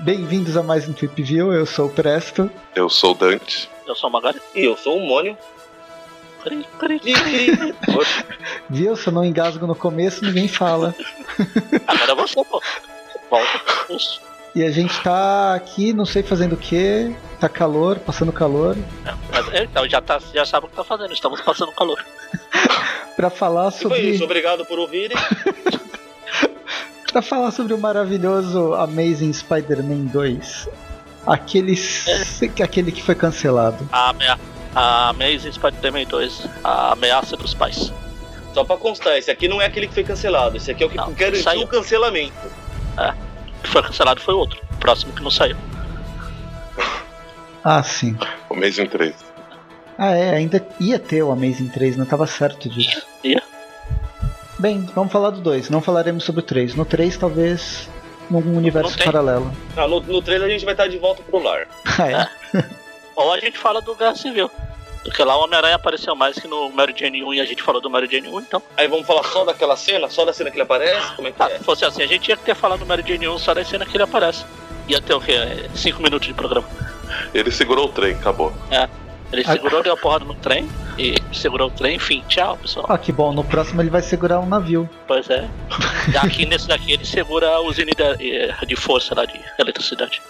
Bem-vindos a mais um Trip View, eu sou o Presto. Eu sou o Dante. Eu sou o Magari. E eu sou o Mônio. Viu? Se eu não engasgo no começo, ninguém fala. Agora é você, pô. Volta. E a gente tá aqui, não sei fazendo o que, tá calor, passando calor, Mas, é, Então já, tá, já sabe o que tá fazendo. Estamos passando calor. pra falar e foi isso, sobre obrigado por ouvirem. para falar sobre o maravilhoso Amazing Spider-Man 2. Aquele, aquele que foi cancelado. A, amea a Amazing Spider-Man 2. A ameaça dos pais. Só pra constar, esse aqui não é aquele que foi cancelado. Esse aqui é o que Não, garantiu saiu. o cancelamento. O que foi cancelado foi o outro. O próximo que não saiu. Ah, sim. O Amazing 3. Ah, é, ainda ia ter o Amazing 3, não tava certo disso. Ia. Bem, vamos falar do 2, não falaremos sobre o 3. No 3, talvez num universo Não paralelo. Ah, no, no trailer a gente vai estar de volta pro lar. Ah, é. Ou a gente fala do Guerra Civil. Porque lá o Homem-Aranha apareceu mais que no Mary Jane 1 e a gente falou do Mary Jane 1, então. Aí vamos falar só daquela cena? Só da cena que ele aparece? Como é que Ah, é? se fosse assim, a gente que ter falado do Mary Jane 1 só da cena que ele aparece. Ia ter o quê? 5 minutos de programa. Ele segurou o trem, acabou. Ele Ah. segurou, deu a porrada no trem e segurou o trem, enfim, tchau, pessoal. Ah, que bom, no próximo ele vai segurar um navio. Pois é. Aqui nesse daqui ele segura a usina de, de força lá de eletricidade.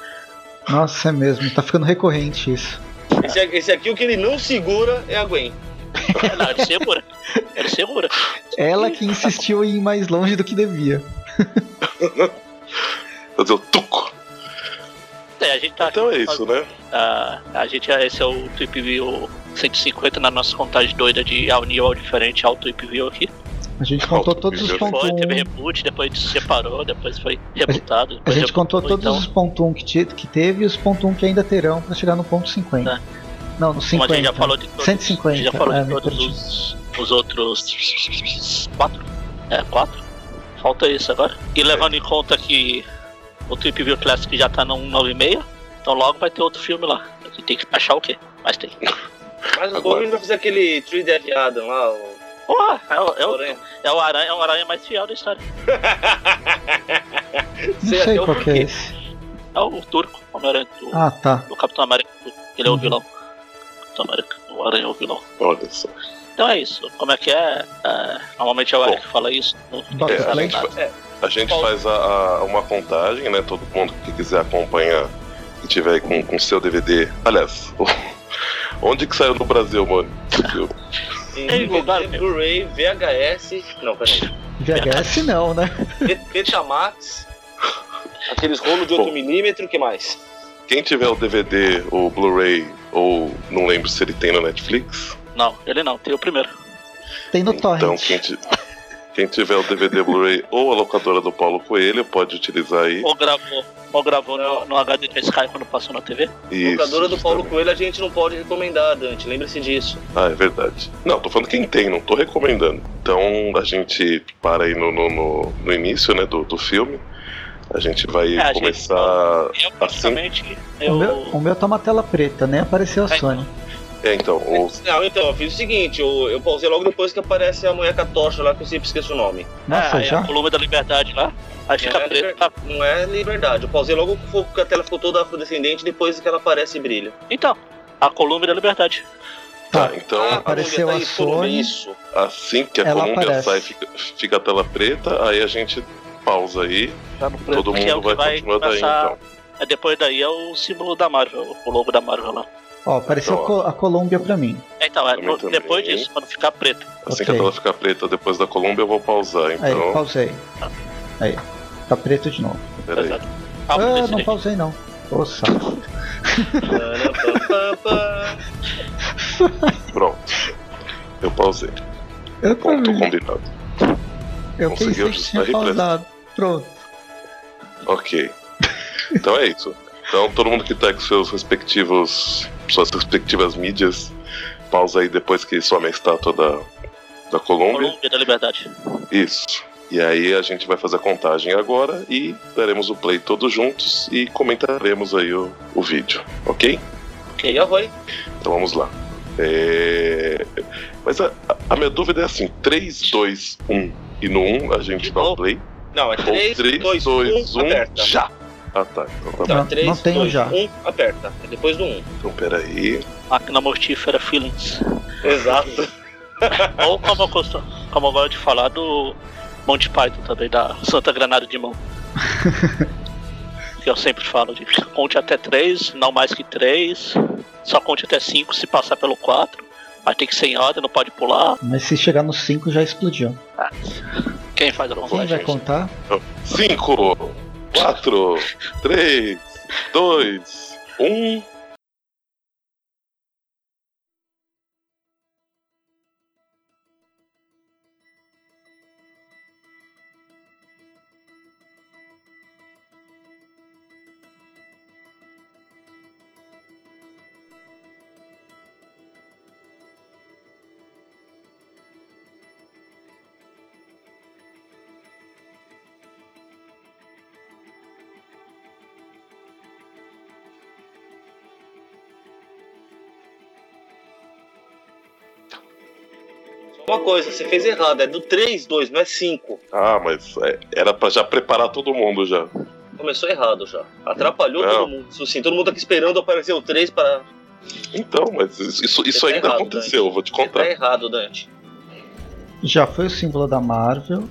Nossa, é mesmo, tá ficando recorrente isso. Esse, esse aqui, o que ele não segura é a Gwen. Não, ele segura. Ele segura. Ela que insistiu em ir mais longe do que devia. Fazer o tuco. É, a gente tá Então é isso, né? Ah, a gente, esse é o Trip View 150 na nossa contagem doida de ao ao diferente, ao Trip View aqui. A gente contou todos os pontos Foi, 1. teve reboot, depois se separou, depois foi rebutado. A depois gente contou todos então, os pontos 1 que, que teve e os pontos 1 que ainda terão pra chegar no ponto 50. Tá. Não, no Como 50. a gente já falou de todos, 150, a gente já falou é, de todos os, os outros. Quatro? É, quatro. Falta isso agora. E levando em conta que o Trip View Classic já tá no 196, então logo vai ter outro filme lá. A gente tem que achar o quê? Mas tem. Mas o Agora. Vai fazer aquele Tree Dead Adam lá. O... Porra, é, o- é, o, Aranha. é o aranha, é o aranha mais fiel da história. Não Sei sei o qual que é esse. É o turco, o Homem-Aranha do, Ah, tá. do Capitão América. Ele é o Uhum. vilão. Capitão América, o aranha é o vilão. Olha só. Então é isso. Como é que é? É, normalmente é o Bom. Eric que fala isso. Não, Bota É, a gente, É. a gente Paulo. faz a- a- uma contagem, né? Todo mundo que quiser acompanhar, que tiver aí com, com seu DVD. Aliás, onde que saiu no Brasil, mano? Meu. Blu-ray, VHS. Não, peraí. VHS não, né? Bet- Betamax. Aqueles rolos de 8mm, o que mais? Quem tiver o DVD, o Blu-ray, ou não lembro se ele tem no Netflix, não, ele não, tem o primeiro. Tem no então Torrent. quem, ti- quem tiver o DVD Blu-ray ou a locadora do Paulo Coelho pode utilizar aí. Ou gravou, ou gravou no, no HD da Sky quando passou na TV. Isso, Locadora do Paulo. Coelho a gente não pode recomendar, Dante. Lembre-se disso. Ah, é verdade. Não, tô falando quem tem, não tô recomendando. Então a gente para aí no, no, no- no início né, do, do filme. A gente vai É, a gente- começar. Eu praticamente. O Eu, meu, o meu tá uma tela preta, nem apareceu a É, Sony. É, então, o, Não, então, eu fiz o seguinte, eu, eu pausei logo depois que aparece a mulher com a tocha lá, que eu sempre esqueço o nome. Nossa, é, já? a Coluna da Liberdade lá. Aí fica Não é, preto. liber- tá? não é liberdade, eu pausei logo que a tela ficou toda afrodescendente depois que ela aparece e brilha. Então, a Coluna da Liberdade. tá, Tá. então Ah, apareceu a tá Sony. Isso. assim que a Ela Colômbia aparece. sai, fica, fica a tela preta, aí a gente pausa aí, Tá no preto. todo que é mundo que vai, continuar daí começar- então. é, depois daí é o símbolo da Marvel, o logo da Marvel lá. Ó, apareceu Então, a Co- a Colômbia pra mim. É, Então, é, no- também. depois disso, quando ficar preto. Assim Ok. que a tela ficar preta depois da Colômbia, eu vou pausar. Aí, Então, pausei. Aí, tá preto de novo. peraí. Ah, Ah, não pausei não. Ô, saco. Pronto. Eu pausei. Eu Ponto também. combinado. Eu Conseguiu pensei que tinha pausado. Pronto. Ok. Então é isso. Então todo mundo que tá com seus respectivos. Suas respectivas mídias, pausa aí depois que some a estátua da, da Colômbia. Colômbia da Liberdade. Isso. E aí a gente vai fazer a contagem agora e daremos o play todos juntos e comentaremos aí o, o vídeo, ok? Ok. Arroi. Então vamos lá. É, Mas a, a minha dúvida é assim: 3, 2, 1 e no 1 a gente dá o play. Não, é Ou 3, 3, 2, 2, 1, 1, aperta. já! Ah tá, então tá bom. Então, Não, 3, não tem o 2, já. 1, aperta. É depois do 1. Então peraí. Máquina mortífera Feelings. Exato. Ou como eu, costumo, como eu gosto de falar do Monty Python também, da Santa Granada de Mão. que eu sempre falo de conte até 3, não mais que 3. Só conte até 5 se passar pelo 4. Mas tem que ser em ordem, não pode pular. Mas se chegar no 5 já explodiu. Quem faz a Quem vai contar? 5, 4, 3, 2, 1. Uma coisa, você fez errado. É do 3, 2, não é 5. Ah, mas é, era pra já preparar todo mundo já. Começou errado já. Atrapalhou Não. todo mundo. Isso sim, todo mundo tá aqui esperando aparecer o 3 para. Então, mas isso, isso, isso Você tá ainda errado, aconteceu, Dante. vou te Você contar. tá errado, Dante. Já foi o símbolo da Marvel,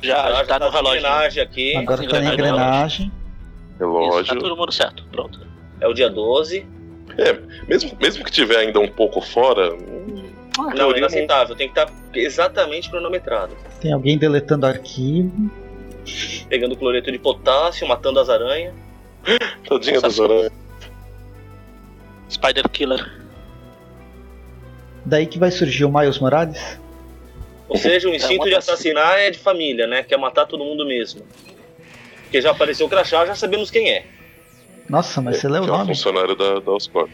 Já, já tá no de relógio. homenagem aqui. agora tá na engrenagem. engrenagem. Isso, tá Relógio. todo mundo certo. Pronto. É o dia 12. Mesmo, mesmo que tiver ainda um pouco fora, Não, é inaceitável. Tem que estar exatamente cronometrado. Tem alguém deletando arquivo. Pegando cloreto de potássio, matando as aranhas. tadinha das aranhas. Spider Killer. Daí que vai surgir o Miles Morales. Ou seja, o É instinto uma de assassinar é de família, né? Quer matar todo mundo mesmo. Porque já apareceu o crachá, já sabemos quem é. Nossa, mas você leu o que é um nome? funcionário da, da Oscorp.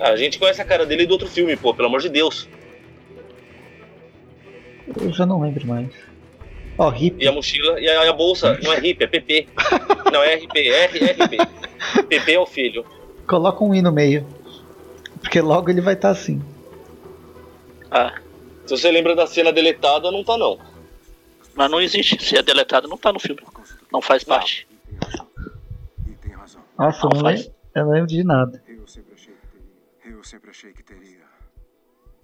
A gente conhece a cara dele do outro filme, pô, pelo amor de Deus. Eu já não lembro mais. Ó, hip. E a mochila, e a, a bolsa, não é RIP, é PP. Não, é RP, é RP. PP é o filho. Coloca um i no meio. Porque logo ele vai estar assim. Ah, Se você lembra da cena deletada, não tá não. mas não existe. Se é deletado, não tá no filme. Não faz parte. Tem razão. Nossa, eu Não não, faz. lembro, eu não lembro de nada. Eu sempre achei que teria. Eu sempre achei que teria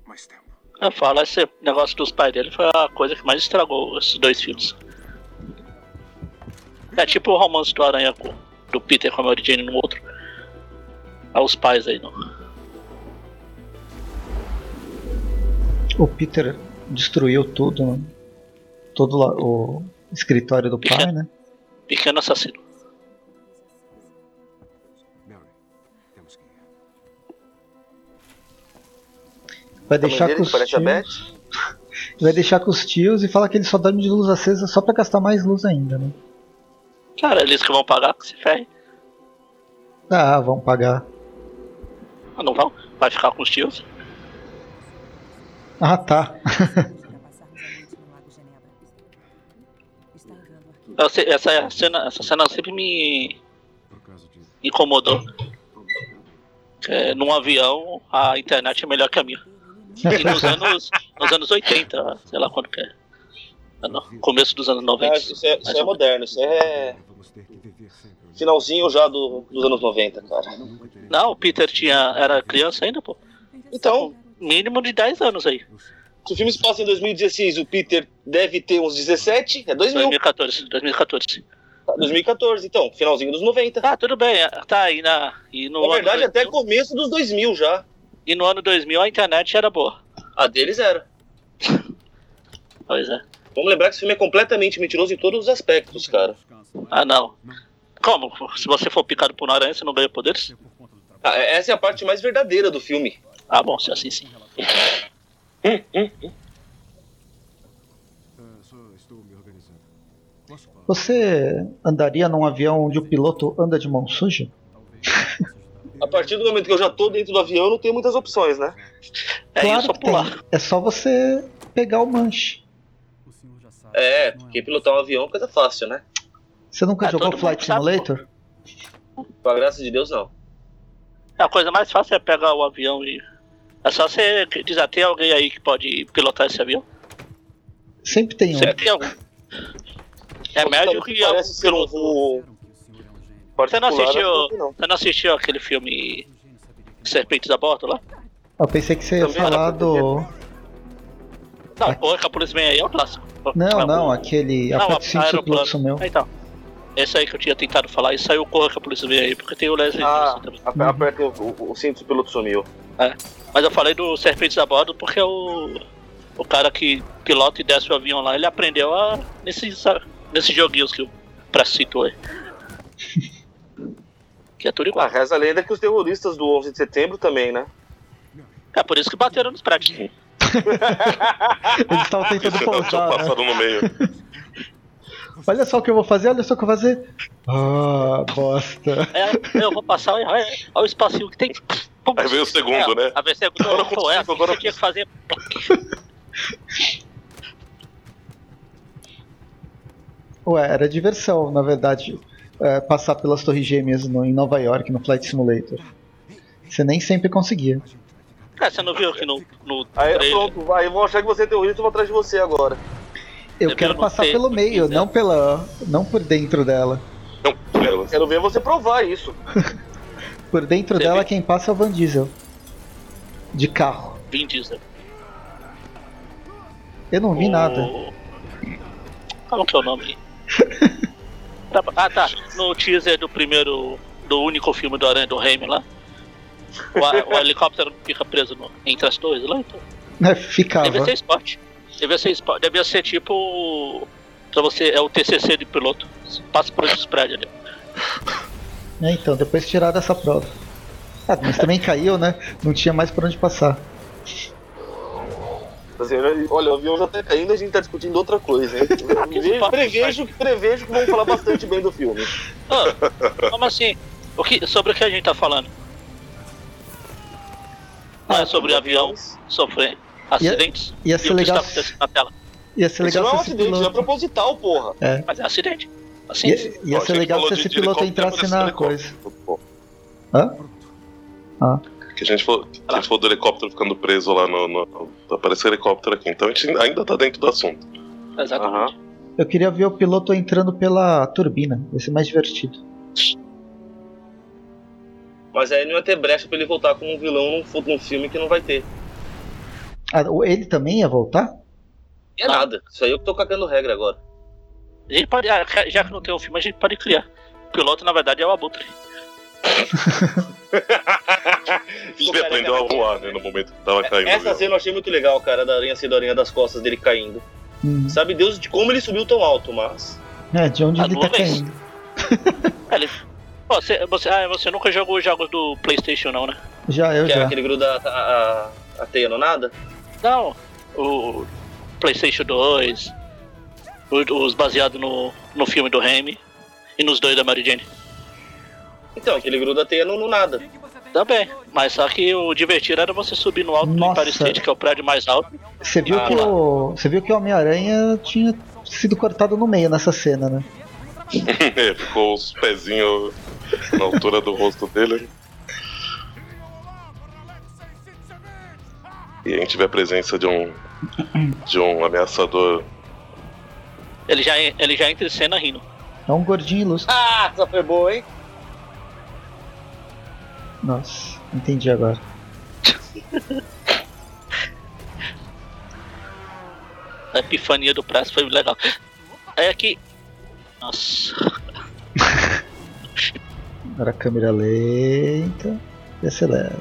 mais tempo. Eu falo, esse negócio dos pais dele foi a coisa que mais estragou esses dois filmes. É tipo o romance do Aranha com, do Peter com a Mary Jane no outro. Ah, os pais aí, não. O Peter destruiu tudo, né? todo lá- o escritório do pai, né? Pequeno assassino. Vai deixar com os tios, vai deixar com os tios e fala que ele só dorme de luz acesa só pra gastar mais luz ainda, né? Cara, eles que vão pagar, que se ferre. Ah, vão pagar. Ah, não vão? Vai ficar com os tios? Ah, tá. Sei- essa, cena, essa cena sempre me incomodou. É, num avião, a internet é melhor que a minha. E nos anos, nos anos 80, sei lá quando que é. Ah, não, começo dos anos 90. Ah, isso é, isso é moderno, isso é finalzinho já do- dos anos 90, cara. Não, o Peter tinha, era criança ainda, pô. Então, Mínimo de 10 anos aí. Se o filme se passa em 2016 o Peter deve ter uns 17, é 2000. 2014, 2014. Tá, 2014, então, finalzinho dos 90. Tá, tudo bem. Tá aí na. E no, Na verdade, até 2000, começo dos 2000 já. E no ano 2000 a internet era boa. A deles era. Pois é. Vamos lembrar que esse filme é completamente mentiroso em todos os aspectos, cara. Ah, não. Como? Se você for picado por uma aranha, você não ganha poderes? Ah, essa é a parte mais verdadeira do filme. Ah, bom, se é assim sim. Organizando. Posso falar? Você andaria num avião onde o piloto anda de mão suja? A partir do momento que eu já tô dentro do avião, eu não tenho muitas opções, né? É claro que pular. tem. É só você pegar o manche. O senhor já sabe. É, não porque pilotar um avião é coisa fácil, né? Você nunca Ah, jogou Flight Simulator? Com a graça de Deus, não. A coisa mais fácil é pegar o avião e. É só você dizer, tem alguém aí que pode pilotar esse avião? Sempre tem um. Sempre tem algum. É médio que algum Parece ser um voo. Você não assistiu. não. Você não assistiu aquele filme Serpentes a Bordo lá? Eu pensei que você ia Também falar do. Não, Aqui. porra, que a polícia vem aí é o clássico. Não, não, o- aquele. Não, A aeroplano. Meu. Então. Esse aí que eu tinha tentado falar, e saiu Corra que a polícia veio aí, porque tem o Leslie Ah, também. aper- aperta o, o, o cinto do piloto sumiu. Mas eu falei do Serpentes a Bordo porque o, o cara que pilota e desce o avião lá, ele aprendeu a, nesses, nesses joguinhos que o Press citou aí. que é tudo Ah, igual. reza a lenda que os terroristas do 11 de setembro também, né? É por isso que bateram nos prédios. Eles estavam tentando pousar. né? passado no meio. Olha só o que eu vou fazer, olha só o que eu vou fazer. Ah, bosta. É, eu vou passar, olha, olha o espacinho que tem. Pum. Aí veio o segundo, é, né? A ver segundo, Agora eu é, agora eu tinha que fazer. Ué, era diversão, na verdade, é, passar pelas Torres Gêmeas no- em Nova York, no Flight Simulator. Você nem sempre conseguia. É, você não viu que no, no Aí trailer- pronto, vai, vão achar que você é terrorista e vão atrás de você agora. Eu Você quero passar pelo meio, não pela. não por dentro dela. Não. Quero ver você provar isso. Por dentro Você dela viu? quem passa é o Van Diesel. De carro. Vin Diesel. Eu não vi O- nada. Qual que é o nome? Tá- ah, tá. No teaser do primeiro. Do único filme do Aranha do Raimi lá. O, o helicóptero fica preso no- entre as torres lá, então. Né, Ficava. Devia ser esporte. Devia ser esporte. Devia ser tipo. Pra você. É o TCC de piloto. Passa por esses prédios ali. É, então, depois tiraram essa prova. Ah, mas também caiu, né? Não tinha mais por onde passar. Assim, olha, o avião já tá caindo e a gente tá discutindo outra coisa, hein? Ve- prevejo, que- prevejo que vamos falar bastante bem do filme. Ô, como assim? O que, sobre o que a gente tá falando? Não é sobre avião sofrer acidentes? Ia E ser o que legal. está acontecendo na tela? Ia ser Isso legal não é um acidente, não é piloto. proposital, porra. Mas é acidente. Assim, Ia, ia ser legal se esse piloto entrasse apareceu na coisa. pô. Hã? Que a gente falou, que a gente falou do helicóptero ficando preso lá no. no apareceu helicóptero aqui. Então a gente ainda tá dentro do assunto. exatamente. Eu queria ver o piloto entrando pela turbina. Vai ser mais divertido. Mas aí não ia ter brecha pra ele voltar como um vilão num, num filme que não vai ter. Ah, o- ele também ia voltar? É nada. Isso aí eu que tô cagando regra agora. A gente pode, ah, já que não tem um filme, a gente pode criar. O piloto, na verdade, é o Abutre. Ele aprendeu a voar, né? No momento que tava caindo. Essa viu? cena eu achei muito legal, cara, da aranha sendo aranha das costas dele caindo. Hum. Sabe Deus de como ele subiu tão alto, mas. É, de onde As ele tá nuvens. caindo. É, ele- Pô, você, você, ah, você nunca jogou os jogos do Playstation, não, né? Já, eu Que é já. aquele gruda a, a, a teia no nada? Não. O Playstation 2, o- os baseados no, no filme do Remy e nos dois da Mary Jane. Então, aquele gruda a teia no, no nada. Também, mas só que o divertido era você subir no alto do Nossa. Empire State, que é o prédio mais alto. Você viu Ah, que lá. o. Você viu que o Homem-Aranha tinha sido cortado no meio nessa cena, né? É, ficou os pezinhos na altura do rosto dele. E a gente vê a presença de um. de um ameaçador. Ele já, ele já entra em cena rindo. É um gordinho ilustre. Ah, essa foi boa, hein? Nossa, entendi agora. A epifania do Press foi legal. É que. Nossa. Agora a câmera lenta e acelera.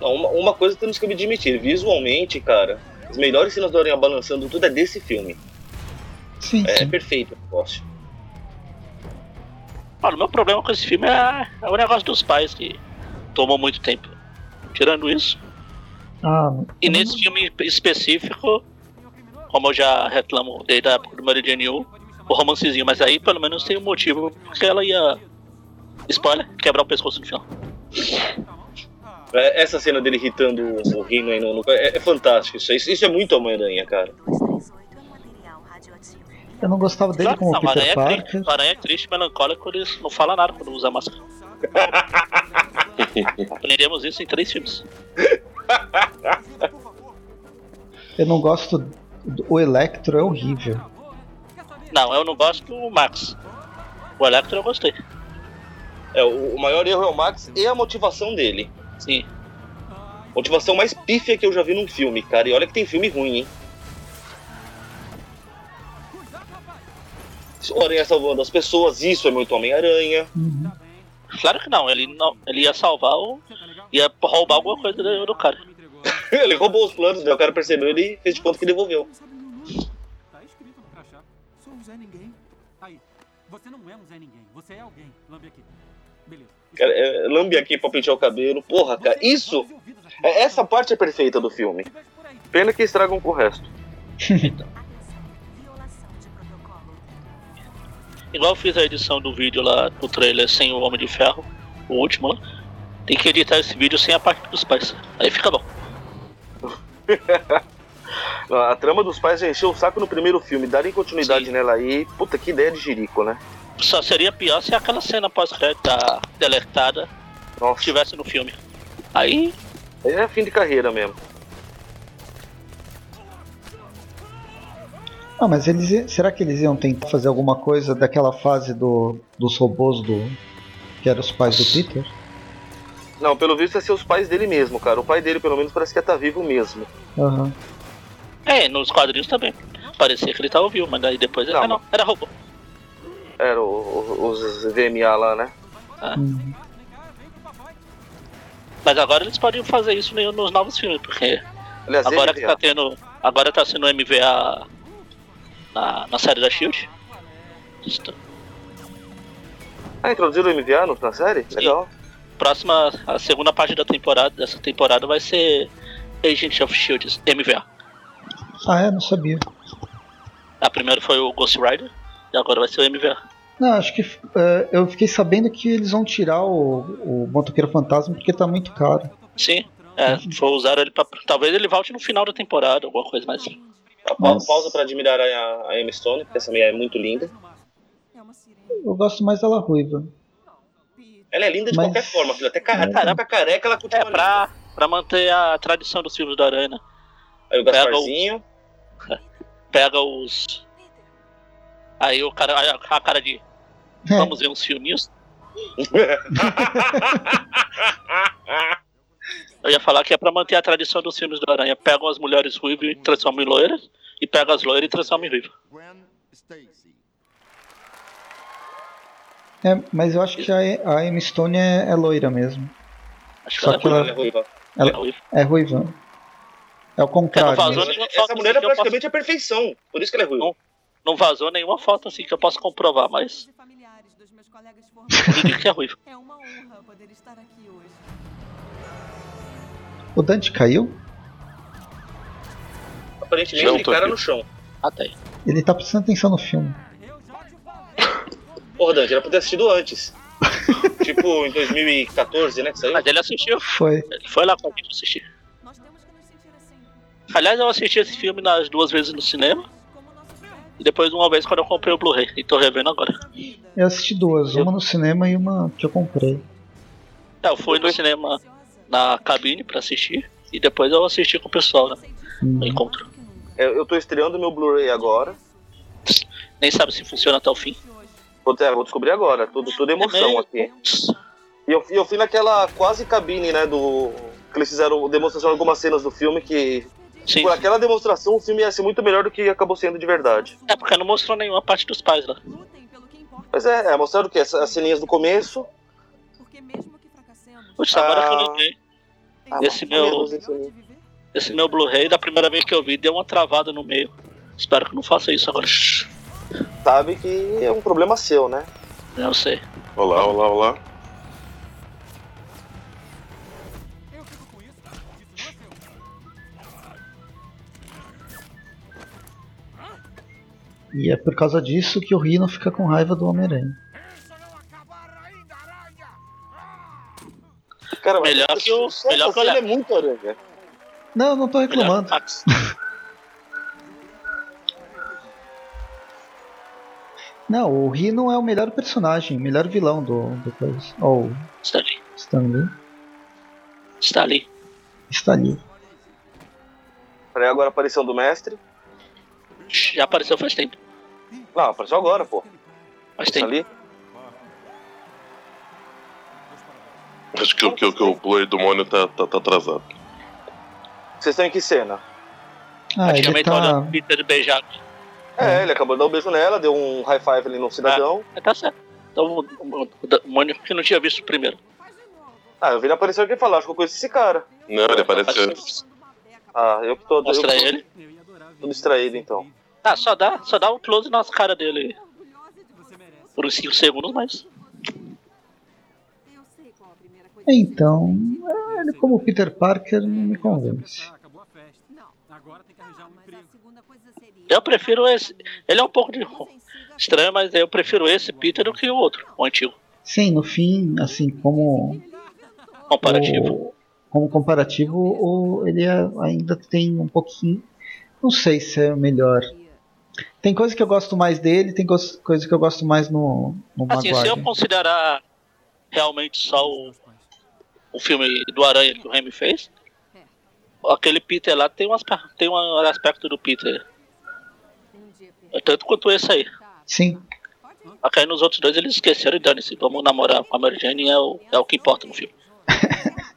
Não, uma, uma coisa temos que admitir, visualmente, cara, as melhores cenas do Aranha balançando tudo é desse filme. Sim, É sim. perfeito o negócio. Olha, o meu problema com esse filme é, é o negócio dos pais, que tomou muito tempo. Tirando isso. Ah, E nesse filme específico, como eu já reclamo desde a época do Mary Jane 1, o romancezinho, mas aí pelo menos tem um motivo porque ela ia. Spoiler, quebrar o pescoço no final. É, Essa cena dele irritando o Rino aí no, no- é, é fantástico isso. Isso é muito Homem-Aranha, cara. 238 é um material radioativo. Eu não gostava dele Claro, como não, o Peter Aranha, é Parker. triste, o Aranha é triste, melancólico, ele não fala nada quando usa máscara. Aprendemos isso em três filmes. Eu não gosto. do- O Electro é horrível. Não, eu não gosto do Max. O Electro eu gostei. É, o, o maior erro é o Max e a motivação dele. Sim. Motivação mais pífia que eu já vi num filme, cara. E olha que tem filme ruim, hein? O Aranha salvando as pessoas, isso é muito Homem-Aranha. Uhum. Claro que não, ele não. Ele ia salvar o. ia roubar alguma coisa do, do cara. ele roubou os planos, né? O cara percebeu ele fez de conta que devolveu. Tá escrito no crachá. Sou um Zé Ninguém. Aí, você não é um Zé Ninguém. Você é alguém. Lambe aqui. Beleza. Cara, é, lambe aqui pra pentear o cabelo. Porra, cara, isso. é- essa parte é perfeita do filme. Pena que estragam com o resto. Igual eu fiz a edição do vídeo lá, do trailer sem o Homem de Ferro, o último lá. Tem que editar esse vídeo sem a parte dos pais. Aí fica bom. A trama dos pais já encheu o saco no primeiro filme. Darem continuidade Sim. nela aí. Puta que ideia de jirico, né? Só seria pior se aquela cena pós-crédito da deletada Nossa, estivesse no filme. Aí, aí é fim de carreira mesmo. Ah, mas eles será que eles iam tentar fazer alguma coisa daquela fase do, dos robôs do que eram os pais do Peter? Não, pelo visto é ser os pais dele mesmo, cara. O pai dele, pelo menos, parece que tá vivo mesmo. Aham. é, nos quadrinhos também. Parecia que ele tava vivo, mas daí depois. Não, ah, não, era robô. Era o- o- os VMA lá, né? Uhum. Mas agora eles podem fazer isso no- nos novos filmes, porque Aliás, agora que tá tendo. Agora tá sendo MVA na, na série da Shield. Isto- Ah, introduziram o MVA no- na série? Legal. Próxima, a segunda parte da temporada, dessa temporada vai ser Agent of Shield, MVA. Ah, é? Não sabia. A primeira foi o Ghost Rider e agora vai ser o MVA. Não, acho que é, eu fiquei sabendo que eles vão tirar o, o Motoqueiro Fantasma porque tá muito caro. Sim, é, vou usar ele pra. Talvez ele volte no final da temporada, alguma coisa mais. A pa- Mas- pausa pra admirar a, a Emma Stone, porque essa mulher é muito linda. Eu gosto mais dela ruiva. Ela é linda de Mas- qualquer forma, filha. Até ca- Mas- até fica careca, ela É, continua linda. pra, pra manter a tradição dos filmes da Aranha. Aí o Pega Gasparzinho. Pega os. Aí o cara. A, a cara de. Vamos ver uns filminhos. Eu ia falar que é pra manter a tradição dos filmes da Aranha. Pegam as mulheres ruivas e transformam em loiras. E pegam as loiras e transformam em ruivas. É, mas eu acho que a, a Emma Stone é, é loira mesmo. Acho que Só ela é que ruiva. Ela é ruiva. ela- É ruiva. É ruiva. É o contrário. vazou nenhuma Essa foto mulher assim é que eu posso- praticamente a perfeição. Por isso que ela é ruiva. Não. Não vazou nenhuma foto assim que eu posso comprovar, mas que é ruivo. É uma honra poder estar aqui hoje. O Dante caiu? Aparentemente ele cara aqui. no chão. Até. Ele tá prestando atenção no filme. Porra, Dante, era pra ter assistido antes. tipo em 2014, né? Que saiu. Mas ele assistiu. Foi. Ele foi lá com a gente assistir. Aliás, eu assisti esse filme nas duas vezes no cinema. E depois uma vez quando eu comprei o Blu-ray. E tô revendo agora. Eu assisti duas, uma no cinema e uma que eu comprei. É, eu fui no cinema na cabine pra assistir. E depois eu assisti com o pessoal, né? Hum. No encontro. É, Eu tô estreando meu Blu-ray agora. Nem sabe se funciona até o fim. Vou, ter- vou descobrir agora. Tudo, tudo emoção aqui. E eu, eu fui naquela quase cabine, né? Do. Que eles fizeram demonstração de algumas cenas do filme que. Sim. Por aquela demonstração o filme ia ser muito melhor do que acabou sendo de verdade. É porque não mostrou nenhuma parte dos pais lá. Mas é, é mostraram o quê? As, as ceninhas do começo. porque mesmo Putz, agora que eu Ah. lembrei. Ah, Esse meu- Esse meu Blu-ray, da primeira vez que eu vi, deu uma travada no meio. Espero que não faça isso agora. Sabe que é um problema seu, né? Eu sei. Olá, olá, olá. Eu fico com isso. Isso não é seu. E é por causa disso que o Rino fica com raiva do Homem-Aranha. Cara, mas Melhor que o- só melhor que Léo. é muito aranha. Não, eu não tô reclamando. Não, o Rino é o melhor personagem, o melhor vilão do, do coisa. Ou Está ali. Stanley. Está ali. Está ali. Peraí, agora a aparição do mestre. Já apareceu faz tempo. Não, apareceu agora, pô. Faz Tá tempo. ali. Acho que, o- que, o- que o play do Mônio tá, tá, tá atrasado. Vocês estão em que cena? Ah, ele Praticamente tá. olhando o Peter beijar. É, ele acabou de dar um beijo nela, deu um high five ali no cidadão. É, tá certo. Então o, Mônio que não tinha visto primeiro. Ah, eu vi ele aparecer aqui e falar, acho que eu conheço esse cara. Não, ele aparece antes. Ah, eu que tô. eu que Mostra tô- ele. Eu ia adorar ver Tô distraído, então. Ah, só dá, só dá um close na cara dele por uns 5 segundos, mas. Então, ele como Peter Parker não me convence. Eu prefiro esse. Ele é um pouco de estranho, mas eu prefiro esse Peter do que o outro, o antigo. Sim, no fim, assim, como. Comparativo. o- como comparativo, o, ele é- ainda tem um pouquinho. Não sei se é o melhor. Tem coisa que eu gosto mais dele, tem coisa que eu gosto mais no, no Assim, se eu considerar realmente só o, o filme do Aranha que o Remy fez, aquele Peter lá tem um, tem um aspecto do Peter. Um É Tanto quanto esse aí. Sim, Aqui nos outros dois eles esqueceram e dane-se. Vamos namorar com a Mary Jane é o, é o que importa no filme.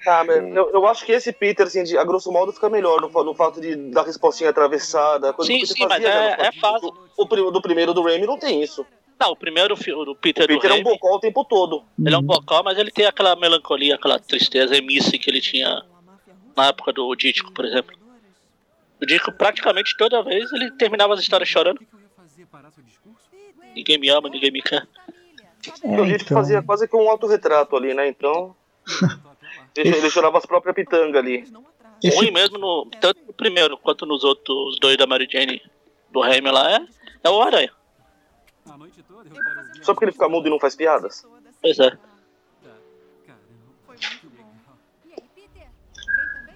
Ah, mas eu, eu acho que esse Peter, assim, de, a grosso modo, fica melhor no, no fato de dar respostinha atravessada. Coisa Sim, que você sim, mas fazia, é- né, é fácil. O, o prim- do primeiro do Raimi não tem isso. Não, o primeiro filme do Peter, O Peter do é um bocó o tempo todo. ele é um Uhum. bocó, mas ele tem aquela melancolia, aquela tristeza emice que ele tinha na época do Dítico, por exemplo. O Dítico praticamente toda vez ele terminava as histórias chorando. O? Ninguém me ama, ninguém me quer. é, o gente então, fazia quase que um autorretrato ali, né? Então, ele, ele chorava as próprias pitangas ali. Esse- Ruim mesmo, no, tanto no primeiro quanto nos outros dois da Mary Jane do Raimi lá, é, é o Aranha. Só porque ele fica mudo e não faz piadas? Pois é. Tá. Caramba. Que legal. E aí, Peter? Vem também?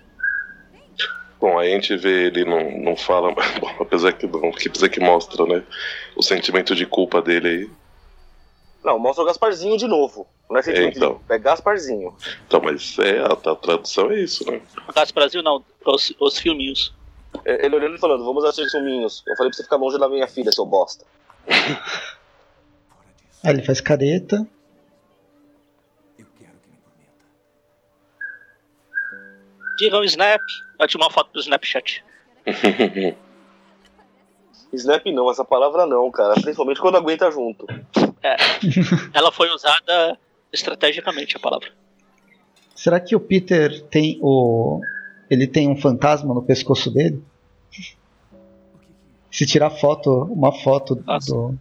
Bom, aí a gente vê ele não, não fala, bom, apesar que não, que apesar que mostra, né? O sentimento de culpa dele aí. Não, mostra o Gasparzinho de novo. Não é sentimento então. de... É Gasparzinho. Então, mas é, a, a tradução é isso, né? Brasil não, os, os filminhos. É, Ele olhando e falando, vamos assistir suminhos. Eu falei pra você ficar longe da minha filha, seu bosta. Aí ele faz careta. Eu quero que me prometa. Diga um Snap, vai te uma foto do Snapchat. Snap não, essa palavra não, cara. Principalmente quando aguenta junto. É. Ela foi usada estrategicamente, a palavra. Será que o Peter tem o. Ele tem um fantasma no pescoço dele? O Se tirar foto, uma foto Nossa. do,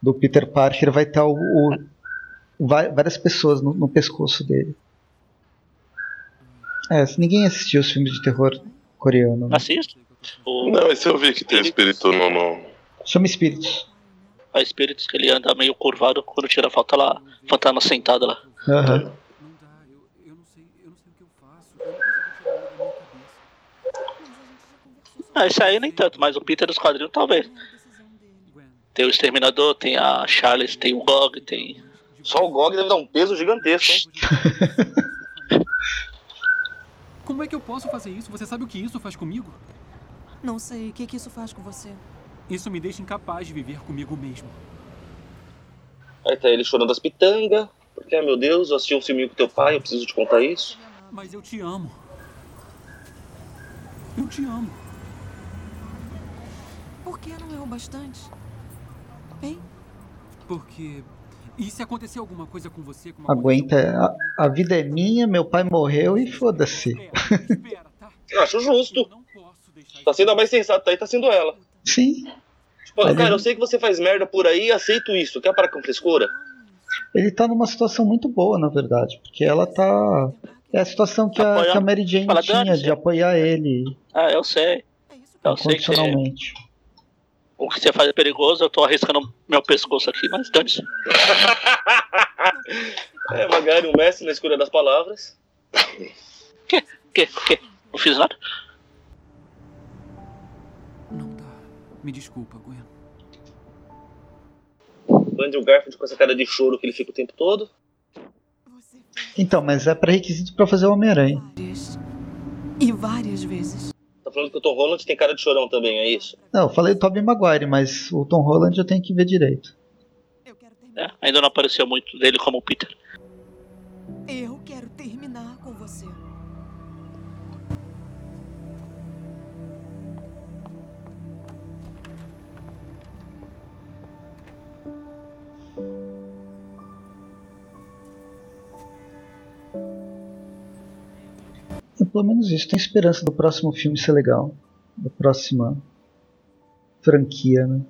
do Peter Parker, vai estar o, o- vai- várias pessoas no, no pescoço dele. É, se ninguém assistiu os filmes de terror coreano. Né? Assista. O, Não, esse eu vi que tem espírito no. no... Chama espíritos. a espíritos que ele anda meio curvado quando tira a foto tá lá, fantasma sentado lá. Aham. Não dá, eu, eu não sei, eu não sei o que eu faço. Eu não consigo tirar ele da minha cabeça. Ah, esse aí nem tanto, mas o Peter dos quadrinhos talvez. Tem o Exterminador, tem a Charles, tem o Gog, tem. Só o GOG deve dar um peso gigantesco, hein? Como é que eu posso fazer isso? Você sabe o que isso faz comigo? Não sei. O que, que isso faz com você? Isso me deixa incapaz de viver comigo mesmo. Aí tá ele chorando as pitangas. Porque, ah, meu Deus, eu assisti um filminho com teu pai, eu preciso te contar isso. Mas eu te amo. Eu te amo. Por que não é o bastante? Hein? Porque. E se acontecer alguma coisa com você? Como Aguenta. A, a vida é minha, meu pai morreu e foda-se. Tá? Eu acho justo. Tá sendo a mais sensata aí, tá sendo ela. Sim. Tipo, Mas cara, ele- eu sei que você faz merda por aí, aceito isso. Quer parar com frescura? Ele tá numa situação muito boa, na verdade. Porque ela tá. É a situação que a, que a Mary Jane tinha de apoiar ele Ah, eu sei. É isso Eu sei que incondicionalmente. O que você faz é perigoso, eu tô arriscando meu pescoço aqui, mas dane-se. É, Magari, um mestre na escolha das palavras. Que? Que? Não fiz nada? Não dá. Me desculpa, Gwen. Andrew Garfield com essa cara de choro que ele fica o tempo todo. Então, mas é pré-requisito pra fazer o Homem-Aranha. E várias vezes. Falando que o Tom Holland tem cara de chorão também, é isso? Não, eu falei do Tobey Maguire, mas o Tom Holland eu tenho que ver direito. É, ainda não apareceu muito dele como o Peter. Eu pelo menos isso. Tem esperança do próximo filme ser legal. Da próxima franquia, né?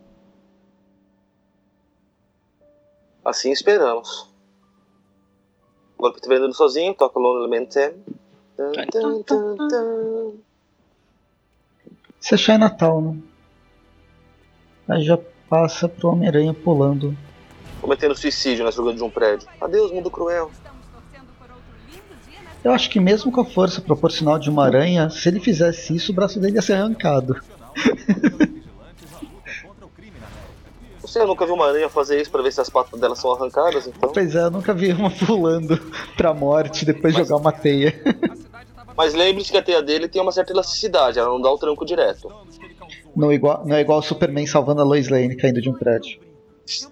Assim esperamos. Agora que eu tô vendendo sozinho, toca Lonely Man 10. Dun, dun, dun, dun. Se achar é Natal, né? Aí já passa pro Homem-Aranha pulando. Cometendo suicídio na jogando de um prédio. Adeus, mundo cruel. Estamos torcendo por outro lindo dia na Eu acho que mesmo com a força proporcional de uma aranha, se ele fizesse isso, o braço dele ia ser arrancado. Você nunca viu uma aranha fazer isso pra ver se as patas dela são arrancadas, então. Pois é, eu nunca vi uma pulando pra morte depois de jogar uma teia. Mas lembre-se que a teia dele tem uma certa elasticidade, ela não dá o tranco direto. Não, igual, não é igual o Superman salvando a Lois Lane caindo de um prédio.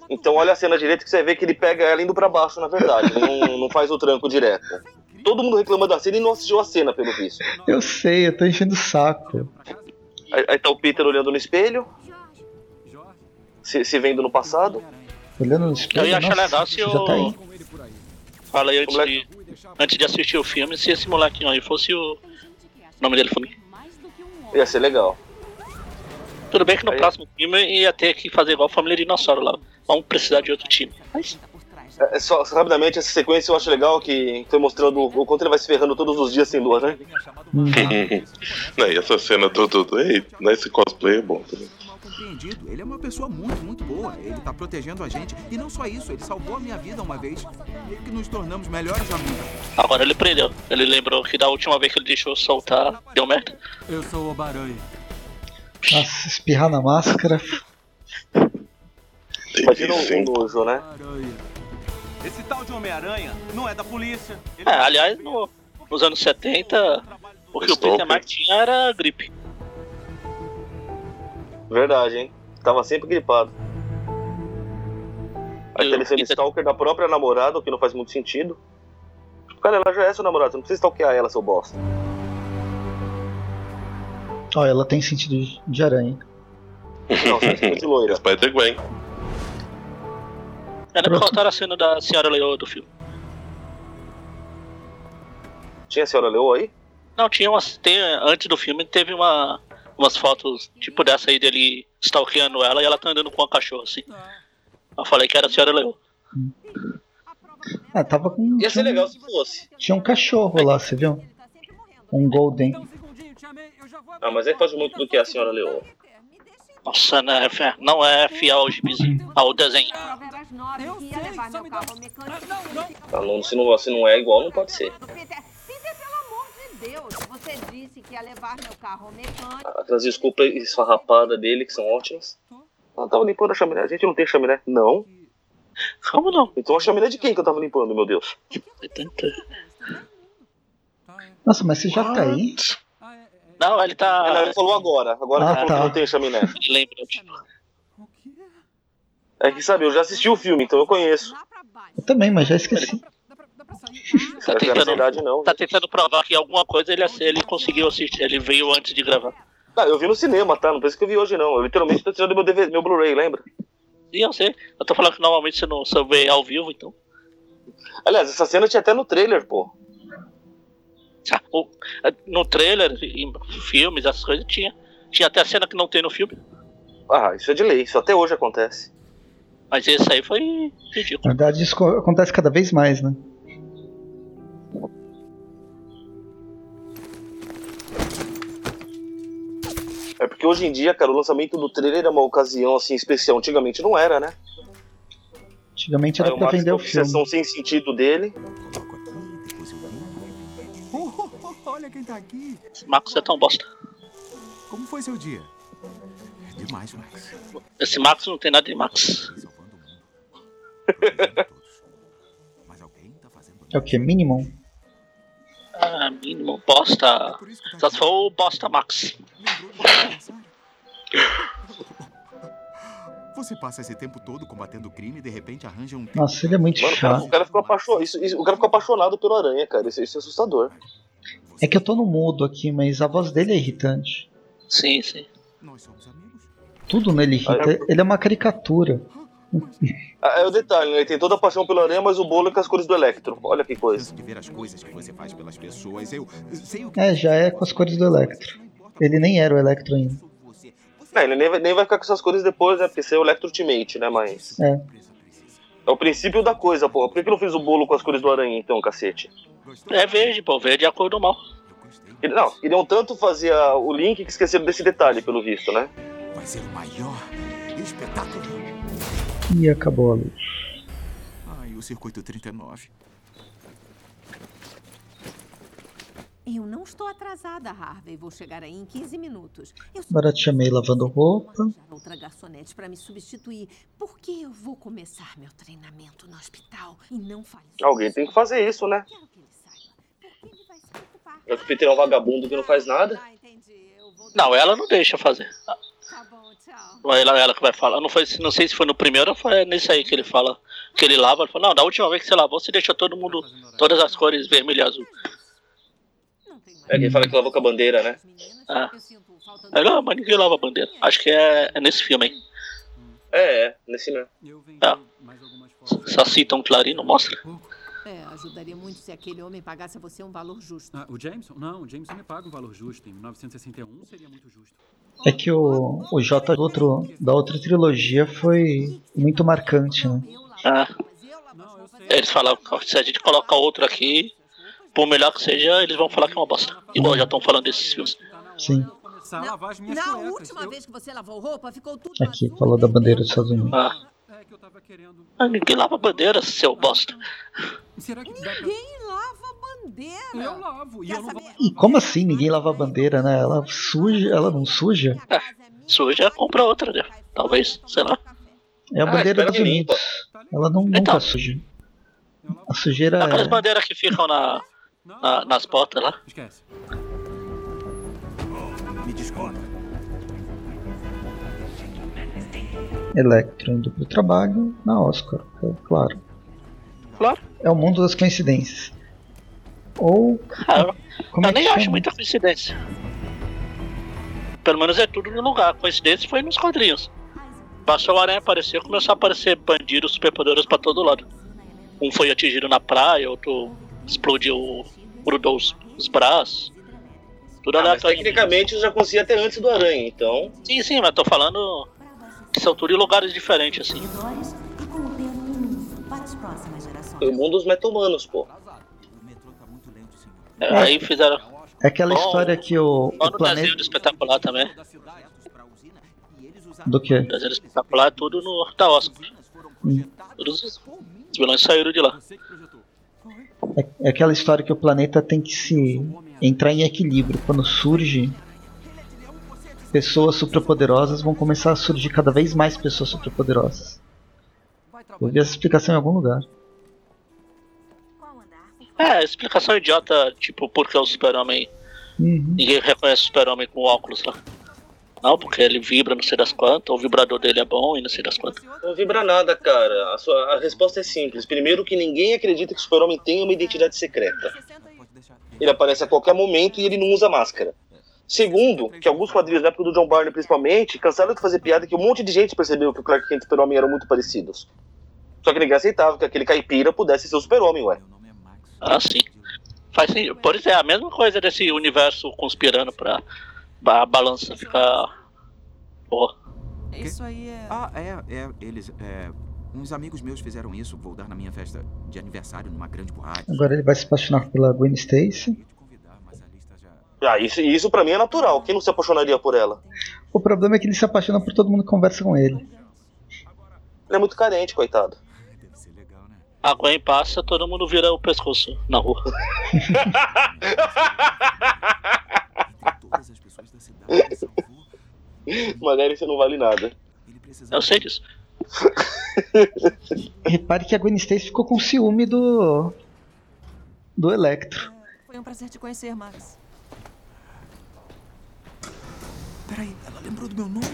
Então olha a cena direito que você vê que ele pega ela indo pra baixo, na verdade. Não, não faz o tranco direto. Todo mundo reclama da cena e não assistiu a cena, pelo visto. Eu sei, eu tô enchendo o saco. Aí, aí tá o Peter olhando no espelho, se, se vendo no passado. Olhando no espelho. Eu ia achar legal se já o- tá aí. por aí. Antes Moleque. de, antes de assistir o filme, se esse molequinho aí fosse o. O nome dele foi. Ia ser legal. Tudo bem que no Aí- próximo filme ia ter que fazer igual a família Dinossauro lá. Vamos precisar de outro time. Mas. É, é só, só rapidamente, essa sequência eu acho legal que foi mostrando o, quanto ele vai se ferrando todos os dias sem lua, né? Não, e essa cena do Dudu, ei, nesse cosplay é bom também. compreendido. Ele é uma pessoa muito, muito boa. Ele tá protegendo a gente. E não só isso, ele salvou a minha vida uma vez. E que nos tornamos melhores amigos. agora ele prendeu. Ele lembrou que da última vez que ele deixou soltar, deu merda. Eu sou o Baranha. Nossa, espirrar na máscara. Imagina um, nojo, né? Aranha. Esse tal de Homem-Aranha não é da polícia. Ele É, aliás, no- nos anos 70, o que o. Peter mais tinha era gripe. Verdade, hein? Tava sempre gripado. Aí tá ele sendo stalker da própria namorada, o que não faz muito sentido. Cara, ela já é sua namorada, você não precisa stalkear ela, seu bosta. Ó, ela tem sentido de- aranha. Não, você é de loira. Spider-Gwen. Era Pronto. faltaram a cena da senhora Leoa do filme. Tinha a senhora Leoa aí? Não, tinha umas. Tem, antes do filme teve uma, umas fotos tipo dessa aí dele stalkeando ela e ela tá andando com uma cachorra assim. Eu falei que era a senhora Leoa. Ah, tava com. Ia ser tinha, um- legal se fosse. tinha um cachorro lá, você viu? Um Golden. Então, Ah, mas aí faz muito do que a senhora Leoa. Peter, me deixa em Nossa, né, fé, não é fiel ao ao desenho. Eu sei, só me dá-. Não, não. Não, se, não, se não é igual, não pode ser. Peter, Peter, pelo amor de Deus, você disse que ia levar meu carro ao mecânico. Aquelas desculpas esfarrapadas dele, que são ótimas. Ela tava limpando a chaminé. A gente não tem chaminé? Não. Como não? Então a chaminé de quem que eu tava limpando, meu Deus? É. Nossa, mas você já tá aí? Ah, é, é, Não, ele Ah, não, tá. ele falou agora. Agora Ah, que tá. que não tem chaminé. Lembra? É que, sabe, eu já assisti o filme, então eu conheço. Eu também, mas já esqueci. Dá pra, dá pra sair? Tá Essa tentando, verdade não. tá tentando provar que alguma coisa ele, ele conseguiu assistir. Ele veio antes de gravar. Ah, eu vi no cinema, tá? Não pensa que eu vi hoje, não. Eu literalmente tô tirando meu, DVD, meu Blu-ray, lembra? E eu sei. Eu tô falando que normalmente você não você vê ao vivo, então. Aliás, essa cena tinha até no trailer, pô. O- No trailer, em filmes, essas coisas tinha. Tinha até a cena que não tem no filme. Ah, isso é de lei, isso até hoje acontece. Mas esse aí foi Na ridículo. verdade, isso co- acontece cada vez mais, né? É porque hoje em dia, cara, o lançamento do trailer é uma ocasião assim especial. Antigamente não era, né? Antigamente era pra vender o filme. obsessão sem sentido dele. Quem tá aqui. Esse Marcos é tão bosta. Como foi seu dia? É demais, Max. Esse Marcos não tem nada de Max. Salvando o mundo. É o que? Minimum? Ah, mínimo, bosta. Só se for o bosta Max. Você passa esse tempo todo combatendo o crime e de repente arranja um. Nossa, ele é muito Mano, o cara, chato. o cara ficou apaixonado. Isso, isso- o cara ficou apaixonado pelo aranha, cara. Isso, isso é assustador. É que eu tô no mudo aqui, mas a voz dele é irritante. Sim, sim. Tudo nele irrita. Ele é uma caricatura. Ah, É o detalhe, né? Ele tem toda a paixão pelo aranha, mas o bolo é com as cores do Electro. Olha que coisa. De ver as coisas que você faz pelas pessoas, eu sei o que. É, já é com as cores do Electro. Ele nem era o Electro ainda. Não, ele nem vai, nem vai ficar com essas cores depois, né? Porque você é o Electro Ultimate, né? Mas. É. É o princípio da coisa, porra. Por que que não fez o bolo com as cores do aranha, então, cacete? É verde, pô. Verde é a cor do mal. Ele- Não, queriam tanto fazer a- o link que esqueceram desse detalhe, pelo visto, né? Vai ser o maior espetáculo. E acabou a luz. Ai, o circuito 39. Eu não estou atrasada, Harvey. Vou chegar aí em 15 minutos. Eu Agora te chamei lavando roupa. outra garçonete para me substituir. Por que eu vou começar meu treinamento no hospital e não fale Alguém tem que fazer isso, né? Já que o Peter é um vagabundo que não faz nada. Não, ela não deixa fazer. Não é ela, ela que vai falar. Não, foi, não sei se foi no primeiro ou foi nesse aí que ele fala. Que ele lava. Ele fala, não, da última vez que você lavou, você deixa todo mundo. Todas as cores vermelho e azul. É quem fala que lavou com a bandeira, né? Ah. Aí, não, mas ninguém lava a bandeira. Acho que é, é nesse filme aí. É, é, nesse mesmo. Ah. Só cita um clarino, mostra. É, ajudaria muito se aquele homem pagasse a você um valor justo. Ah, o Jameson? Não, o Jameson me paga um valor justo. Em 1961 seria muito justo. É que o, o J do outro, da outra trilogia foi muito marcante, né? Ah. Eles falam, se a gente coloca outro aqui, por melhor que seja, eles vão falar que é uma bosta. Igual já estão falando desses filmes. Sim. Na cuecas. última Eu- vez que você lavou roupa, ficou tudo Aqui, falou da bandeira dos Estados Unidos. Ah. Ah, ninguém lava bandeira, seu bosta. Será que dá pra... Ninguém lava bandeira. Eu lavo. E eu não. E como assim ninguém lava bandeira, né? Ela suja, ela não suja? Suja, compra outra, né? Talvez, sei lá. É a Ah, bandeira espero dos Unidos. Ela não, nunca Então. suja. A sujeira Aquelas é. bandeiras que ficam na, na- nas portas lá. Esquece. Me desculpa. Electro indo pro trabalho na Oscar, é claro. Claro. É o mundo das coincidências. Ou. Ah, eu, Como eu é nem chama? acho muita coincidência. Pelo menos é tudo no lugar. A coincidência foi nos quadrinhos. Passou o aranha aparecer, começou a aparecer bandidos superpoderosos pra todo lado. Um foi atingido na praia, outro explodiu, grudou os, os braços. Tudo Ah, mas tecnicamente eu já conseguia até antes do aranha, então. Sim, sim, mas tô falando que são tudo em lugares diferentes, assim. Foi o mundo dos meta-humanos, pô. É, Aí fizeram. É aquela Bom, história que o, Só o no planeta. desenho do espetacular também. Do que? O desenho espetacular é tudo no da Oscar. Hum. Todos os os vilões saíram de lá. É, é aquela história que o planeta tem que se entrar em equilíbrio. Quando surge pessoas superpoderosas, vão começar a surgir cada vez mais pessoas superpoderosas. Eu vi essa explicação em algum lugar. É, explicação idiota, tipo, porque o super-homem. Uhum. Ninguém reconhece o super-homem com óculos lá. Porque ele vibra não sei das quantas, o vibrador dele é bom e não sei das quantas. Não vibra nada, cara. A, sua, a resposta é simples. Primeiro, que ninguém acredita que o super-homem tenha uma identidade secreta. Ele aparece a qualquer momento e ele não usa máscara. Segundo, que alguns quadrinhos na época do John Barney, principalmente, cansaram de fazer piada que um monte de gente percebeu que o Clark Kent e o super-homem eram muito parecidos. Só que ninguém aceitava que aquele caipira pudesse ser o super-homem, ué. Ah, sim. Faz sentido. Por isso é a mesma coisa desse universo conspirando pra a balança ficar. Porra. Isso aí é. Ah, é, é, eles. É, uns amigos meus fizeram isso. Vou dar na minha festa de aniversário numa grande boate. Agora ele vai se apaixonar pela Gwen Stacy. Ah, isso, isso pra mim é natural. Quem não se apaixonaria por ela? O problema é que ele se apaixona por todo mundo que conversa com ele. Ele é muito carente, coitado. A Gwen passa, todo mundo vira o pescoço na rua. Manéria, você não vale nada. Eu sei disso. Repare que a Gwen Stacy ficou com ciúme do. do Electro. Foi um prazer te conhecer, Max. Peraí, ela lembrou do meu nome?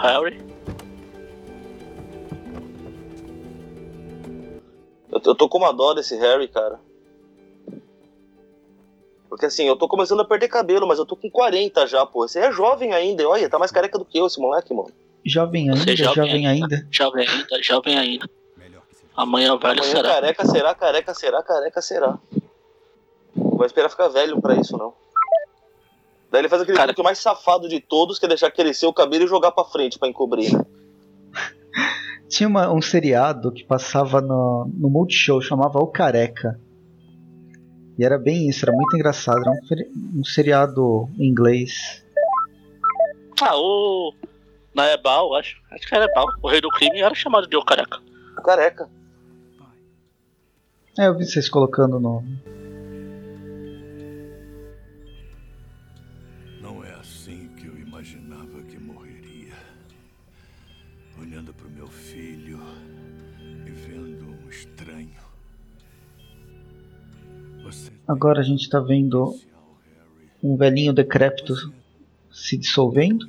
Harry. Eu, eu tô com uma dó desse Harry, cara. Porque assim, eu tô começando a perder cabelo, mas eu tô com 40 já, pô. Você é jovem ainda. Olha, tá mais careca do que eu, esse moleque, mano. Jovem ainda, Você é jovem, ainda. Jovem ainda, jovem ainda. Amanhã velho Amanhã será. careca será, careca será, careca será. Não vai esperar ficar velho pra isso, não. Daí ele faz aquele truque mais safado de todos, que é deixar crescer o cabelo e jogar pra frente pra encobrir. né? Tinha uma- um seriado que passava no, no Multishow, chamava O Careca. E era bem isso, era muito engraçado. Era um, um seriado em inglês. Ah, o. Na Ebal, acho. Acho que era Ebal. O rei do crime era chamado de O Careca. O careca. É, eu vi vocês colocando no. Não Agora a gente tá vendo um velhinho decrépito se dissolvendo.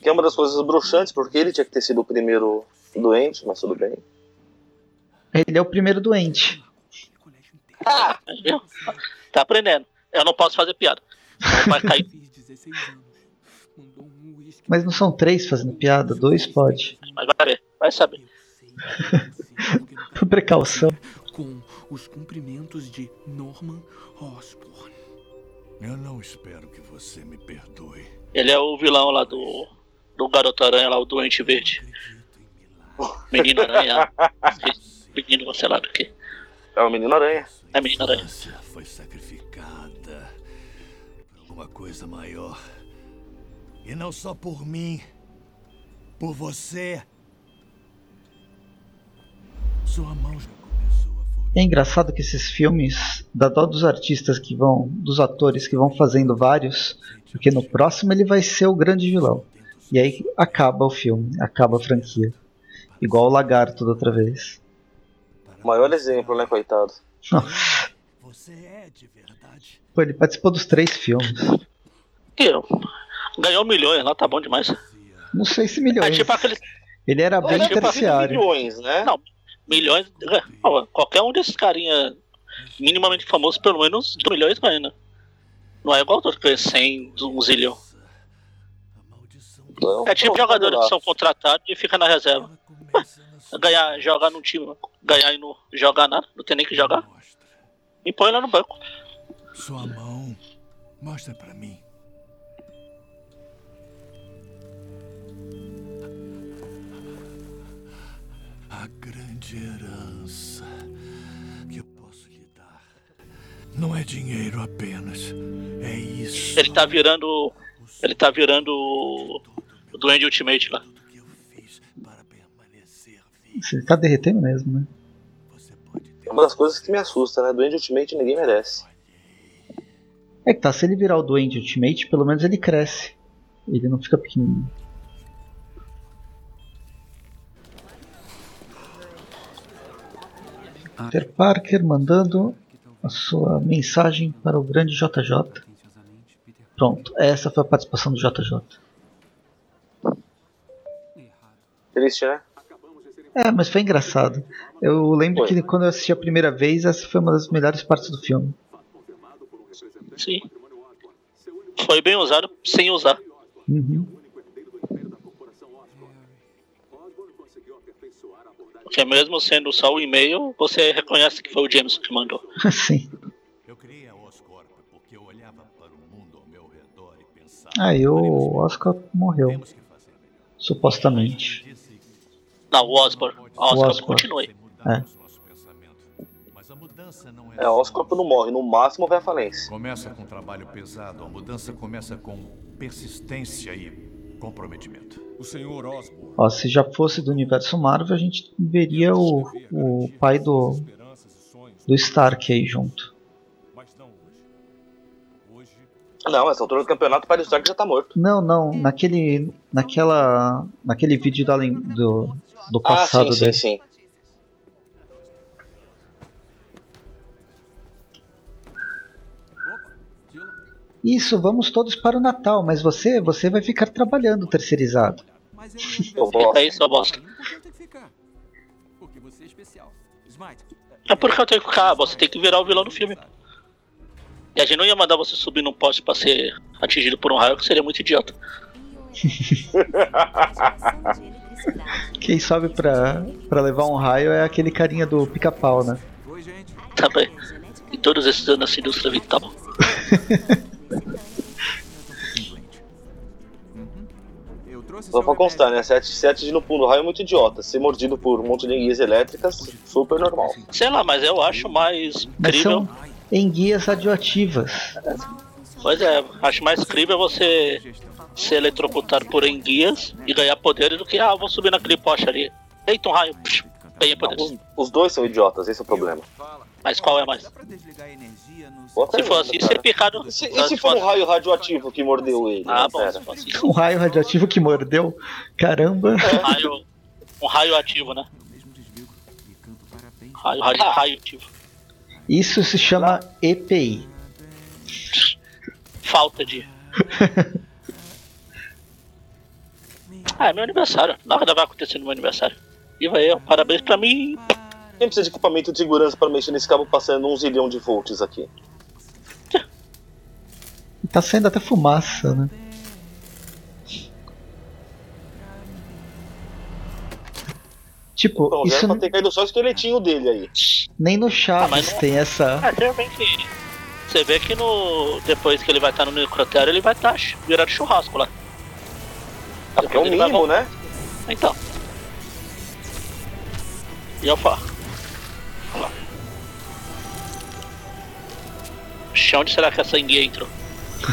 Que é uma das coisas bruxantes, porque ele tinha que ter sido o primeiro doente, mas tudo bem. Ele é o primeiro doente. Ah, viu? Tá aprendendo. Eu não posso fazer piada. Vai cair. Mas não são três fazendo piada, dois pode. Mas vai ver, vai saber. Por precaução. Os cumprimentos de Norman Osborn. Eu não espero que você me perdoe. Ele é o vilão lá do. Do Garoto Aranha lá, o Doente Verde. Menino Aranha. Menino, sei lá do que. É o Menino Aranha. É Menino Aranha. Foi sacrificada por alguma coisa maior. E não só por mim, por você. Sua mão já É engraçado que esses filmes, dá dó dos artistas que vão, dos atores que vão fazendo vários, porque no próximo ele vai ser o grande vilão. E aí acaba o filme, acaba a franquia. Igual o Lagarto da outra vez. Maior exemplo, né, coitado? Nossa. Pô, ele participou dos três filmes. Que eu. Ganhou milhões lá, tá bom demais. Não sei se milhões. É tipo aquele. Ele era bem É tipo terciário. Milhões, né? Não, milhões. é, Qualquer um desses carinha minimamente famosos, pelo menos 2 milhões ganha, né? Não é igual outros que ganham 100, um zilhão. É tipo jogadores que são contratados e fica na reserva. Ué, Ganhar, jogar num time, ganhar e não jogar nada, não tem nem que jogar. E põe lá no banco. Sua mão. Mostra pra mim. Não é dinheiro apenas. É isso. Ele tá virando. Ele tá virando o o Duende Ultimate lá. Ele tá derretendo mesmo, né? É uma das coisas que me assusta, né? Duende Ultimate ninguém merece. É que tá, se ele virar o Duende Ultimate, pelo menos ele cresce. Ele não fica pequenininho. Peter Parker mandando a sua mensagem para o grande JJ. Pronto, essa foi a participação do JJ. Triste, né? É, mas foi engraçado. Eu lembro Foi. que quando eu assisti a primeira vez, essa foi uma das melhores partes do filme. Sim. Foi bem usado sem usar. Uhum. Porque mesmo sendo só o e-mail, você reconhece que foi o James que mandou. Sim. Eu criei a Oscorp porque eu olhava para o mundo ao meu redor e pensava. Aí o Oscar morreu. Supostamente. Não, o Osborn. A Oscar continua aí. É. É, o Oscorp não morre, no máximo vai à falência. Começa com trabalho pesado, a mudança começa com persistência e comprometimento. O senhor Osborn. Ó, se já fosse do universo Marvel, a gente veria o, o pai do, do Stark aí junto. Não, essa altura do campeonato, o pai do Stark já tá morto. Não, não, naquele. naquela. naquele vídeo da, do, do Ah, passado sim, sim, dele. sim. Isso, vamos todos para o Natal, mas você, você vai ficar trabalhando terceirizado. Eu vou. É isso, eu bosta. Porque você é especial. Smite, É porque eu tenho que ficar, você tem que virar o vilão do filme. E a gente não ia mandar você subir num poste pra ser atingido por um raio, que seria muito idiota. Quem sobe pra, pra levar um raio é aquele carinha do pica-pau, né? Também. E todos esses anos nessa indústria vital. Só pra constar, né? Se se atingir no pulo do raio é muito idiota. Ser mordido por um monte de enguias elétricas, super normal. Sei lá, mas eu acho mais Mas crível. são enguias radioativas. Pois é, acho mais crível você ser eletrocutado por enguias e ganhar poderes do que, ah, vou subir naquele poste ali. Eita, um raio. Psh, Ganhei poderes. Os, os dois são idiotas, esse é o problema. Mas qual é mais? Se for assim, cara. ser picado. E se, e se for um raio radioativo que mordeu ele? Ah, né, bom, se for assim. Um raio radioativo que mordeu. Caramba. Um raio, um raio ativo, né? Raio, raio, raio ativo. Isso se chama EPI. Falta de. Ah, é meu aniversário. Nada vai acontecer no meu aniversário. E vai eu, parabéns pra mim. Quem precisa de equipamento de segurança para mexer nesse cabo passando um zilhão de volts aqui? Tá saindo até fumaça, né? Tipo, Bom, isso era pra n- ter caído só o esqueletinho dele aí. nem no Ah, Chaves mas não- tem essa. Ah, realmente. Você vê que no. Depois que ele vai estar no necrotério, ele vai estar virando churrasco lá. Porque é o Ele vai mínimo, né? Então. E eu Oxi, Onde será que essa enguia entrou?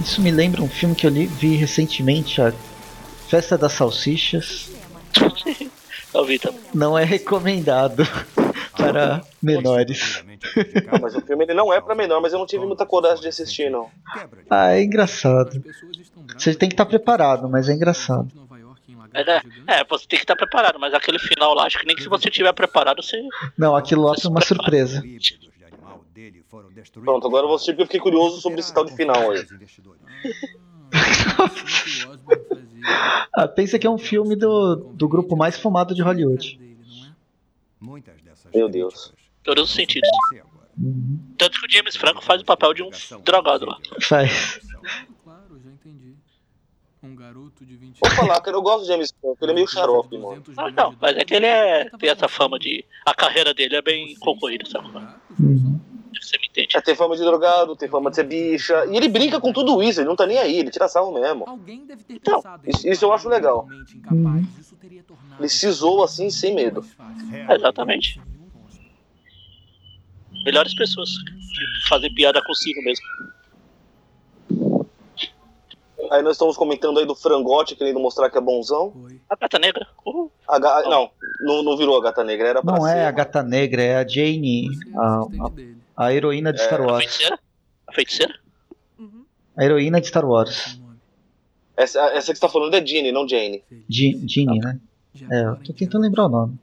Isso me lembra um filme que eu li- vi recentemente, a Festa das Salsichas. Eu vi também. Não é recomendado para menores. Ah, mas o filme ele não é pra menor, mas eu não tive muita coragem de assistir, não. Ah, é engraçado. Você tem que estar preparado, mas é engraçado. É, é, você tem que estar preparado, mas aquele final lá, acho que nem que se você estiver preparado, você. Não, aquilo lá foi uma surpresa. Pronto, agora eu vou assistir porque eu fiquei curioso sobre esse tal de final aí. Ah, pensa que é um filme do, do grupo mais fumado de Hollywood. Meu Deus. Todos os sentidos. Tanto que o James Franco faz o papel de um drogado lá. Faz. Vou falar, cara, eu gosto do James Franco, ele é meio xarope, mano. Ah, não, mas é que ele é, tem essa fama de. A carreira dele é bem concorrida, sabe? Você me entende? É, tem fama de drogado, tem fama de ser bicha. E ele brinca com tudo isso, ele não tá nem aí, ele tira sarro mesmo. Então, Isso, isso eu acho legal. Ele se zoa assim, sem medo. É, exatamente. Melhores pessoas que fazem piada consigo mesmo. Aí nós estamos comentando aí do frangote querendo mostrar que é bonzão. A gata negra. Uhul. A ga- Não, não, não virou a gata negra, era pra Não ser. é a gata negra, é a Jane, a, a, a heroína de Star É. A Wars. feiticeira? A feiticeira? A heroína de Star Wars. Essa, essa que você tá falando é Jeannie, não Jane. Jeannie, né? É, eu tô tentando lembrar o nome.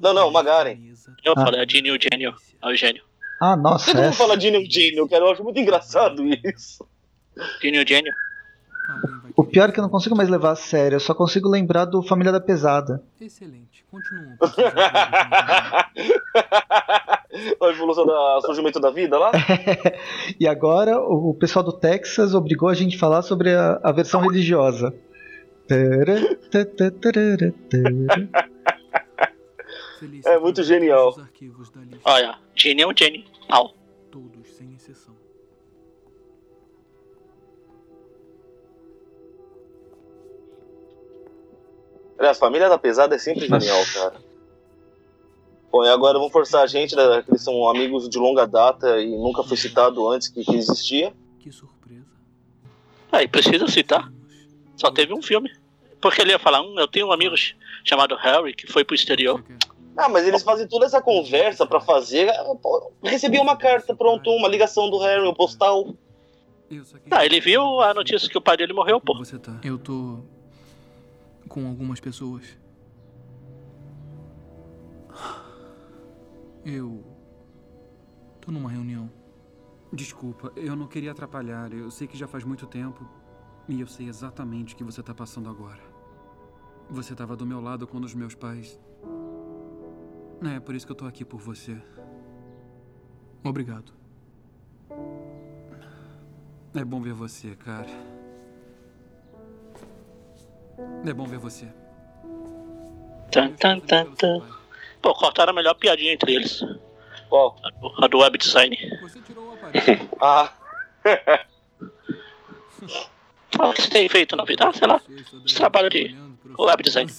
Não, não, Magaren. Eu Ah. falei, a Genie e o Gênio. É o gênio. Ah, nossa, Todo mundo essa. fala Jeannie ou Jane, cara, eu acho muito engraçado isso. Gênio e o Gênio. O pior é que eu não consigo mais levar a sério, eu só consigo lembrar do Família da Pesada. Excelente. Continua. a evolução do surgimento da vida lá? E agora o, pessoal do Texas obrigou a gente a falar sobre a, a versão religiosa. É muito genial. Olha, é Gênio. Au. Todos, sem exceção. Aliás, Família da Pesada é sempre genial, cara. Bom, e agora vão forçar a gente, né, que eles são amigos de longa data e nunca foi citado antes que, que existia. Aí precisa citar. Só teve um filme. Porque ele ia falar, hum, eu tenho um amigo ch- chamado Harry que foi pro exterior. Ah, mas eles fazem toda essa conversa pra fazer. pô, Recebi uma carta, pronto, uma ligação do Harry, um postal. Ah, ele viu a notícia que o pai dele morreu, pô. Você tá? Eu tô com algumas pessoas. Eu tô numa reunião. Desculpa, eu não queria atrapalhar. Eu sei que já faz muito tempo e eu sei exatamente o que você tá passando agora. Você tava do meu lado quando os meus pais. É, por isso que eu tô aqui por você. Obrigado. É bom ver você, cara. É bom ver você. Tan, tan, tan, tan. Pô, cortaram a melhor piadinha entre eles. Qual? A do, a do web design. ah. Ah, o que você tem feito na vida? Ah, sei lá. Esse trabalho de web design.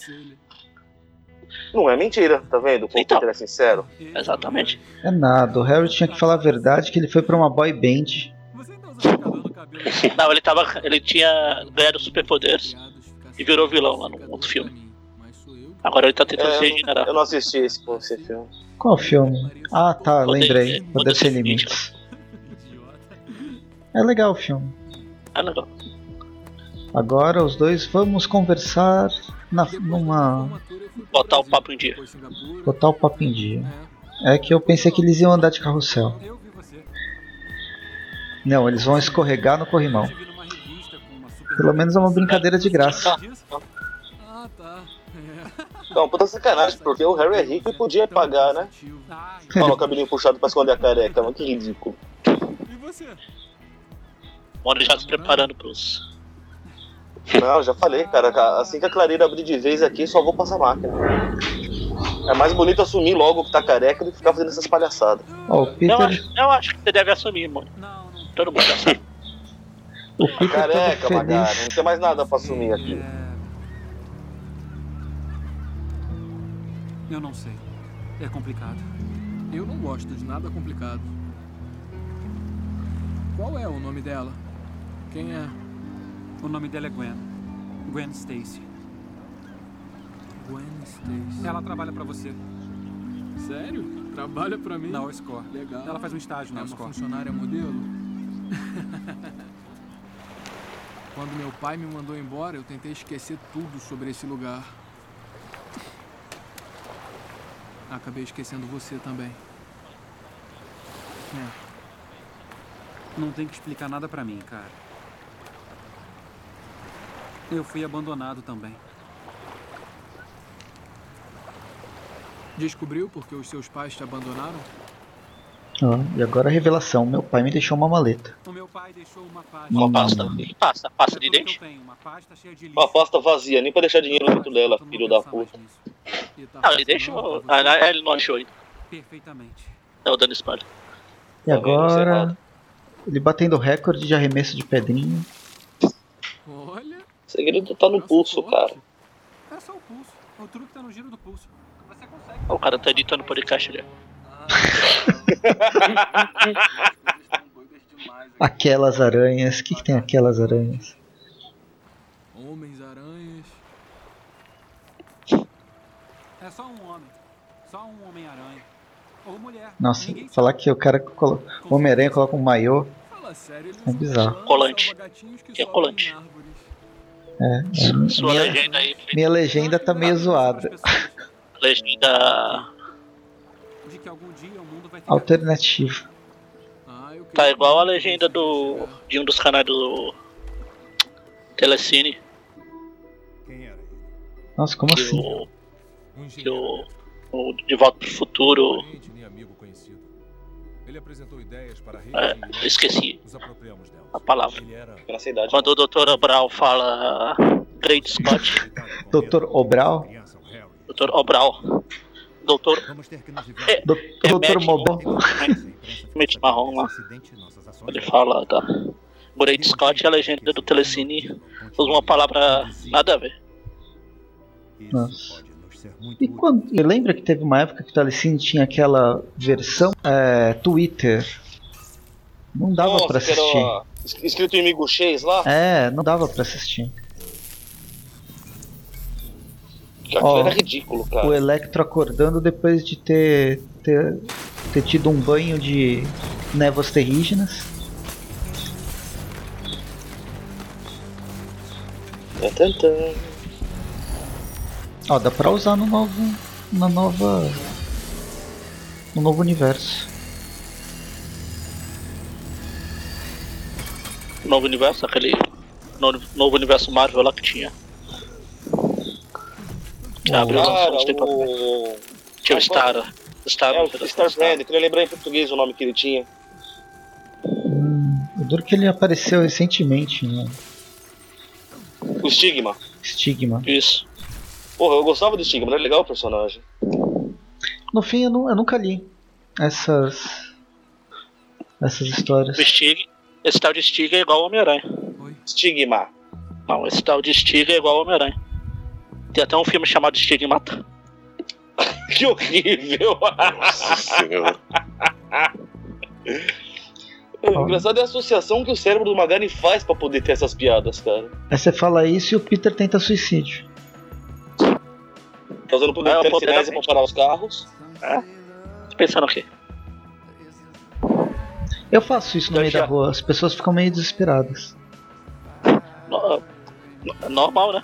Não é mentira, tá vendo? Como Então. É sincero. Exatamente. É nada, o Harry tinha que falar a verdade que ele foi pra uma boy band. Não, ele tava. Ele tinha ganhado superpoderes e virou vilão lá no outro filme. Agora ele tá tentando É, se regenerar. eu não assisti esse, esse filme. Qual filme? Ah, tá, Poder- lembrei. Poder Poder Sem Limites. É legal o filme. Ah, legal. Agora os dois vamos conversar na, numa. Botar o papo em dia. botar o papo em dia. É que eu pensei que eles iam andar de carrossel. Não, eles vão escorregar no corrimão. Pelo menos é uma brincadeira de graça. Ah, tá. Não, puta sacanagem, porque o Harry é rico e podia pagar, né? Olha o cabelinho puxado pra esconder a careca, mano, que ridículo. O Mônio já se preparando pros. Não, já falei, cara, assim que a clareira abrir de vez aqui, só vou passar máquina. É mais bonito assumir logo que tá careca do que ficar fazendo essas palhaçadas. Ó, o Eu Peter, acho, eu acho que você deve assumir, Mônio. Todo mundo já sabe. O Careca, Magari, não tem mais nada pra assumir aqui. Eu não sei. É complicado. Eu não gosto de nada complicado. Qual é o nome dela? Quem é? O nome dela é Gwen. Gwen Stacy. Gwen Stacy. Ela trabalha pra você. Sério? Trabalha pra mim? Na Oscore. Legal. Ela faz um estágio na é uma Oscore. funcionária modelo? Quando meu pai me mandou embora, eu tentei esquecer tudo sobre esse lugar. Acabei esquecendo você também. É. Não tem que explicar nada pra mim, cara. Eu fui abandonado também. Descobriu porque os seus pais te abandonaram? Ó, e agora a revelação: meu pai me deixou uma maleta. O meu pai deixou uma pasta. Uma pasta. Que pasta? Pasta de É dente? uma pasta vazia, nem pra deixar dinheiro dentro dela, filho da puta. Tá Não, ele você? Ah, ele não achou ainda. Perfeitamente. É o dando spoiler. E é agora. Ele batendo recorde de arremesso de pedrinha. Olha, O segredo tá no pulso, cara. É só o pulso. O truque tá no giro do pulso. Você consegue. O cara tá editando o podcast ali. Aquelas aranhas. O que, que tem aquelas aranhas? Homens-aranhas. É só um homem. Só um Homem-Aranha. Ou mulher. Nossa, Ninguém falar que o cara colo... o Homem-Aranha coloca um maiô. Sério, É bizarro. Colante. que é colante. É, é, Sua minha, legenda aí. minha legenda tá meio zoada. Legenda. Que algum dia o mundo vai ter Alternativa. Ah, Tá igual a legenda do. de um dos canais do. Telecine. Quem era ele? Nossa, como Que assim? o. Um Que o. o De Volta pro Futuro. Parente nem amigo conhecido. Ele apresentou ideias para a rede É, esqueci nos apropriamos delas. a palavra. Quando o Dr. Brau fala. Great Scott. Doutor Obral? Dr. Obral. Doutor. Vamos ter que nos É. Do- Doutor Matt- Mobão? Mete marrom lá. Ele fala da. Great Scott e a legenda do Telecine usa uma palavra nada a ver. Nossa. E quando, e lembra que teve uma época que o Telecine tinha aquela versão é, Twitter? Não dava Nossa, pra era, assistir. es- escrito em miguxês lá. É, não dava pra assistir. Que aquilo era ridículo, cara. O Electro acordando depois de ter, ter, ter tido um banho de névoas terrígenas. Tan, tan, tan. Ó, dá pra usar no novo. na nova. no novo universo. Novo universo, aquele. no- Novo universo Marvel lá que tinha. Que abriu Cara, o... Tinha o Star. Star, É, o Star Brand, queria lembrar em português o nome que ele tinha. Hum, o duro que ele apareceu recentemente no O Stigma. Stigma. Isso. Porra, eu gostava do Stigma, era legal o personagem. No fim eu, eu nunca li essas. essas histórias. O Stig. Esse tal de Stig é igual ao Homem-Aranha. Stigma. Não, esse tal de Stig é igual ao Homem-Aranha. Tem até um filme chamado Stigmata. que horrível! Nossa senhora. O engraçado é a associação que o cérebro do Magari faz pra poder ter essas piadas, cara. Aí você fala isso e o Peter tenta suicídio. Tá usando o poder É, o de poder da telecinese pra parar os carros. É? Pensando o quê? Eu faço isso no Eu meio já- da rua, as pessoas ficam meio desesperadas. No- Normal, né?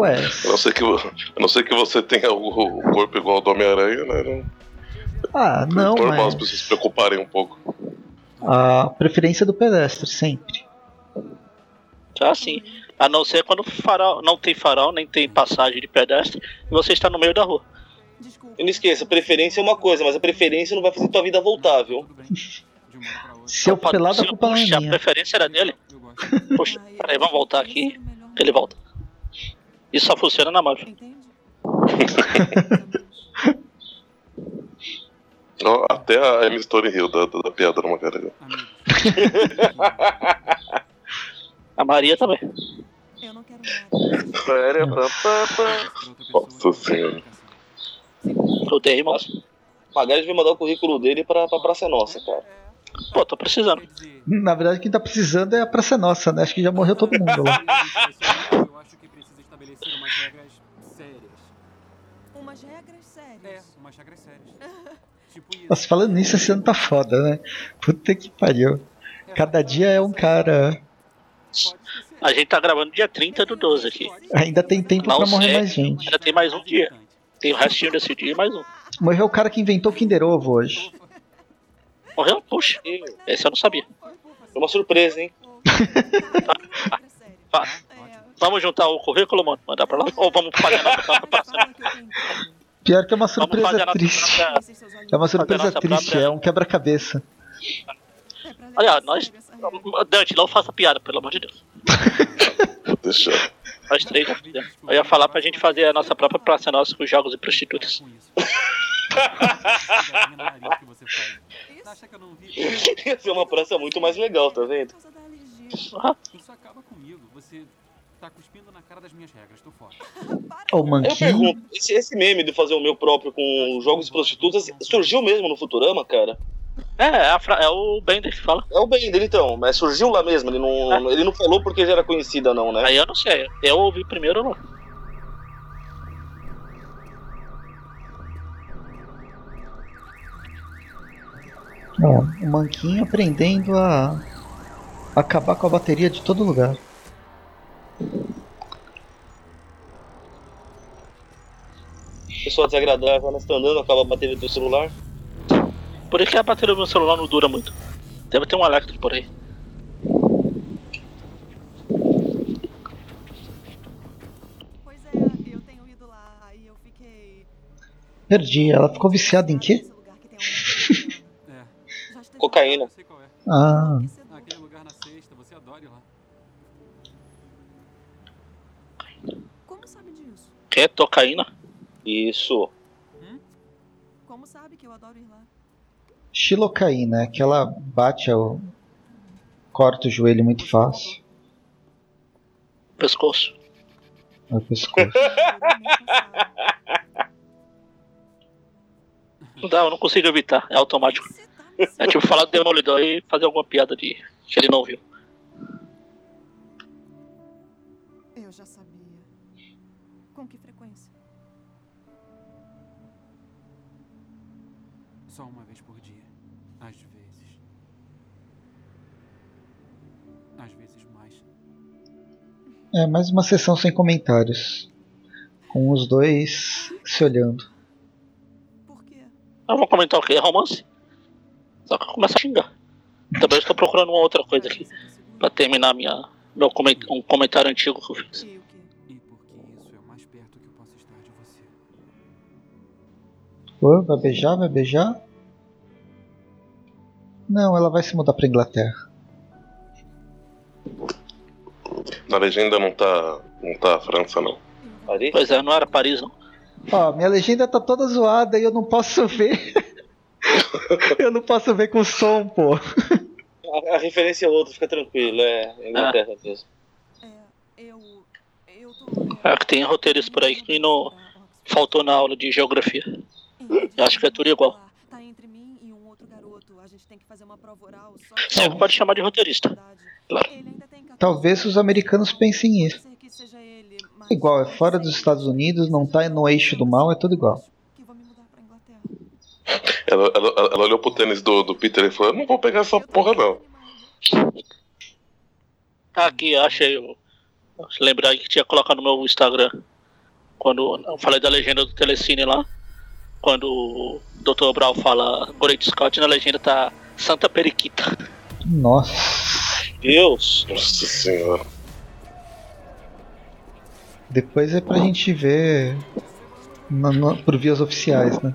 Ué, A não ser que, a não ser que você tenha o, o corpo igual ao do Homem-Aranha, né? Não, ah, não, normal mas as pessoas se preocuparem um pouco. a preferência do pedestre, sempre. Já assim. A não ser quando farol não tem farol, nem tem passagem de pedestre, e você está no meio da rua. E não esqueça, preferência é uma coisa, mas a preferência não vai fazer tua vida voltar, viu? Se eu pelado, a Se- culpa não é a minha. preferência era dele. Puxa, peraí, vamos voltar aqui. Ele volta. Isso só funciona na. Ó, Até a M. Story Hill da, da, da piada do Macarena. A Maria também. Nossa senhora. O Damon. O Magari vai mandar o currículo dele pra, pra Praça Nossa, cara. Pô, tô precisando. Na verdade, quem tá precisando é a Praça Nossa, né? Acho que já morreu todo mundo lá. Eu acho que precisa estabelecer umas regras sérias. Umas regras sérias. É, umas regras sérias. Tipo isso. Nossa, falando nisso, esse ano tá foda, né? Puta que pariu. Cada dia é um cara. A gente tá gravando dia 30 do 12 aqui. Ainda tem tempo Não pra morrer sei. mais gente. Ainda tem mais um dia. Tem o restinho desse dia e mais um. Morreu o cara que inventou o Kinder Ovo hoje. Morreu? Puxa. Esse eu não sabia. Foi uma surpresa, hein? Tá. Vamos juntar o currículo, mano? Mandar pra lá? Ou vamos fazer a nossa própria? Pior que é uma Vamos fazer surpresa a nossa triste. própria... É uma surpresa triste, própria- é um quebra-cabeça. Olha, nós... Dante, não faça piada, pelo amor de Deus. Deixa. Nós três já fizemos. Eu ia falar pra gente fazer a nossa própria praça nossa com jogos e prostitutas. Ia ser uma praça muito mais legal, tá vendo? Isso acaba comigo. Você tá cuspindo na cara das minhas regras. Tô fora. Ô, Eu Manquinho. pergunto, esse, esse meme de fazer o meu próprio com jogos e prostitutas surgiu mesmo no Futurama, cara? É, é, fra- é o Bender que fala. É o bem dele então, mas surgiu lá mesmo, ele não, ele não falou porque já era conhecida não, né? Aí eu não sei. Eu ouvi primeiro ou não. Ó, o Manquinho aprendendo a acabar com a bateria de todo lugar. Pessoa desagradável, ela está andando, acaba a bateria do celular. Por isso que a bateria do meu celular não dura muito. Deve ter um Electro por aí. Pois é, eu tenho ido lá e eu fiquei. Perdi. Ela ficou viciada em quê? Cocaína. Ah, disso? Que? Tocaína? Isso. Como sabe que eu adoro ir lá? xilocaína, que ela bate ao. corta o joelho muito fácil. Pescoço. É o pescoço. Não dá, eu não consigo evitar, é automático. É tipo falar do Demolidor e fazer alguma piada de que ele não viu. Só uma vez por dia. Às vezes. Às vezes mais. É, mais uma sessão sem comentários. Com os dois se olhando. Eu vou comentar o quê? Romance? Só que eu começo a xingar. Também estou procurando uma outra coisa aqui. Pra terminar minha, meu coment, um comentário antigo que eu fiz. Pô, vai beijar? Vai beijar? Não, ela vai se mudar pra Inglaterra. Na legenda não tá. não tá a França não. Paris? Pois é, não era Paris não. Ó, minha legenda tá toda zoada e eu não posso ver. eu não posso ver com som, pô. A, a referência é outra, fica tranquilo, é Inglaterra mesmo. É que tem roteiristas por aí que não faltou na aula de geografia. Eu acho que é tudo igual. Tá entre mim e um outro garoto. A gente tem que fazer uma prova oral só. Você pode chamar de roteirista. Claro. Talvez os americanos pensem isso. Igual, é fora dos Estados Unidos, não tá no eixo do mal, é tudo igual. Ela, ela, ela olhou pro tênis do, do Peter e falou: Eu não vou pegar essa porra não. Aqui, achei. Lembrar que tinha colocado no meu Instagram. Quando eu falei da legenda do Telecine lá. Quando o Dr. Brown fala Great Scott, na legenda tá Santa Periquita. Nossa. Deus! Nossa senhora. Depois é pra gente ver na- na- por vias oficiais, né?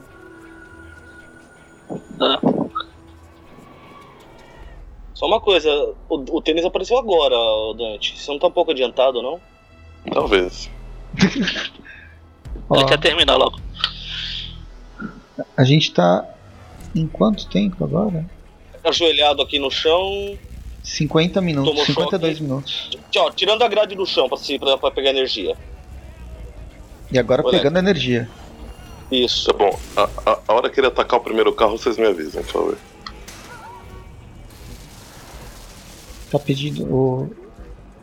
Só uma coisa, o, o tênis apareceu agora, Dante. Você não tá um pouco adiantado, não? Talvez. Ele quer terminar logo. a gente tá em quanto tempo agora? Ajoelhado aqui no chão. 50 minutos, Tomou 52 minutos. Tchau, tirando a grade do chão pra, se, pra, pra pegar energia. E agora Olha. pegando energia. Isso. Tá bom. A, a, a hora que ele atacar o primeiro carro, vocês me avisam, por favor. Tá pedindo o,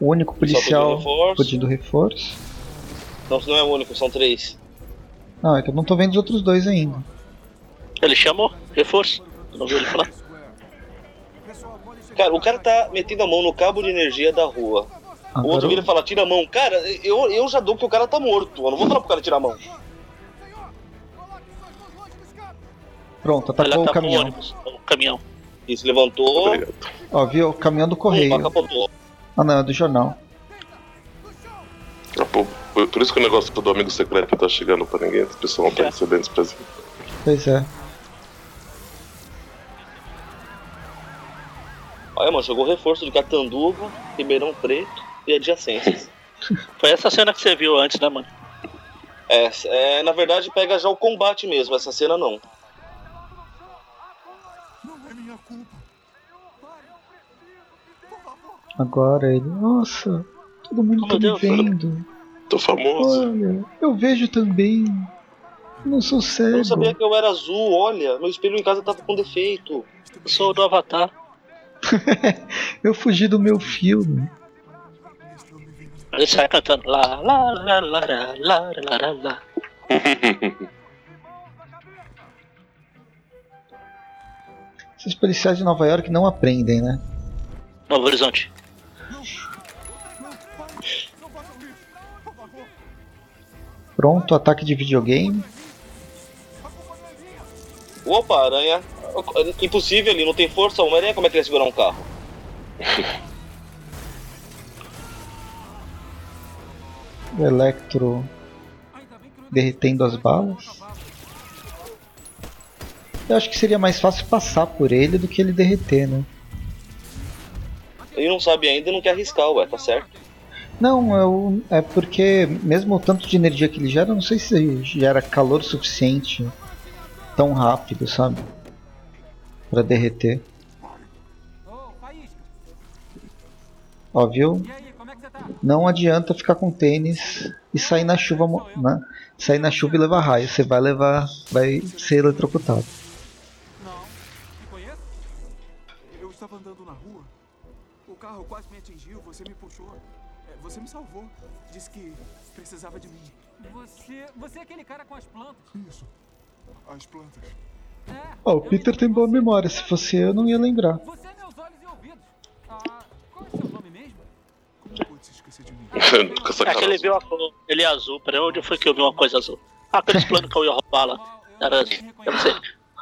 o único policial reforço. pedindo reforço. Não, não é o único, são três. Não, é que eu não tô vendo os outros dois ainda. Ele chamou, reforço. Não viu ele falar? Cara, o cara tá metendo a mão no cabo de energia da rua. O Agora outro vira e fala, tira a mão. Cara, eu, eu já dou que o cara tá morto. Eu não vou falar pro cara tirar a mão. Pronto, atacou o o caminhão. ônibus, o caminhão. Isso, levantou. Ó, viu? O caminhão do correio. Opa. Ah não, é do jornal. Ah, pô, Por, isso que o negócio do amigo secreto tá chegando pra ninguém, as pessoas não estão recebendo esse presente. Pois é. Olha, mano, chegou reforço de Catanduva, Ribeirão Preto e adjacências. Foi essa cena que você viu antes, né, mano? É, é, na verdade, pega já o combate mesmo, essa cena não. Agora ele. Nossa, todo mundo tá me vendo. Tô famoso. Olha, eu vejo também. Eu não sou Eu cego. não sabia que eu era azul, olha, meu espelho em casa tava com defeito. Sou do Avatar. eu fugi do meu filme. Ele sai cantando lá, lá, lá, lá, lá, lá, lá, lá. Esses policiais de Nova York não aprendem, né? Novo Horizonte. Pronto, ataque de videogame. Opa, aranha Impossível ali, não tem força. Uma aranha, como é que ele ia segurar um carro? O Electro derretendo as balas. Eu acho que seria mais fácil passar por ele do que ele derreter, né? Ele não sabe ainda e não quer arriscar, ué, tá certo. Não, eu, é porque mesmo o tanto de energia que ele gera, eu não sei se gera calor suficiente tão rápido, sabe? Pra derreter. Ó, viu? não adianta ficar com tênis e sair na chuva, né? Sair na chuva e levar raio. Você vai levar. vai ser eletrocutado. Eu estava andando na rua. O carro quase me atingiu. Você me puxou. É, Você me salvou. Disse que precisava de mim. Você, você é aquele cara com as plantas. Isso. As plantas. Ó, o Peter tem boa memória. Se fosse eu, não ia lembrar. Você é. Ah, qual é o seu nome mesmo? Como pode se esquecer de mim? Com essa É que ele azul. viu a cor, ele é azul, peraí, onde foi que eu vi uma coisa azul? Ah, aqueles planos que eu ia roubar lá. Era, eu não sei.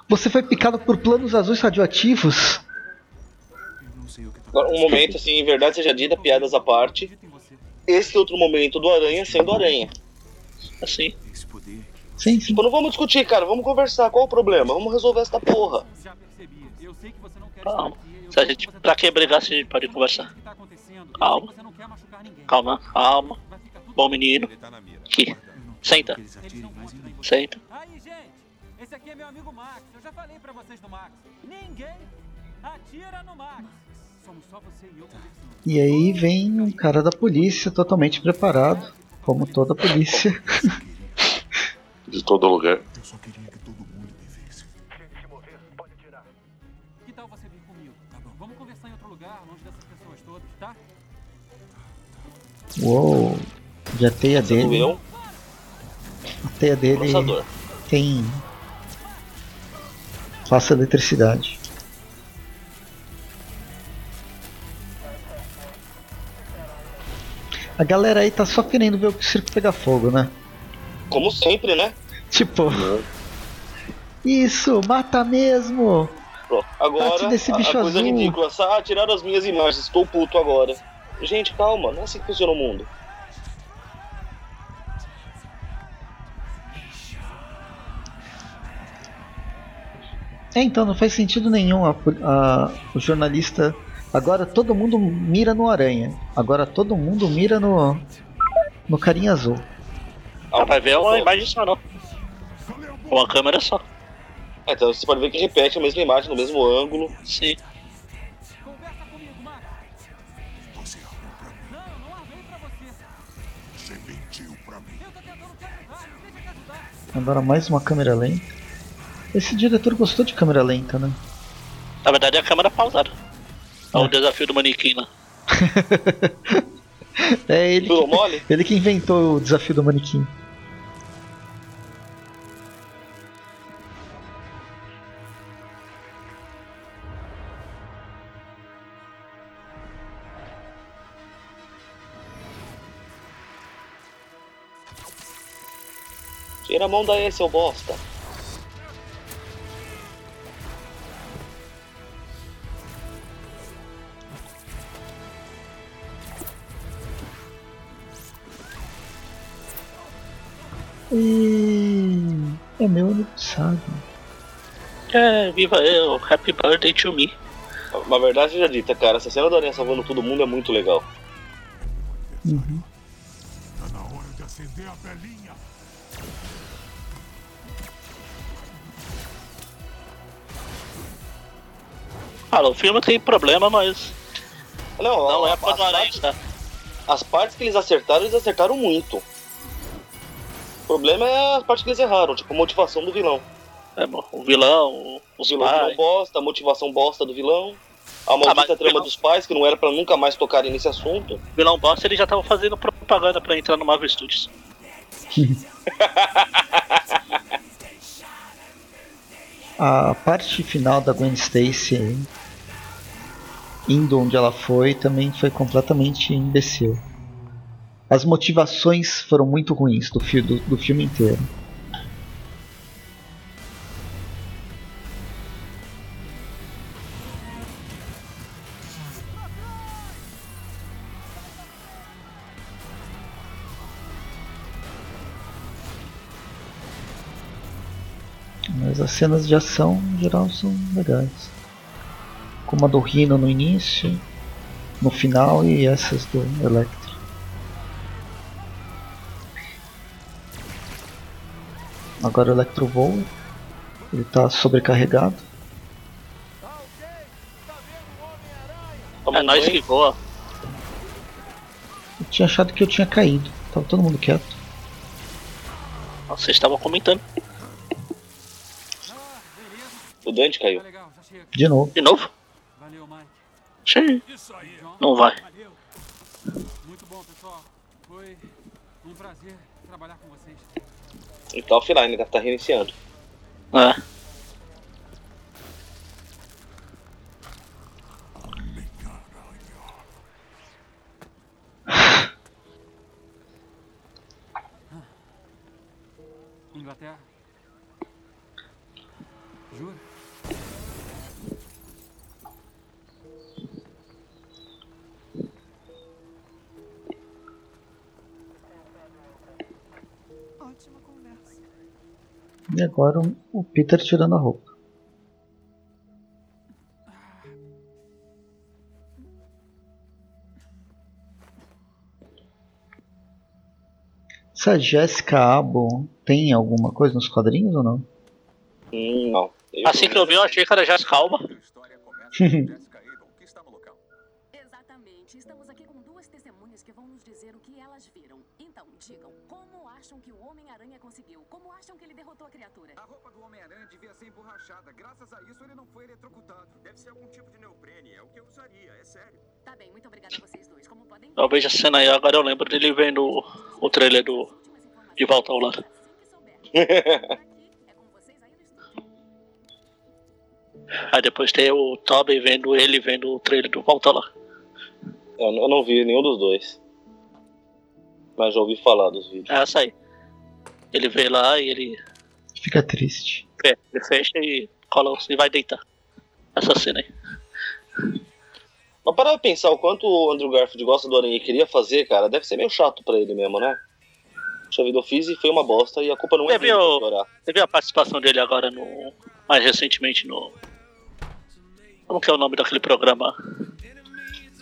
Você foi picado por planos azuis radioativos? Agora, um momento, assim, em verdade seja dita, piadas à parte. Esse outro momento do Aranha sendo Aranha. Assim. Sim, sim. Tipo, não vamos discutir, cara. Vamos conversar. Qual o problema? Vamos resolver esta porra. Calma. Se a gente, pra que brigar se a gente pode conversar? Calma. Calma, calma. Bom menino. Aqui. Senta. Senta. Aí, gente, esse aqui é meu amigo Max. Eu já falei pra vocês do Max. Ninguém atira no Max. Somos só você e eu conversando. E aí vem um cara da polícia totalmente preparado, como toda polícia. De todo lugar. Que tal você vir comigo? Tá bom. Vamos conversar em outro lugar, longe dessas pessoas todas, tá? Uou! E a teia Você dele. doeu? A teia dele Lançador. tem. Passa eletricidade. A galera aí tá só querendo ver o circo pegar fogo, né? Como sempre, né? Tipo. Isso, mata mesmo! Pronto. Agora, nesse a, a bicho coisa azul. ridícula. Ah, tiraram as minhas imagens. Estou puto agora. Gente, calma. Não é assim que funciona o mundo. É, então não faz sentido nenhum a, a- o jornalista. Agora todo mundo mira no aranha. Agora todo mundo mira no. no carinha azul. Ah, vai ver uma imagem só, não. Uma câmera só. É, então você pode ver que repete a mesma imagem no mesmo ângulo. Sim. Você mentiu pra mim. Agora mais uma câmera lenta. Esse diretor gostou de câmera lenta, né? Na verdade é a câmera pausada. É o desafio do manequim lá. É ele que, mole? ele que inventou o desafio do manequim. Tira a mão daí, seu bosta. E... É meu aniversário. É, viva eu, happy birthday to me. Na verdade, seja dita, cara, essa cena do Aranha salvando todo mundo é muito legal. Uhum. Cara, o filme tem problema, mas Não, não é pra do Aranha, tá? as partes que eles acertaram, eles acertaram muito. O problema é as partes que eles erraram, tipo a motivação do vilão. É, bom, o vilão, o- O os vilão pais. bosta, a motivação bosta do vilão. A maldita mas o trama vilão- dos pais, que não era pra nunca mais tocarem nesse assunto. O vilão bosta, ele já tava fazendo propaganda pra entrar no Marvel Studios. A parte final da Gwen Stacy indo onde ela foi também foi completamente imbecil. As motivações foram muito ruins do, fi do, do filme inteiro. Mas as cenas de ação em geral são legais. Como a do Rhino no início, no final e essas do Electro. Agora o Electro voa. Ele tá sobrecarregado. É nós que voa. Tinha achado que eu tinha caído. Tava todo mundo quieto. Vocês estavam comentando. O Dante caiu. De novo. De novo? Sim. Não vai. Muito bom, pessoal. Foi um prazer trabalhar com vocês. Ele tá offline, deve estar reiniciando. É. Inglaterra. Jura? E agora o Peter tirando a roupa. Essa Jessica Abo tem alguma coisa nos quadrinhos ou não? Hum, não. Assim que eu vi, eu achei que era Jessica Alba. Emborrachada. Graças a isso, ele não foi eletrocutado. Deve ser algum tipo de neoprene. É o que eu usaria, é sério. Tá bem, muito obrigada a vocês dois. Como podem Eu vejo a cena aí, agora eu lembro dele vendo o, trailer do De Volta ao Lar. Aí depois tem o Tobey vendo ele vendo o trailer do Volta ao Lar. Eu, eu não vi nenhum dos dois. Mas já ouvi falar dos vídeos. É essa aí. Ele vê lá e ele, Fica triste. Fe- ele fecha e cola e vai deitar. Essa cena aí. Mas para pensar o quanto o Andrew Garfield gosta do Aranha e queria fazer, cara, deve ser meio chato pra ele mesmo, né? Puxa vida, eu fiz e foi uma bosta e a culpa não é Você dele chorar. você viu a participação dele agora no. Mais recentemente no. Como que é o nome daquele programa?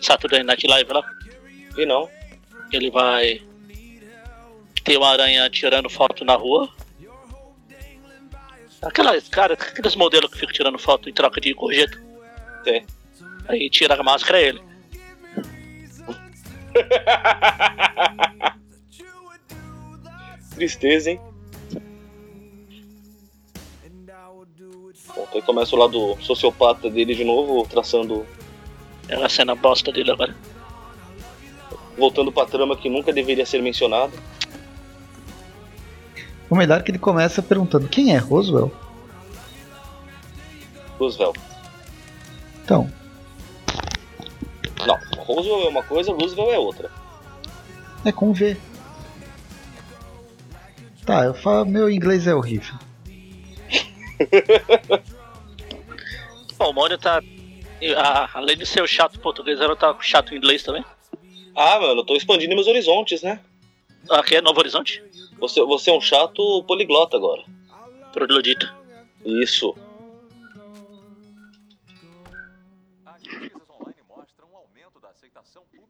Saturday Night Live lá? E não. Ele vai. Ter uma aranha tirando foto na rua. Aquelas, cara, aqueles modelos que ficam tirando foto em troca de gorjeta. Tem. Aí tira a máscara é ele. Tristeza, hein? Bom, aí começa o lado sociopata dele de novo, traçando. É a cena bosta dele agora. Voltando pra trama que nunca deveria ser mencionada. O melhor é que ele começa perguntando quem é Roswell? Roosevelt. Então, Não, Roosevelt é uma coisa, Roosevelt é outra. é com V. Tá, eu falo, meu inglês é horrível. Bom, o Mônio tá. ah, além de ser o chato português, ela tá chato em inglês também. Ah, mano, eu tô expandindo meus horizontes, né? Aqui é Novo Horizonte? Você, você é um chato poliglota agora. Troglodita. Isso. As pesquisas online mostram um aumento da aceitação pública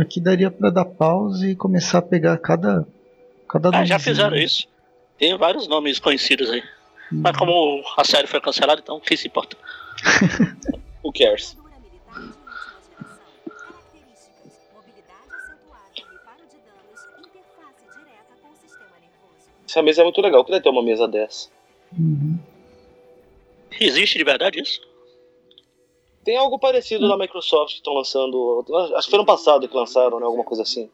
Aqui daria pra dar pause e começar a pegar cada. cada Ah, já fizeram isso. Tem vários nomes conhecidos aí. Mas como a série foi cancelada, então quem se importa? Who cares? Essa mesa é muito legal. Eu queria ter uma mesa dessa. Existe de verdade isso? Tem algo parecido na Microsoft que estão lançando. Acho que foi ano passado que lançaram, né? Alguma coisa assim.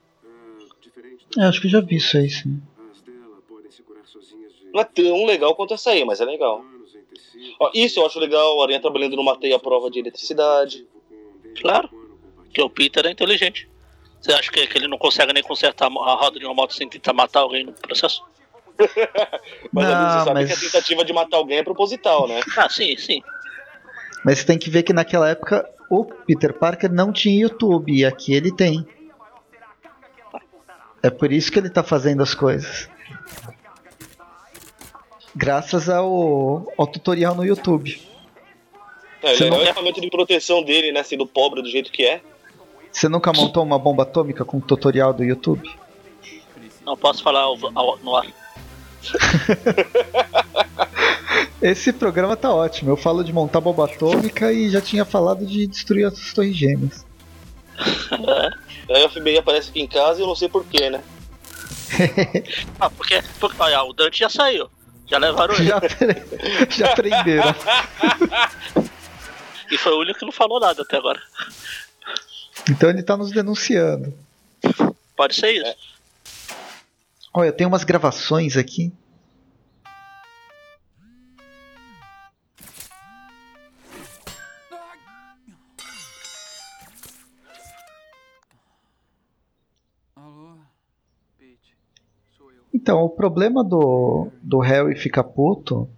É, acho que já vi isso aí, sim. Não é tão legal quanto essa aí, mas é legal. Ó, isso eu acho legal, a Aranha trabalhando numa teia à prova de eletricidade. Claro. Que o Peter é inteligente. Você acha que, que ele não consegue nem consertar a roda de uma moto sem tentar matar alguém no processo? Mas ali você Não, sabe mas- que a tentativa de matar alguém é proposital, né? Ah, sim, sim. Mas você tem que ver que naquela época o Peter Parker não tinha YouTube e aqui ele tem. É por isso que ele tá fazendo as coisas. Graças ao, ao tutorial no YouTube. É, Você ele não- é o equipamento de proteção dele, né? Sendo pobre do jeito que é. Você nunca montou uma bomba atômica com tutorial do YouTube? Não posso falar ao- ao- no ar. Esse programa tá ótimo. Eu falo de montar bomba atômica e já tinha falado de destruir as torres gêmeas. Aí o FBI aparece aqui em casa e eu não sei porquê, né? Ah, porque, porque olha, o Dante já saiu. Já levaram ele. Já, já prenderam. E foi o único que não falou nada até agora. Então ele tá nos denunciando. Pode ser isso. Olha, tem umas gravações aqui. Então, o problema do, do Harry ficar puto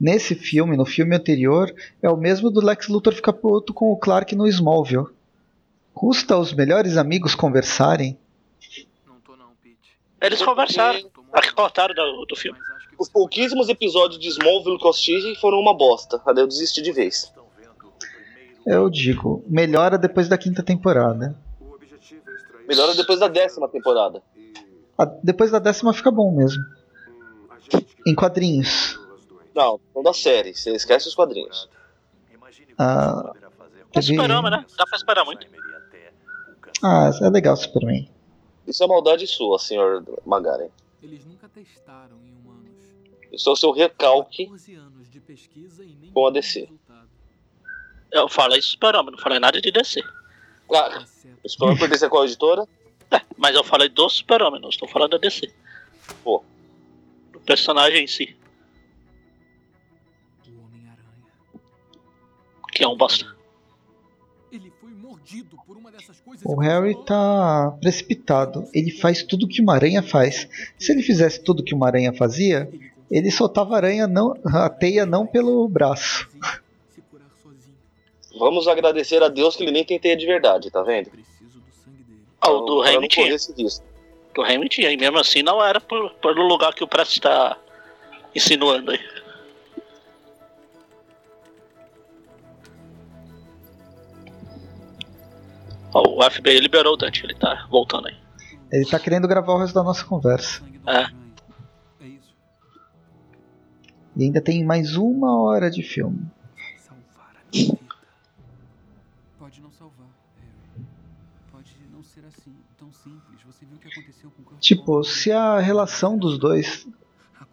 nesse filme, no filme anterior, é o mesmo do Lex Luthor ficar puto com o Clark no Smallville. Custa os melhores amigos conversarem? Eles conversaram. Aqui cortaram do, do filme. Os pouquíssimos episódios de Smallville que eu assisti foram uma bosta. Aí eu desisti de vez. Eu digo, melhora depois da quinta temporada. Melhora depois da décima temporada. A- depois da décima fica bom mesmo. Em quadrinhos. Não, não da série. Você esquece os quadrinhos. Ah, É teve- Superama, né? Dá pra esperar muito. ah, é legal Superman. Isso é maldade sua, senhor Magaren. Eles nunca testaram em humanos. Isso é o seu recalque 14 anos de pesquisa e nem com a DC. Eu falei Superama, não falei nada de DC. Ah, o Superman pertence a qual editora? Mas eu falei do Super-Homem, não estou falando da DC. Pô. O personagem em si. Que é um bosta. Ele foi mordido por uma dessas coisas. O Harry tá precipitado. Ele faz tudo que uma aranha faz. Se ele fizesse tudo que uma aranha fazia, ele soltava a aranha não, a teia não pelo braço. Vamos agradecer a Deus que ele nem tem teia de verdade, tá vendo? Ah, o do não tinha. Do tinha. E mesmo assim não era por- pelo lugar que o Prestes está insinuando aí. Ó, o FBI liberou o Dante, ele tá voltando aí. Ele tá querendo gravar o resto da nossa conversa. É. E ainda tem mais uma hora de filme. Tipo, se a relação dos dois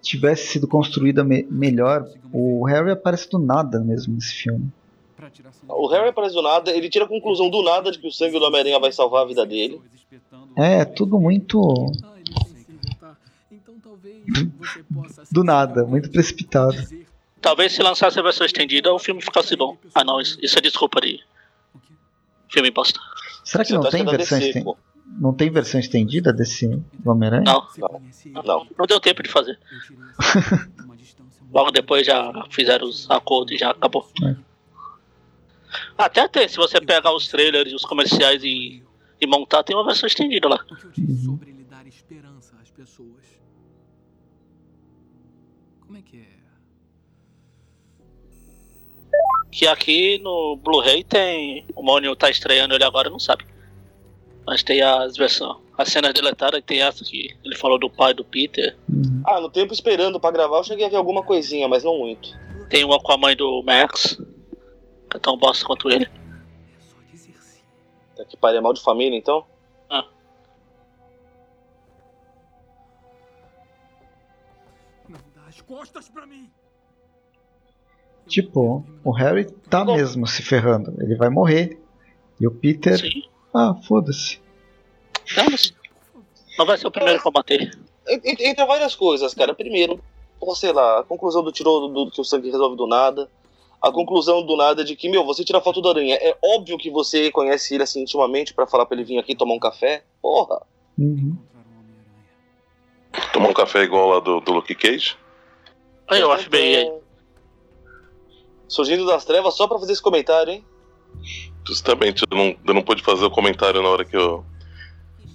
tivesse sido construída me- melhor, o Harry aparece do nada mesmo nesse filme. O Harry aparece do nada, ele tira a conclusão do nada de que o sangue do Homem-Aranha vai salvar a vida dele. É, tudo muito. Do nada, muito precipitado. Talvez se lançasse a versão estendida o filme ficasse bom. Ah não, isso, é desculpa de filme bosta. Será que Você não tá tem versão estendida? Não tem versão estendida desse Homem-Aranha? Não, não, não deu tempo de fazer. Logo depois já fizeram os acordos e já acabou. É. Até tem, se você pegar os trailers e os comerciais e, e montar, tem uma versão estendida lá. sobre ele dar esperança às pessoas. Como é que é? Que aqui no Blu-ray tem. O Mônio tá estreando ele agora, não sabe. Mas tem as versões. As cenas deletadas e tem essa que ele falou do pai do Peter. Ah, no tempo esperando pra gravar, eu cheguei a ver alguma coisinha, mas não muito. Tem uma com a mãe do Max. Que é tão bosta quanto ele. Tá que pariu, é mal de família, então? Ah. Não dá as costas pra mim. Tipo, o Harry tá mesmo se ferrando. Ele vai morrer. E o Peter. Ah, foda-se. Vamos. Não vai ser o primeiro a combater. En- en- Entre várias coisas, cara. Primeiro, ou sei lá, a conclusão do tirou do, do que o sangue resolve do nada. A conclusão do nada de que, meu, você tira foto da aranha. É óbvio que você conhece ele assim intimamente pra falar pra ele vir aqui tomar um café. Porra. Uhum. Tomar um café igual lá do, do Luke Cage? Aí eu acho bem aí. Surgindo das trevas só pra fazer esse comentário, hein? Justamente, eu não, eu não pude fazer o comentário na hora que eu.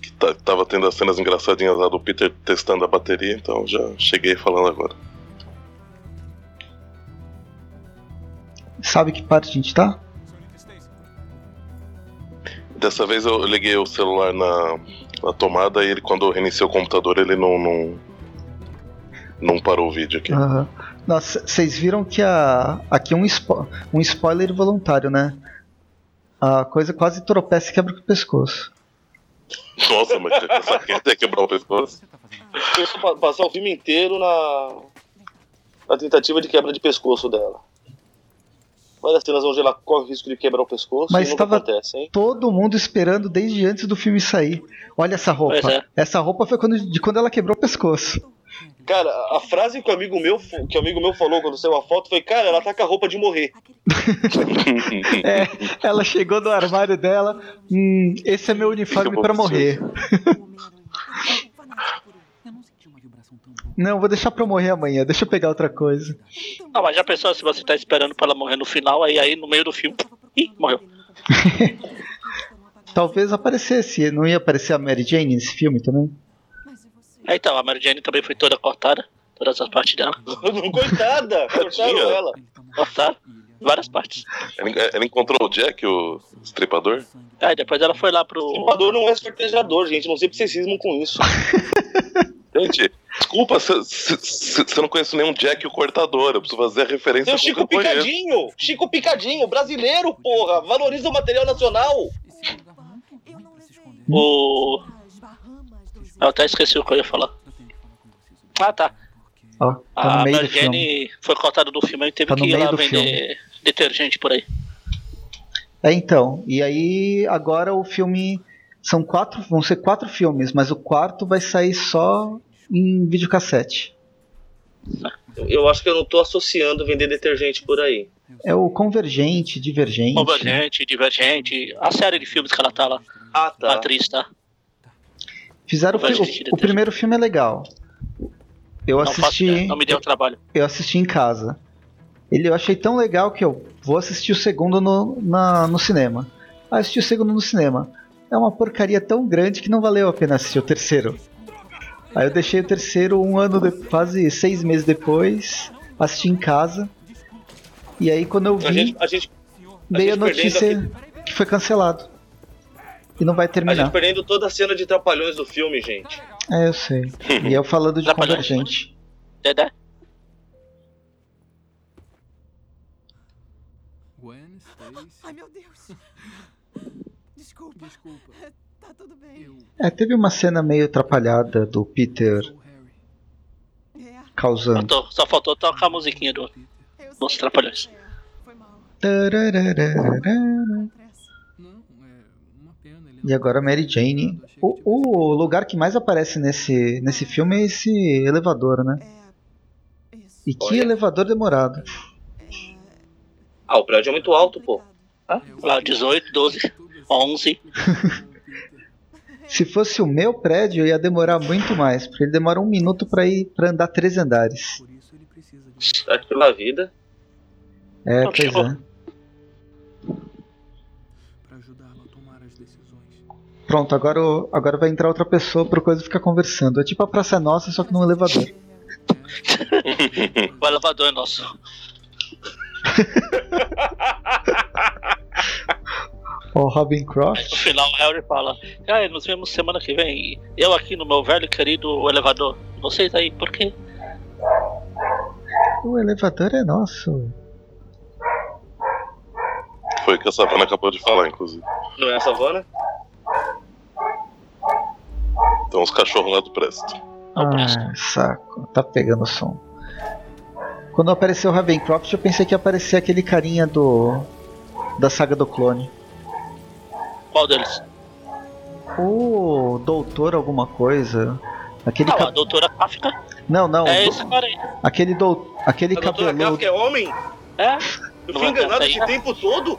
que ta- tava tendo as cenas engraçadinhas lá do Peter testando a bateria, então já cheguei falando agora. Sabe que parte a gente tá? Dessa vez eu liguei o celular na, na tomada e ele, quando eu reiniciei o computador, ele não, não, não parou o vídeo aqui. Nossa, vocês viram que a. Aqui um, spo... um spoiler voluntário, né? A coisa quase tropeça e quebra o pescoço. Nossa, mas essa queda quebrar o pescoço. Eu pa- passar o filme inteiro na, na tentativa de quebra de pescoço dela. Várias cenas onde ela corre o risco de quebrar o pescoço Mas e nunca tava acontece, hein? todo mundo esperando desde antes do filme sair. Olha essa roupa. É. Essa roupa foi quando, de quando ela quebrou o pescoço. Cara, a frase que o amigo meu, que o amigo meu falou quando saiu a foto foi, cara, ela tá com a roupa de morrer. É, ela chegou no armário dela. Hum, esse é meu uniforme pra morrer. Não, vou deixar pra morrer amanhã. Deixa eu pegar outra coisa. Não, mas já pensou se você tá esperando pra ela morrer no final, aí aí no meio do filme. Ih, morreu. Talvez aparecesse. Não ia aparecer a Mary Jane nesse filme também? É, então, a Mary Jane também foi toda cortada. Todas as partes dela. Coitada! Cortaram ela. Cortaram. Várias partes. Ela, ela encontrou o Jack, o estripador? Aí depois ela foi lá pro. O estripador não é sortejador, gente. Não sei porque vocês cismam com isso. Gente, desculpa, você não conhece nenhum Jack o cortador. Eu preciso fazer a referência Tem o Chico que eu conheço. Picadinho! Chico Picadinho, brasileiro, porra! Valoriza o material nacional! O. Eu até esqueci o que eu ia falar. Ah, tá. Ó, tá A Mary filme. Jane foi cortada do filme e teve Tá que ir lá vender detergente por aí. É, então. E aí, agora o filme. São quatro. Vão ser quatro filmes, mas o quarto vai sair só em videocassete. Eu, eu acho que eu não tô associando vender detergente por aí. É o Convergente, Divergente. Convergente, Divergente, a série de filmes que ela tá lá. Ah, tá. A atriz, tá? Fizeram o, fi- o, o primeiro filme é legal. Eu Não, faço assisti. ideia, não me deu trabalho. Eu assisti em casa. Ele eu achei tão legal que eu vou assistir o segundo no, na, no cinema. Aí assisti o segundo no cinema. É uma porcaria tão grande que não valeu a pena assistir o terceiro. Aí eu deixei o terceiro um ano, de, quase seis meses depois, assisti em casa. E aí quando eu A vi, gente, a gente, veio a gente perdendo notícia que foi cancelado. E não vai a gente terminar. perdendo toda a cena de trapalhões do filme, gente. É, eu sei. E eu falando de Convergente. Dedé? Gwen, Stacy. Ai, meu Deus. Desculpa. Desculpa. Tá tudo bem. É, teve uma cena meio atrapalhada do Peter causando. Faltou- só faltou tocar a musiquinha do, dos Trapalhões. Tararararara. E agora Mary Jane. O, o lugar que mais aparece nesse, nesse filme é esse elevador, né? E que elevador demorado. Ah, o prédio é muito alto, pô. Lá, 18, 12, 11. Se fosse o meu prédio, ia demorar muito mais, porque ele demora um minuto pra ir para andar três andares. Certo pela vida. É, pois é. Pronto, agora, agora vai entrar outra pessoa pro coisa ficar conversando. É tipo a Praça Nossa, só que num elevador. o elevador é nosso. O Robin Croft. No final, o Harry fala: Ah, nos vemos semana que vem. Eu aqui no meu velho e querido elevador. Vocês aí, por quê? O elevador é nosso. Foi o que a Savana acabou de falar, inclusive. Não é a savana? Então os cachorros lá do Presto. Ah, saco. Tá pegando som. Quando apareceu o Ravencroft, eu pensei que ia aparecer aquele carinha do. da saga do clone. Qual deles? O doutor alguma coisa. Aquele Ah, ca- a doutora Kafka. Não, não. É do- esse cara aí. Aquele do... aquele A doutora. Kafka é homem? É? Eu Não fui enganado esse aí? tempo todo?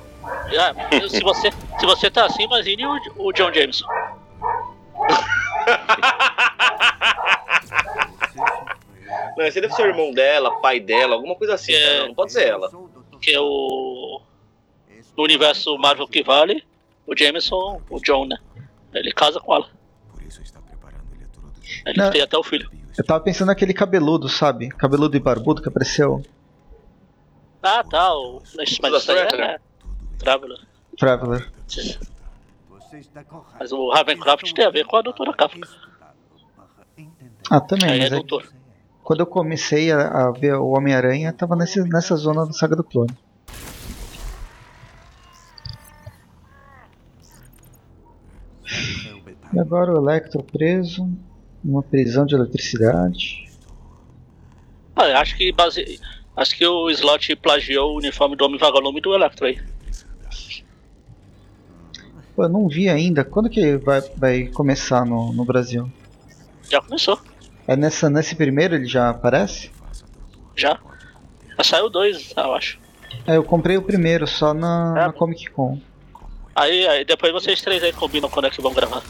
É, se, você, se você tá assim, imagine o, o John Jameson. Não, esse deve ser o irmão dela, pai dela, alguma coisa assim, cara. Não, não pode ser ela. Que é o. No universo Marvel que vale, o Jameson, o John, né? Ele casa com ela. Ele Não. tem até o filho. Eu tava pensando naquele cabeludo, sabe? Cabeludo e barbudo que apareceu. Ah, tá. O... Mas isso aí é... Traveler. Traveler. Mas o Ravencroft tem a ver com a Doutora Kafka. Ah, também. Aí é Mas é- doutor. Quando eu comecei a, a ver o Homem-Aranha, tava nesse, nessa zona da saga do clone. E agora o Electro preso numa prisão de eletricidade. Ah, acho que base... Acho que o Slot plagiou o uniforme do Homem Vagalume do Electro aí. Pô, eu não vi ainda. Quando que vai, vai começar no, no Brasil? Já começou. É nessa, nesse primeiro ele já aparece? Já. Já saiu dois, eu acho. É, eu comprei o primeiro só na, na Comic Con. Aí, aí depois vocês três aí combinam quando é que vão gravar.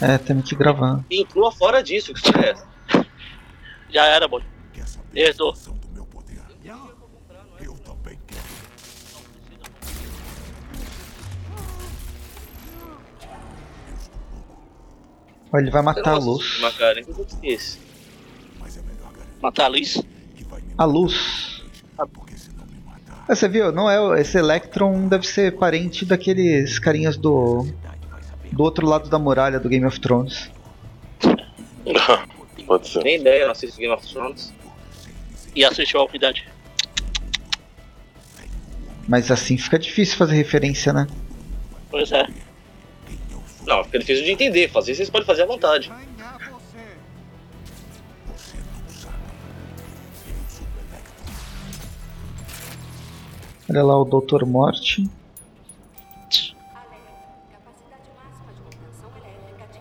É, temos que gravar. Inclua fora disso, que é? Já era, boi. Herdou. Ele vai matar a luz. Uma cara, o que é esse? Matar a Liz? A luz. Ah, você viu? Não é esse Electron deve ser parente daqueles carinhas do do outro lado da muralha do Game of Thrones. Pode ser. Nem ideia, eu não assisto Game of Thrones. E assistiu a unidade. Mas assim fica difícil fazer referência, né? Pois é. Não, fica difícil de entender. Fazer vocês podem fazer à vontade. Olha lá o Doutor Morte.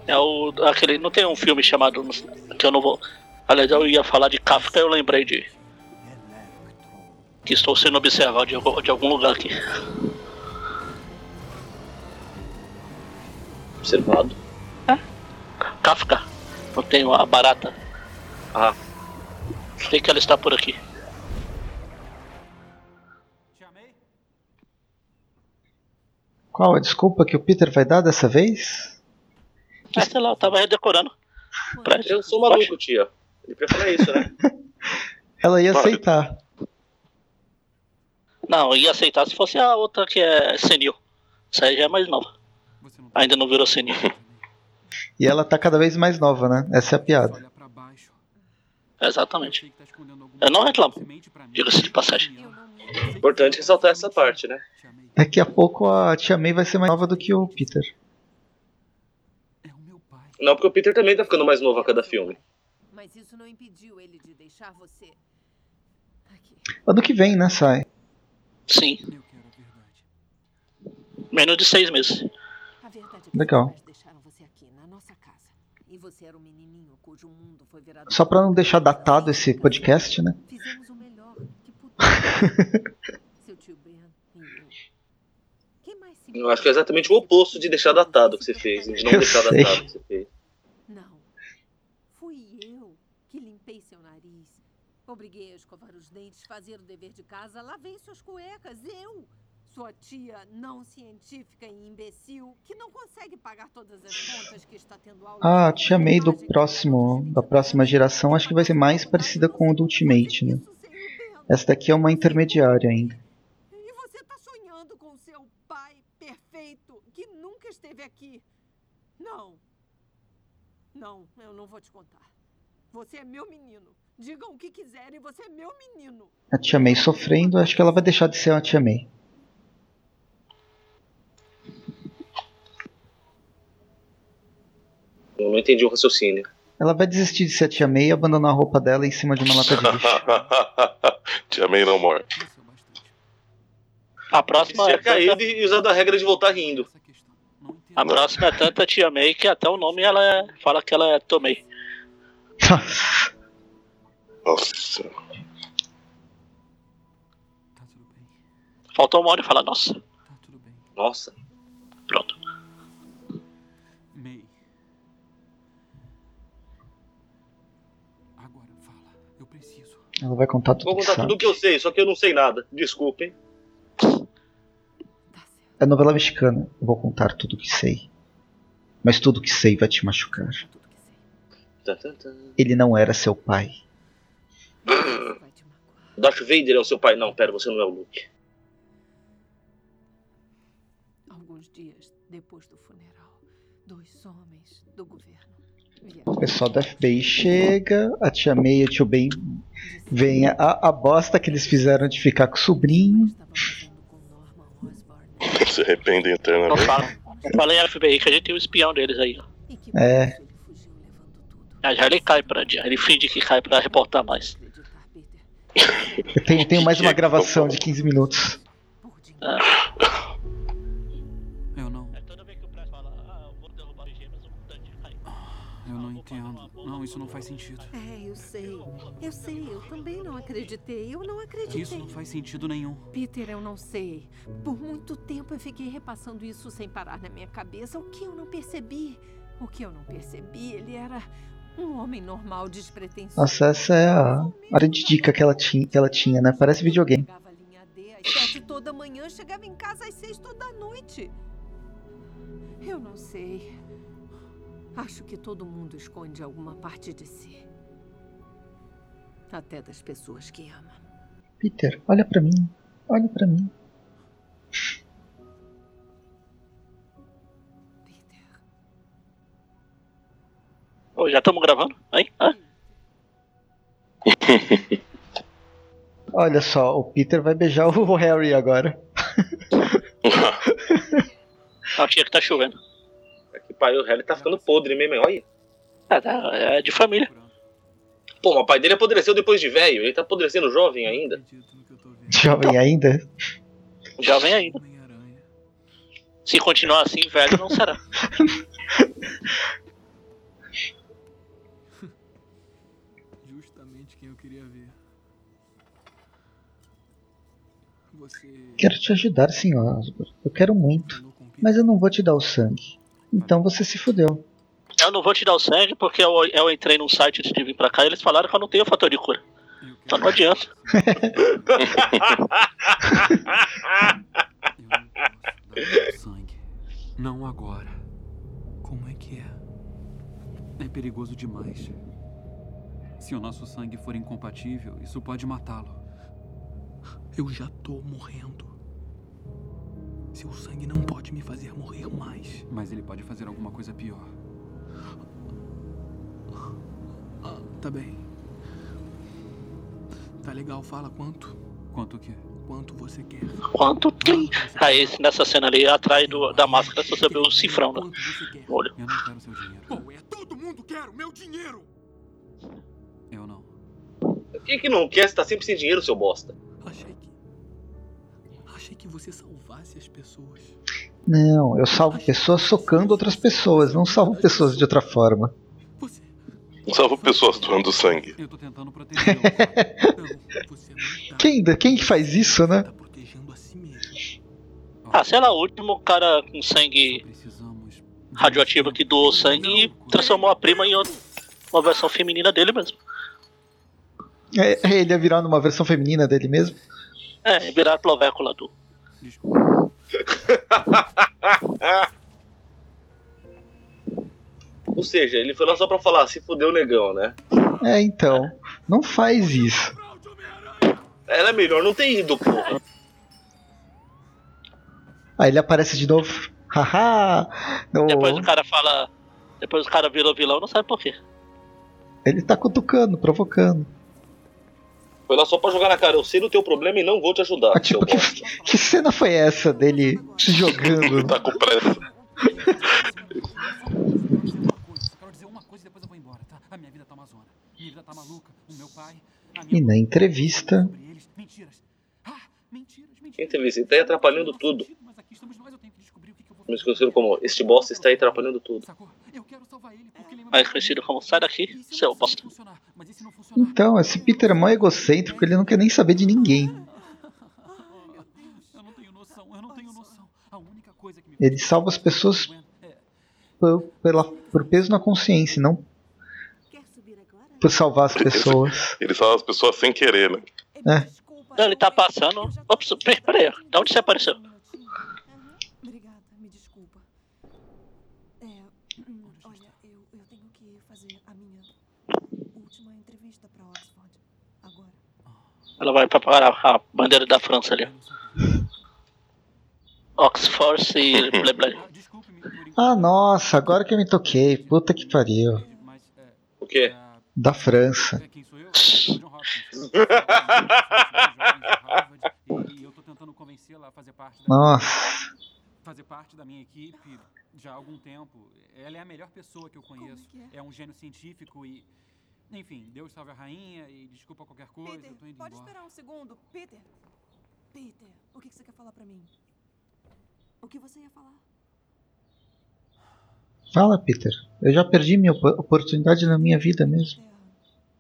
É o. aquele. Não tem um filme chamado. Que eu não vou. Aliás, eu ia falar de Kafka eu lembrei de. Que estou sendo observado de, de algum lugar aqui. Observado. Kafka. Não tem uma barata. Ah. Sei que ela está por aqui. Qual a desculpa que o Peter vai dar dessa vez? Ah, sei lá, eu tava redecorando. Pra... Eu sou maluco, tia. Ele prefere isso, né? Ela ia aceitar. Não, eu ia aceitar se fosse a outra que é senil. Essa aí já é mais nova. Ainda não virou senil. E ela tá cada vez mais nova, né? Essa é a piada. Exatamente. Eu não reclamo. Diga-se de passagem. Importante ressaltar essa parte, né? Daqui a pouco a Tia May vai ser mais nova do que o Peter. Não, porque o Peter também tá ficando mais novo a cada filme. Mas isso não impediu ele de deixar você. Ano que vem, né, sai? Sim. Menos de seis meses. A verdade é que Legal. Só pra não deixar datado esse podcast, né? Fizemos o melhor que pudemos. Seu tio Ben e eu. Quem mais se... Eu acho que é exatamente o oposto de deixar datado que você fez, de não Eu deixar sei. datado que você fez. Não. Fui eu que limpei seu nariz. Obriguei a escovar os dentes, fazer o dever de casa, lavei suas cuecas. Eu! Sua tia não científica e imbecil que não consegue pagar todas as contas que está tendo aula. Ah, a Tia May do próximo, da próxima geração acho que vai ser mais parecida com o do Ultimate, né? Essa daqui é uma intermediária ainda. E você tá sonhando com seu pai perfeito que nunca esteve aqui. Não. Não, eu não vou te contar. Você é meu menino. Digam o que quiserem, você é meu menino. A Tia May sofrendo, acho que ela vai deixar de ser uma Tia May. Eu não entendi o raciocínio. Ela vai desistir de ser a Tia May e abandonar a roupa dela em cima de uma lata de lixo. Tia May não morre. A próxima é caído tanta, e usado a regra de voltar rindo. a próxima é tanta Tia May que até o nome ela é- fala que ela é Tomei. Nossa. Faltou uma hora e fala, nossa. Nossa. Ela vai contar tudo Vou que contar sabe. tudo o que eu sei, só que eu não sei nada. Desculpem. É novela mexicana. Eu vou contar tudo que sei. Mas tudo que sei vai te machucar. Tá, tá, tá. Ele não era seu pai. Darth Vader é o seu pai. Não, pera, você não é o Luke. Alguns dias depois do funeral, dois homens do governo O pessoal da FBI chega, a tia May e o tio Ben vem a, a bosta que eles fizeram de ficar com o sobrinho. Se arrependem eternamente. fala. Em FBI que a gente tem o espião deles aí. É, Ah, já ele cai pra. Ele finge que cai pra reportar mais. eu tenho, tenho mais uma gravação de 15 minutos. Eu entendo. Não, isso não faz sentido. É, eu sei. Eu sei, eu também não acreditei. Eu não acreditei. Isso não faz sentido nenhum. Peter, eu não sei. Por muito tempo eu fiquei repassando isso sem parar na minha cabeça. O que eu não percebi? O que eu não percebi, ele era um homem normal, despretensioso. Nossa, essa é a área de dica que ela tinha, que ela tinha né? Parece videogame. Às sete toda manhã, chegava em casa às seis toda noite. Eu não sei. Acho que todo mundo esconde alguma parte de si. Até das pessoas que ama. Peter, olha pra mim. Olha pra mim. Ô, já estamos gravando? Aí? Ah, Olha só, o Peter vai beijar o Harry agora. tinha que tá chovendo. Pai, o Harry tá ficando podre mesmo, hein? olha. É, tá, é de família. Pô, mas o pai dele apodreceu depois de velho. Ele tá apodrecendo jovem ainda. Jovem ainda. Jovem ainda. Se continuar assim, velho não será. Justamente quem eu queria ver. Você. Quero te ajudar, senhor Osborn. Eu quero muito. Mas eu não vou te dar o sangue. Então você se fudeu. Eu não vou te dar o sangue porque eu, eu entrei num site antes de vir pra cá e eles falaram que eu não tenho fator de cura. Então não adianta. Sangue. Não agora. Como é que é? É perigoso demais. Se o nosso sangue for incompatível, isso pode matá-lo. Eu já tô morrendo. Seu sangue não pode me fazer morrer mais. Mas ele pode fazer alguma coisa pior. Ah, tá bem. Tá legal, fala quanto. Quanto o quê? Quanto você quer. Quanto tem? Aí esse- nessa cena ali, atrás do- da máscara, você vê o cifrão né? no olho. Eu não quero seu dinheiro. Pô, é todo mundo quer o meu dinheiro! Eu não. Quem que não quer? Você tá sempre sem dinheiro, seu bosta. Achei que. Você salvasse as pessoas. Não, eu salvo pessoas socando outras pessoas, não salvo pessoas de outra forma. Salvo pessoas doando sangue. Eu tô tentando proteger. Quem, quem que faz isso, né? Ah, sei lá, o último cara com sangue radioativo que doou sangue e transformou a prima em outra, uma versão feminina dele mesmo. É, ele ia virar numa versão feminina dele mesmo? É, virar a clovécula do. Ou seja, ele foi lá só pra falar, se fudeu negão, né? É, então. Não faz isso. Era melhor não ter ido, porra. Aí ele aparece de novo. Haha! No- Depois o cara fala. Depois o cara virou vilão, não sabe por quê. Ele tá cutucando, provocando. Foi lá só pra jogar na cara. Eu sei do teu problema e não vou te ajudar. seu tipo, que, que cena foi essa dele jogando? tá com pressa. E na entrevista, Mentiras. Entrevista, ele tá aí atrapalhando tudo. Mais conhecido como este bosta está aí atrapalhando tudo. Mais conhecido como sai daqui, seu bosta. então, esse Peter é mó egocêntrico, ele não quer nem saber de ninguém. Ele salva as pessoas por, pela, por peso na consciência, não por salvar as pessoas. Ele salva as pessoas sem querer, né? É. Não, ele tá passando. Ops, peraí, peraí. De onde você apareceu? Obrigada, me desculpa. É, hum, olha, eu, eu tenho que fazer a minha última entrevista pra Oxford. Agora. Ela vai preparar a bandeira da França ali. Oxford e blá blá. Ah, nossa, agora que eu me toquei. Puta que pariu. O quê? Da França. Nossa. fazer parte da minha equipe já há algum tempo. Ela é a melhor pessoa que eu conheço. É um gênio científico e enfim, Deus salve a rainha e desculpa qualquer coisa, Peter, eu tô indo pode embora. esperar um segundo. Peter. Peter, o que você quer falar pra mim? O que você ia falar? Fala, Peter. Eu já perdi minha op- oportunidade na minha vida mesmo.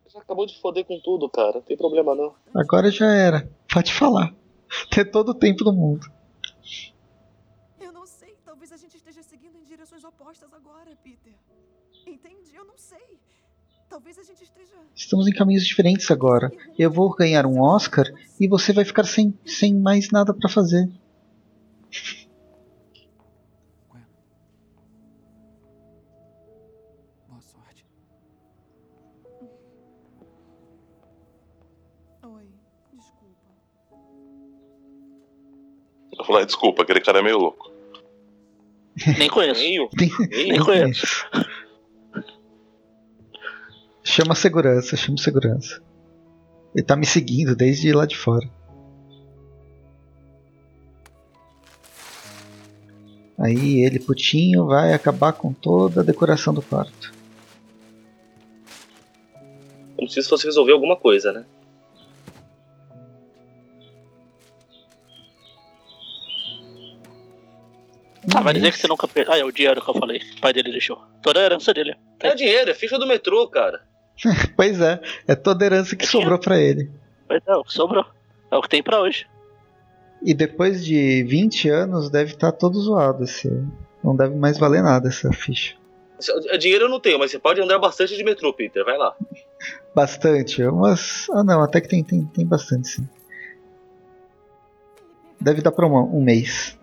Você acabou de foder com tudo, cara. Não tem problema não. Agora já era. Pode falar. Tem todo o tempo do mundo. Eu não sei. Talvez a gente esteja seguindo em direções opostas agora, Peter. Entende? Eu não sei. Talvez a gente esteja. Estamos em caminhos diferentes agora. Eu vou ganhar um Oscar e você vai ficar sem, sem mais nada pra fazer. Boa sorte. Oi, desculpa. Eu falei, desculpa, aquele cara é meio louco. Nem conheço. Nem conheço. Chama segurança, chama segurança. Ele tá me seguindo desde lá de fora. Aí ele, putinho, vai acabar com toda a decoração do quarto. Como se isso fosse resolver alguma coisa, né? Ah, vai dizer que você nunca perdeu. Ah, é o dinheiro que eu falei. O pai dele deixou. Toda a herança dele. É dinheiro, é ficha do metrô, cara. Pois é, é toda a herança que sobrou pra ele. Pois é, o que sobrou. É o que tem pra hoje. E depois de 20 anos deve estar todo zoado esse. Não deve mais valer nada essa ficha. É Dinheiro eu não tenho, mas você pode andar bastante de metrô, Peter. Vai lá. Bastante, mas. Ah não, até que tem, tem, tem bastante sim. Deve dar pra uma- um mês.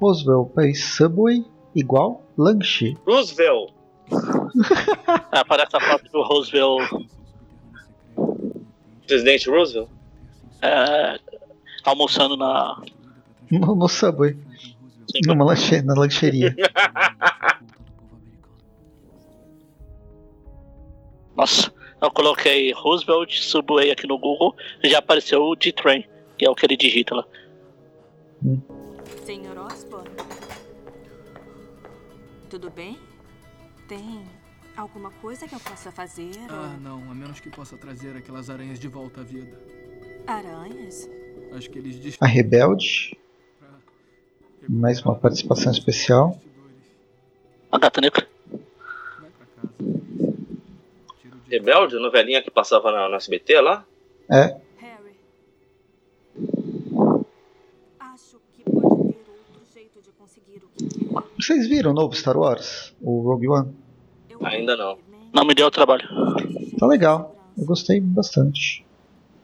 Roosevelt fez Subway igual lanche. Roosevelt. Ah, aparece a foto do Roosevelt Presidente Roosevelt? é, almoçando na. No, no Subway. Numa lanche, na lancheria. Nossa, eu coloquei Roosevelt Subway aqui no Google e já apareceu o D-Train, que é o que ele digita lá. Senhor Osborne? Tudo bem? Tem alguma coisa que eu possa fazer? Ah, não, a menos que possa trazer aquelas aranhas de volta à vida. Aranhas? Acho que eles A Rebelde. Mais uma participação especial. A gata negra. Rebelde, a novelinha que passava na, no SBT lá? É. Acho que pode ter outro jeito de conseguir o que. Vocês viram o novo Star Wars? O Rogue One? Ainda não. Não me deu trabalho. Tá legal. Eu gostei bastante.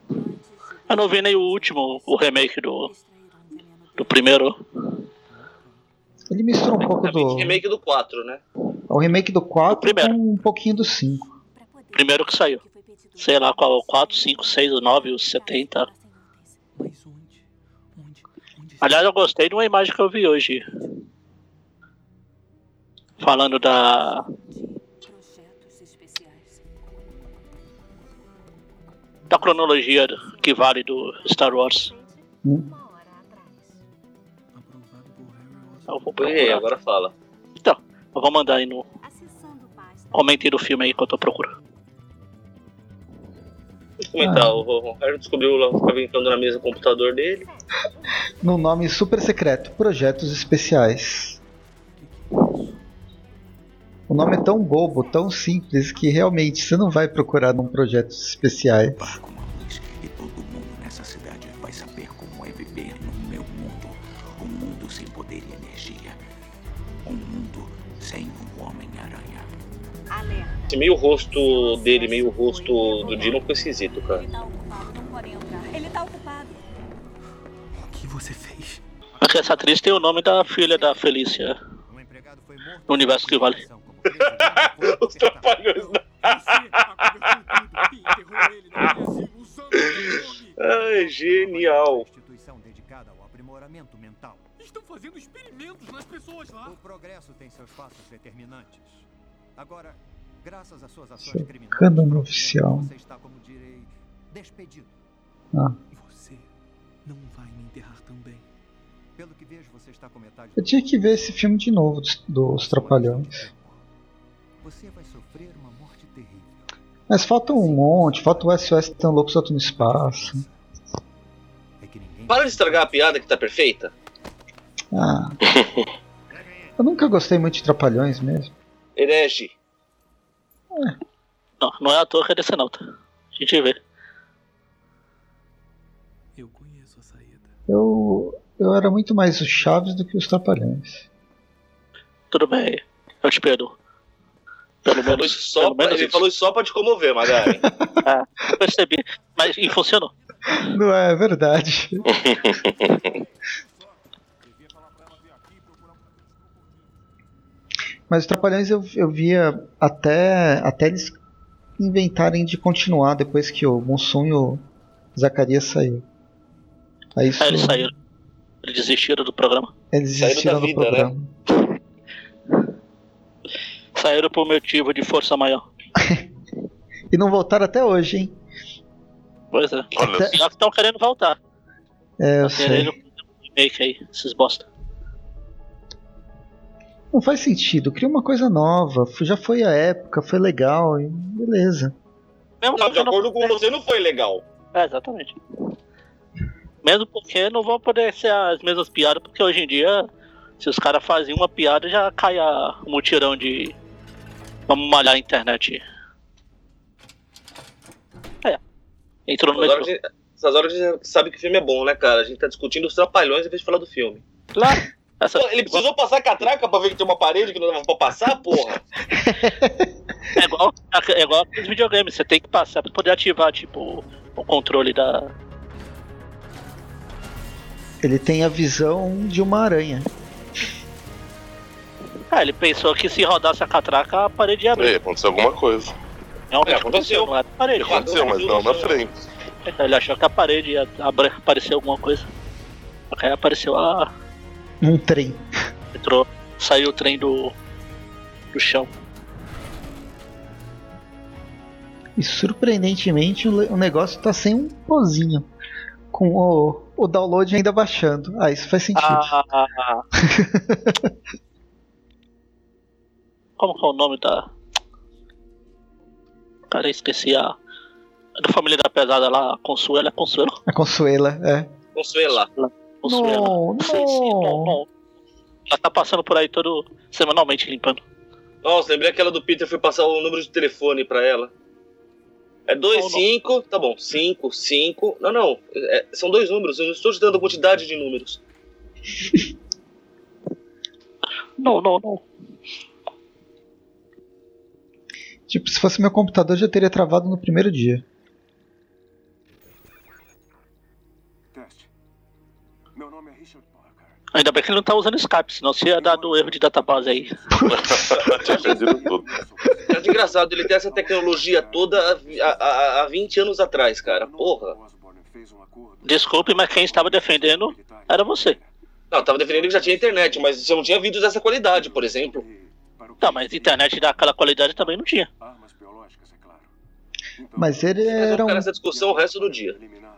Eu não vi nem o último, o remake do. Do primeiro. Ele misturou um pouco do. Remake do 4, né? O remake do 4 com um pouquinho do 5. Primeiro que saiu. Sei lá qual, 4, 5, 6, o 9, o 70. Aliás, eu gostei de uma imagem que eu vi hoje. Falando da. Da cronologia que vale do Star Wars. Hum. Eu vou E agora fala. Então, eu vou mandar aí no. Comente aí do filme aí enquanto eu procuro. Deixa eu comentar, o o Harry descobriu lá, ficava brincando na mesa do computador dele. No nome super secreto: Projetos Especiais. O nome é tão bobo, tão simples, que realmente você não vai procurar num projetos especiais. E todo mundo nessa cidade vai saber como é viver no meu mundo. Um mundo sem poder e energia. Um mundo sem o Homem-Aranha. Esse meio rosto dele, meio rosto do Dylan ficou esquisito, cara. Ele tá ocupado. O que você fez? Essa atriz tem o nome da filha da Felícia. no universo que vale. Os trapalhões da... Ai, genial. instituição dedicada ao aprimoramento mental. Estão fazendo experimentos nas pessoas lá. O progresso tem seus passos determinantes. Agora, graças às suas ações Seu criminosas, oficial. você está, como direi, despedido. Ah, Você não vai me enterrar também. Pelo que vejo, você está com metade eu tinha que ver esse filme de novo dos, dos Trapalhões. Você vai sofrer uma morte terrível. Mas falta um monte, falta o SOS Tão Louco Solto no Espaço. Para de estragar a piada que tá perfeita. Ah. Eu nunca gostei muito de Trapalhões mesmo. Herege. Não, não é à toa que é desse não, tá? A gente vê. Eu conheço a saída. Eu, eu era muito mais o Chaves do que os Trapalhões. Tudo bem, eu te perdoo. Pelo Falou menos, isso só pelo pra- menos ele falou isso só pra te comover, Magari. Ah, eu percebi. Mas e funcionou. Não é, é verdade. Mas os Trapalhões eu, eu via até, até eles inventarem de continuar depois que o Mussum e o Zacarias saíram. Aí isso, Aí eles saíram. Eles desistiram do programa. eles saíram desistiram da do vida, né? Saíram por motivo de força maior. E não voltaram até hoje, hein? Pois é. Olha Já que estão querendo voltar. É, eu querendo sei. um remake aí, esses bosta. Não faz sentido. Cria uma coisa nova. Já foi a época, foi legal. e Beleza. Mesmo Não, de porque não- acordo com você, não foi legal. É, exatamente. Mesmo porque não vão poder ser as mesmas piadas, porque hoje em dia, se os caras fazem uma piada, já cai a o mutirão de. Vamos malhar a internet. É. Entrou no Essas metrô. horas, a gente, essas horas a gente sabe que o filme é bom, né, cara? A gente tá discutindo os trapalhões em vez de falar do filme. Claro. Essa- Ele precisou passar catraca pra ver que tem uma parede que não dava pra passar, porra? É igual, é igual aqueles videogames, você tem que passar pra poder ativar, tipo, o controle da. Ele tem a visão de uma aranha. Ah, ele pensou que se rodasse a catraca, a parede ia abrir. Ei, aconteceu alguma coisa. Realmente É, aconteceu. não era a parede. Aconteceu, mas não na frente. Ele achou que a parede ia abrir, aparecer alguma coisa. Só que aí apareceu a. Um trem. Entrou. Saiu o trem do. do chão. E surpreendentemente o negócio tá sem um pozinho. Com o, o download ainda baixando. Ah, isso faz sentido. Ah. Como que é o nome da. Cara, eu esqueci a. a Da família da pesada lá, a Consuelo, é Consuelo? A Consuela, é. Consuela. Consuelo. Não, Não sei se- não, não. Ela tá passando por aí todo. semanalmente limpando. Nossa, lembrei aquela do Peter foi passar o número de telefone pra ela. É 2, 5, tá bom, 5, 5. Não, não, é- são dois números, eu não estou te dando a quantidade de números. Não, não, não. Tipo, se fosse meu computador já teria travado no primeiro dia. Teste. Meu nome é Richard Parker. Ainda bem que ele não tá usando Skype, senão se ia dar do erro de database aí. Tinha perdido tudo. É engraçado ele ter essa tecnologia toda há, vi- há, há, há 20 anos atrás, cara. Porra. Desculpe, mas quem estava defendendo era você. Não, eu tava defendendo que já tinha internet, mas você não tinha vídeos dessa qualidade, por exemplo. Tá, mas internet daquela qualidade também não tinha. Mas ele Nós vamos era um, nessa discussão o resto do dia.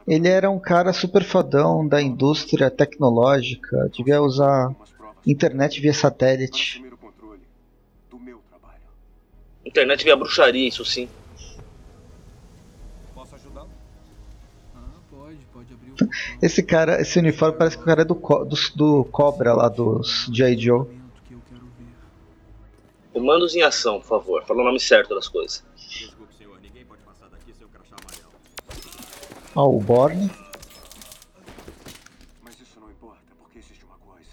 ele era um cara super fodão da indústria tecnológica. Devia usar internet via satélite. Internet via bruxaria, isso sim. Posso ajudá-lo? Ah, pode, pode abrir o. Esse cara, esse uniforme parece que o cara é do, co- do, do Cobra lá dos G.I. Joe. Comandos em ação, por favor. Fala o nome certo das coisas. Desculpe, senhor. Ninguém pode passar daqui sem o crachá amarelo. Ó, o Borne. Mas isso não importa, porque existe uma coisa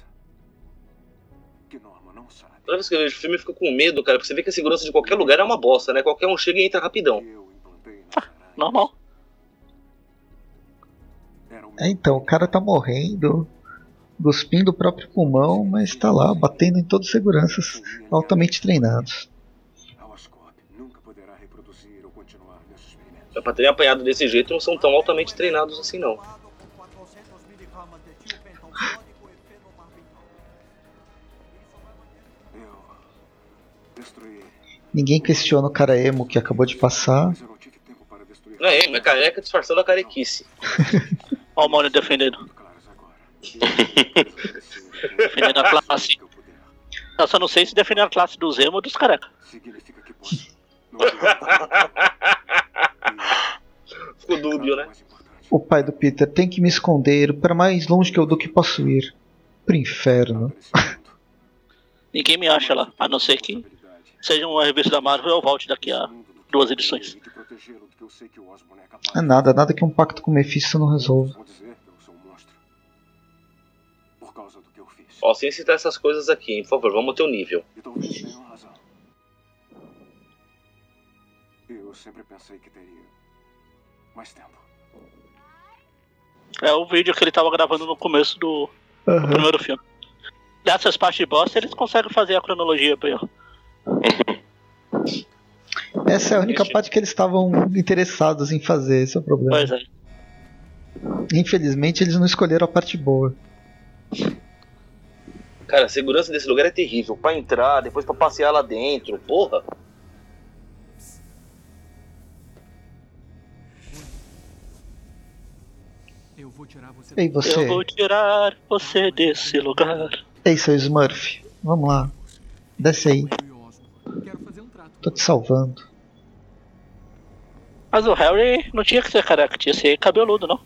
que Norma não sabe. Toda vez que eu vejo o filme, eu fico com medo, cara, porque você vê que a segurança de qualquer lugar é uma bosta, né? Qualquer um chega e entra rapidão. Normal. É, então, o cara tá morrendo. Cuspindo o próprio pulmão, mas está lá, batendo em todos os seguranças altamente treinados. Pra terem apanhado desse jeito, não são tão altamente treinados assim, não. Ninguém questiona o cara emo que acabou de passar. Não é, é careca disfarçando a carequice. Olha o Mônio defendendo. Defendendo a classe. Eu só não sei se defender a classe dos emo ou dos careca. Ficou dúbio, né? O pai do Peter tem que me esconder para mais longe que eu do que posso ir. Pro inferno. Ninguém me acha lá, a não ser que seja uma revista da Marvel eu volte daqui a duas edições. É nada, nada que um pacto com o Mephisto não resolva. Ó, sem citar essas coisas aqui, hein, por favor, vamos ter o um nível. Eu sempre pensei que teria mais tempo. É o vídeo que ele tava gravando no começo do, Uhum. do primeiro filme. Dessas partes de bosta, eles conseguem fazer a cronologia pra eu. Essa é a única parte que eles estavam interessados em fazer, esse é o problema. Pois é. Infelizmente eles não escolheram a parte boa. Cara, a segurança desse lugar é terrível. Pra entrar, depois pra passear lá dentro, porra. Eu vou tirar você. Ei, você. Eu vou tirar você desse lugar. Ei, seu Smurf. Vamos lá. Desce aí. Tô te salvando. Mas o Harry não tinha que ser careca, tinha que ser cabeludo, não?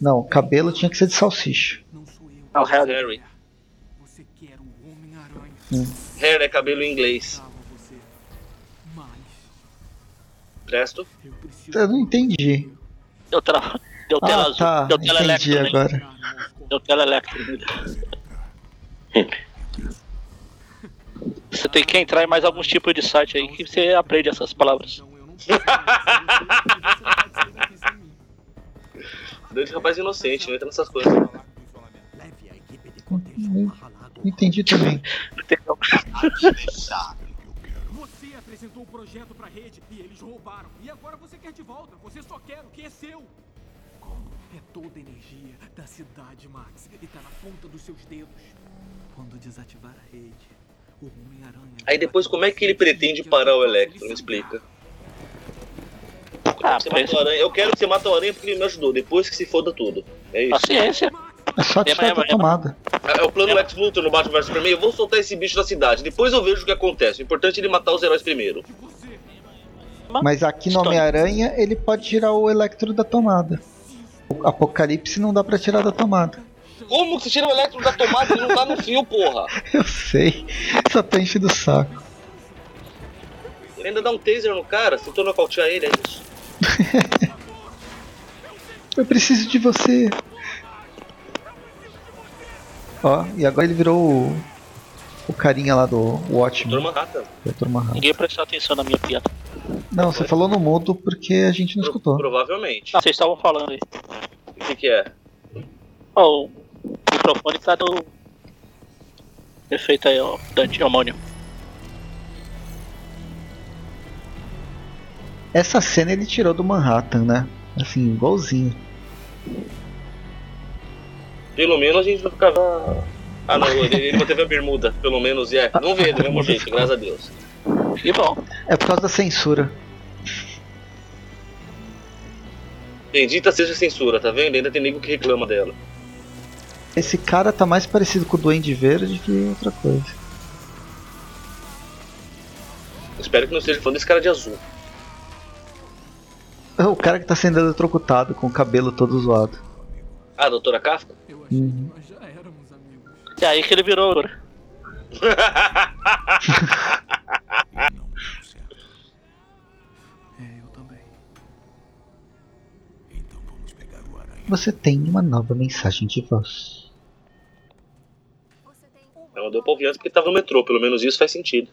Não, cabelo tinha que ser de salsicha. Ah, o Harry. Harry. Hum. Hair é cabelo em inglês. Presto? Eu não entendi. Deu tela, deu tela Ah, azul. tá. Deu tela Entendi elétrica. agora. Deu tela elétrica. Você tem que entrar em mais alguns tipos de site aí que você aprende essas palavras. Dois rapaz inocente, não entra nessas coisas. Não entendi também. Você apresentou o projeto pra rede e eles roubaram. E agora você quer de volta. Você só quer o que é seu. É toda a energia da cidade, Max. E tá na ponta dos seus dedos. Quando desativar a rede, o Homem-Aranha. Aí depois como é que ele pretende parar o Electro? Me explica. Ah, Você matou o aranha. Eu quero que você mate o aranha porque ele me ajudou. Depois que se foda tudo. É isso. Paciência. É só tirar da tomada. É, é o plano Lex Luthor no Batman vs Superman. Eu vou soltar esse bicho da cidade. Depois eu vejo o que acontece. O importante é ele matar os heróis primeiro. Mas aqui no Homem-Aranha ele pode tirar o Electro da tomada. O Apocalipse não dá pra tirar da tomada. Como que você tira o Electro da tomada? Ele não tá no fio, porra. Eu sei. Só tô enchendo o saco. Ele ainda dá um taser no cara. Tentou nocautear ele, é isso. Eu preciso de você. Ó, e agora ele virou o, o carinha lá do Watchmen. Dr. Manhattan. Dr. Manhattan. Ninguém prestou atenção na minha piada. Não, você falou no mudo porque a gente não escutou. Provavelmente. Ah, vocês estavam falando aí. O que, que é? Ó, o microfone tá do. Efeito aí, ó, Dante Homônio. Essa cena ele tirou do Manhattan, né? Assim, igualzinho. Pelo menos a gente não ficava. Ah não, ele, ele manteve a bermuda, pelo menos, e é. Não vê do mesmo jeito, graças a Deus. Que bom. É por causa da censura. Bendita seja a censura, tá vendo? Ainda tem nego que reclama dela. Esse cara tá mais parecido com o Duende Verde que outra coisa. Espero que não esteja falando desse cara de azul. O cara que tá sendo eletrocutado com o cabelo todo zoado. Ah, doutora Kafka? Uhum. E aí que ele virou. Você tem uma nova mensagem de voz. Ela deu pra ouvir antes porque tava no metrô, pelo menos isso faz sentido.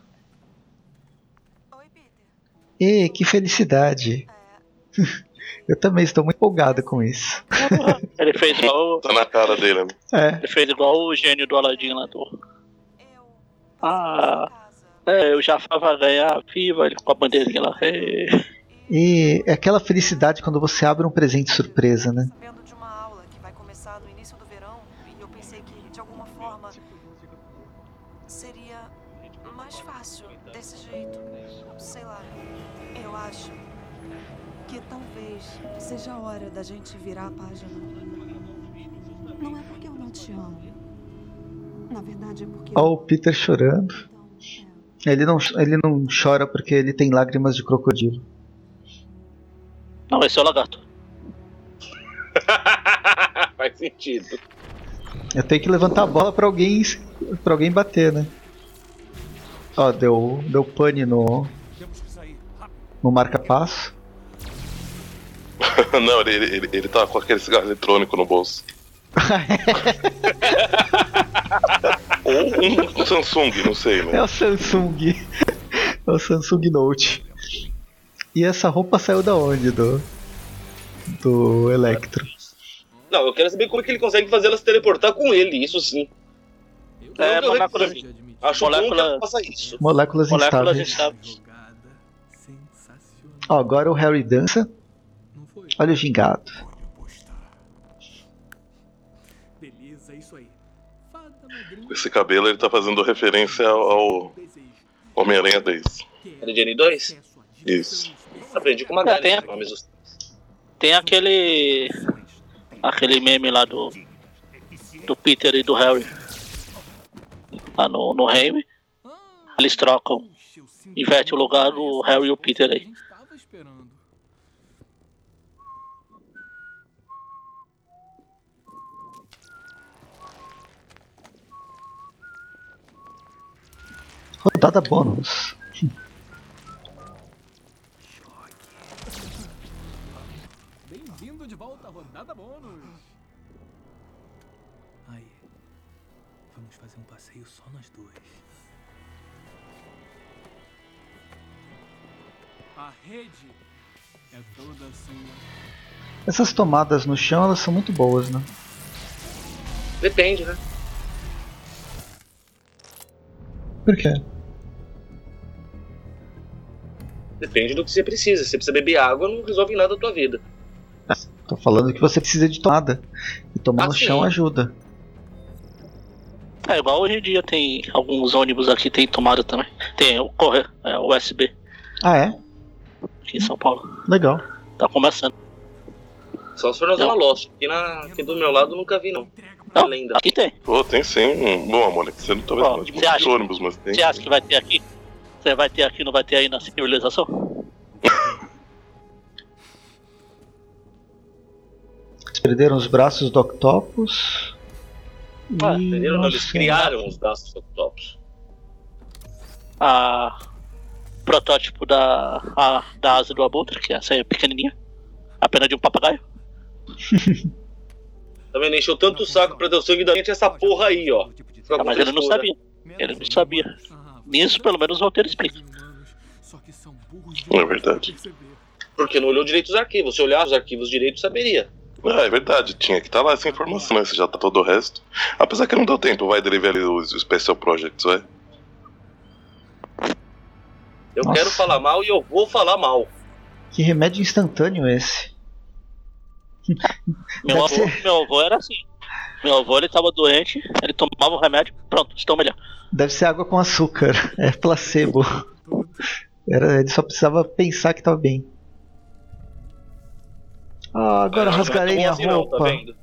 E que felicidade! Eu também estou muito empolgado com isso. Ele fez igual. Tá na cara dele, né? É. Ele fez igual o gênio do Aladdin lá do. Ah. É, o Jafar vai ganhar, viva ele com a bandeirinha lá. É. E é aquela felicidade quando você abre um presente surpresa, né? Da gente virar a página. Não é porque eu não te amo. Na verdade é porque Ó o Peter chorando. Ele não, ele não chora porque ele tem lágrimas de crocodilo. Não, esse é o lagarto. Faz sentido. Eu tenho que levantar a bola pra alguém para alguém bater, né? Ó, deu, deu pane no no marca-passo. não, ele, ele, ele, ele tá com aquele cigarro eletrônico no bolso. Ou um Samsung, não sei, né? É o Samsung. É o Samsung Note. E essa roupa saiu da onde? Do. Do Electro. Não, eu quero saber como é que ele consegue fazer ela se teleportar com ele, isso sim. É, eu molécula- reclamo. Acho bom que molécula- faça isso. Moléculas, Moléculas instáveis. instáveis. Ó, agora o Harry dança. Olha o gingado. Beleza, é isso aí. Com esse cabelo ele tá fazendo referência ao, ao Homem-Aranha 10. Era de N2? Isso. Aprendi com uma É, galera. tem a- Tem aquele. aquele meme lá do. do Peter e do Harry. Lá no, no Harry. Eles trocam. Inverte o lugar do Harry e o Peter aí. Rodada bônus. Bem-vindo de volta à rodada bônus. Aí. Vamos fazer um passeio só nós dois. A rede é toda sua. Essas tomadas no chão, elas são muito boas, né? Depende, né? Por quê? Depende do que você precisa. Se você precisa beber água, não resolve nada da tua vida. Tô falando que você precisa de tomada. E tomar Ah, no sim. chão ajuda. É igual hoje em dia tem alguns ônibus aqui tem tomada também. Tem o correio, é, o USB Ah, é? aqui em São Paulo. Legal. Tá começando. Só se for na Zona Lost. Aqui, na, aqui do meu lado nunca vi, não. Não, lenda. aqui tem. Pô, tem sim. Bom, Mônica, você não não de você acha- ônibus, mas tem. Você acha que vai ter aqui? Você vai ter aqui, não vai ter aí na civilização? Eles perderam os braços do Octopus. Ah, E entenderam? não Eles criaram os braços do Octopus. A protótipo da a, da asa do abutre, que essa aí é pequenininha, apenas de um papagaio. Também não encheu tanto o saco pra ter o sangue da gente essa porra aí, ó. Ah, mas ele não sabia. Ele não sabia. Nisso, pelo menos, o roteiro explica. É verdade. Porque não olhou direito os arquivos. Se olhar os arquivos direito, saberia. Ah, é verdade, tinha que estar lá essa informação, né? Se já tá todo o resto. Apesar que não deu tempo, vai dele ver ali os Special Projects, vai. Eu Nossa. quero falar mal e eu vou falar mal. Que remédio instantâneo esse? Meu avô, ser- meu avô era assim. Meu avô ele tava doente, ele tomava o remédio, pronto, estou melhor. Deve ser água com açúcar. É placebo. Era, ele só precisava pensar que tava bem. Ah, agora rasgarei não é minha tão assim não, tá roupa. vendo?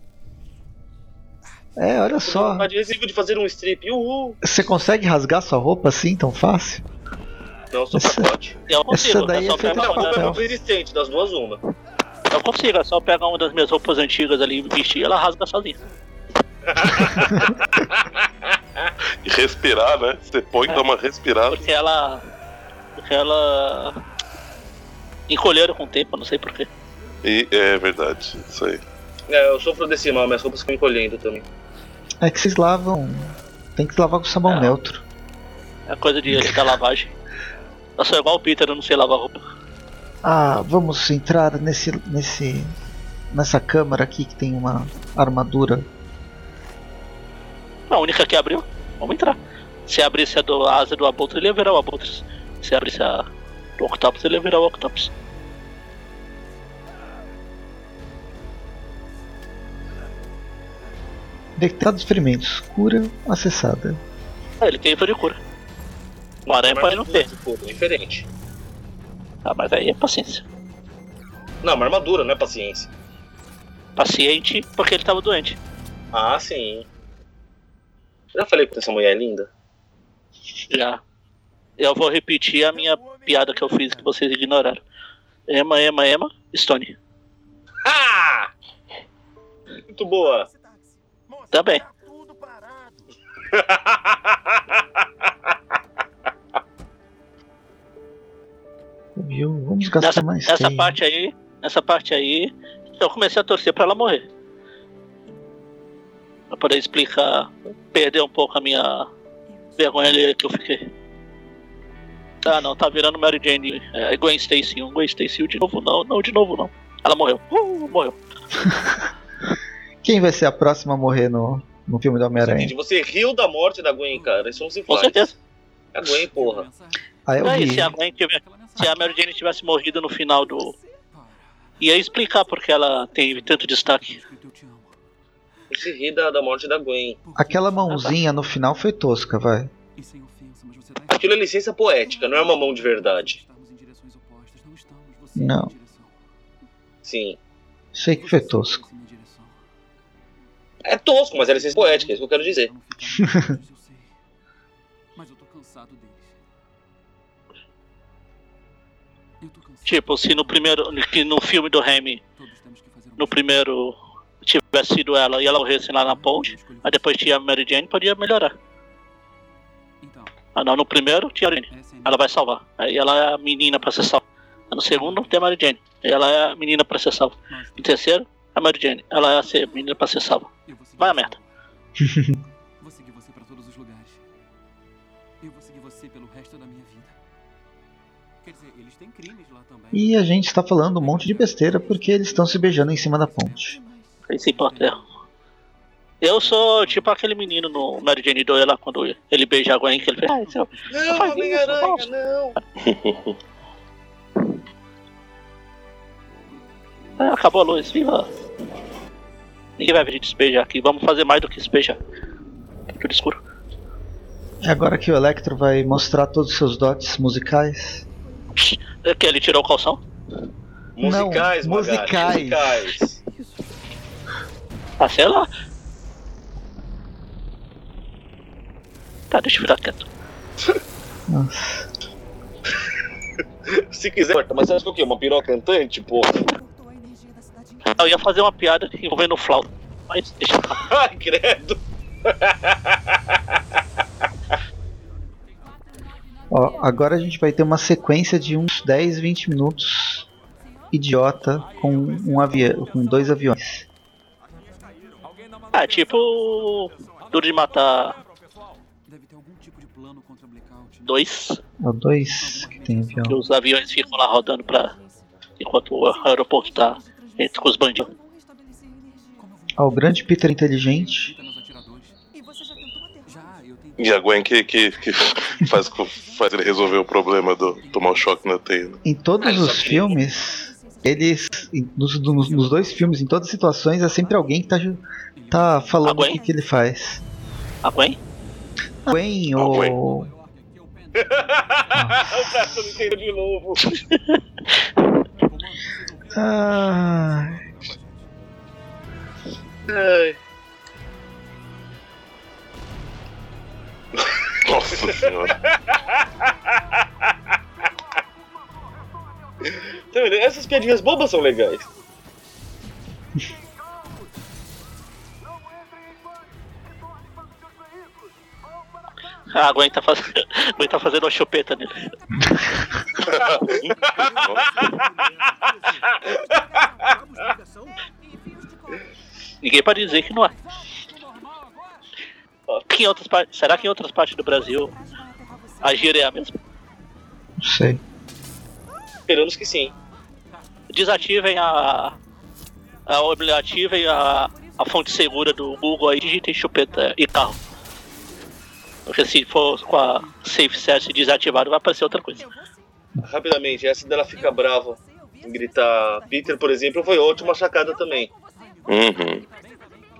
É, olha só. Adesivo de fazer um strip. Uhul. Você consegue rasgar sua roupa assim tão fácil? Não, sou Essa- pacote. Eu consigo, Essa daí é só é feita de A roupa papel. resistente, das duas uma. Eu consigo, é só pegar uma das minhas roupas antigas ali e vestir e ela rasga sozinha. E respirar, né? Você põe e dá uma respirada. Porque ela. Porque ela. Encolheram com o tempo, eu não sei porquê. E é verdade, isso aí. É, eu sofro desse mal, minhas roupas ficam encolhendo também. É que vocês lavam. Tem que lavar com sabão neutro. É coisa de, da lavagem. Eu sou igual o Peter, eu não sei lavar roupa. Ah, vamos entrar nesse, nesse, nessa câmara aqui que tem uma armadura. A única que abriu, vamos entrar. Se abrisse a, do, a asa do Abutre, ele ia virar o Abutre. Se abrisse a do Octopus, ele ia virar o Octopus. Detectados ferimentos. Cura acessada. Ah, ele tem de cura. O aranha pode não ter. Pô, diferente. Ah, mas aí é paciência. Não, uma armadura, não é paciência. Paciente porque ele tava doente. Ah, sim. Já falei que essa mulher é linda. Já. Eu vou repetir a minha piada que eu fiz que vocês ignoraram. Emma, Emma, Emma, Stone. Ah! Muito boa. Também. Viu? Vamos gastar Nessa, mais nessa tempo. parte aí, nessa parte aí, eu comecei a torcer pra ela morrer. Pra poder explicar, perder um pouco a minha vergonha ali que eu fiquei. Ah não, tá virando Mary Jane, é, Gwen Stacy 1, Gwen Stacy 1 de novo não, não de novo não. Ela morreu, uh, morreu. Quem vai ser a próxima a morrer no, no filme do Homem-Aranha? Você riu da morte da Gwen, cara. Isso não se Com faz. certeza. A Gwen, porra. Ah, eu E aí, se a, Gwen tiver- se a Mary Jane tivesse morrido no final do. Ia explicar porque ela teve tanto destaque. Você ri da, da morte da Gwen. Aquela mãozinha no final foi tosca, vai. Aquilo é licença poética, não é uma mão de verdade. Não. Sim. Sei que foi tosco. É tosco, mas é licença poética, é isso que eu quero dizer. Tipo, se no primeiro. que no filme do Remy, no primeiro tivesse sido ela e ela morresse lá na ponte, aí depois tinha a Mary Jane, podia melhorar. Ah não, no primeiro tinha a Jane. Ela vai salvar. Aí ela é a menina pra ser salva. No segundo tem a Mary Jane. Aí ela é a menina pra ser salva. No terceiro, a Mary Jane. Ela é a menina pra ser salva. Vai a merda. Vou seguir você pra todos os lugares. Eu vou seguir você pelo resto da minha vida. Quer dizer, eles têm crimes lá também. E a gente está falando um monte de besteira porque eles estão se beijando em cima da ponte. Quem se importa? é. Eu sou tipo aquele menino no Mary Jane 2 lá, quando ele beija a Gwen, que ele fez. Ah, seu, Não, faz isso, Homem-Aranha, moço." não. Ah, acabou a luz, viva! Ninguém vai ver a gente se beijar aqui, vamos fazer mais do que se beijar. Tudo escuro. É agora que o Electro vai mostrar todos os seus dotes musicais. É que ele tirou o calção? Musicais, Não, musicais. musicais. Ah, sei lá. Tá, deixa eu virar quieto. Nossa. Se quiser, mas você acha que o quê? Uma piroca cantante, porra? Eu ia fazer uma piada envolvendo o flauta. Mas deixa eu Ai, credo. Ó, agora a gente vai ter uma sequência de uns 10, 20 minutos idiota com um avião, com dois aviões. Ah, tipo. Duro de matar. Dois. Ó, dois que tem avião. Que os aviões ficam lá rodando pra. Enquanto o aeroporto tá entre com os bandidos. Ó, o grande Peter inteligente. E a Gwen que, que, que faz, faz ele resolver o problema do tomar o choque na teia. né? Em todos os filmes, eles. Nos, nos- nos dois filmes, em todas as situações, é sempre alguém que tá, tá falando o que, que ele faz. A Gwen? Gwen ou. o de novo. Ah, Ai. Nossa senhora. Tá? Essas piadinhas bobas são legais. Ah, a Gwen tá fazendo. A Gwen tá fazendo uma chupeta nele. Ninguém pode dizer que não é. Que em outras será que em outras partes do Brasil a gíria é a mesma? não sei. Esperamos que sim. desativem a. a ativem a, a fonte segura do Google aí, digitem chupeta e carro. Porque se for com a Safe Set desativado, vai aparecer outra coisa. Rapidamente, essa dela fica brava em gritar Peter, por exemplo, foi ótima sacada também. Uhum.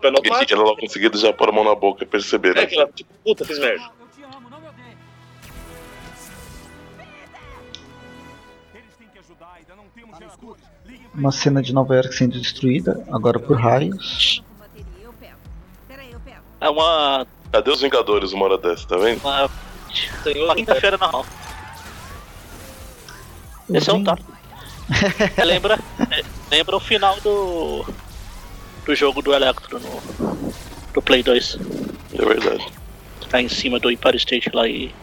Pra não E se ela logo em seguida já pôr a mão na boca e perceber, né? É que ela, tipo, puta, fiz merda. Uma cena de Nova York sendo destruída, agora por raios. É uma. Cadê os Vingadores uma hora dessa, tá vendo? Uma, uma quinta-feira normal. Esse é um top. lembra, é, lembra o final do. do jogo do Electro no. do Play 2. É verdade. Tá em cima do Empire State lá e.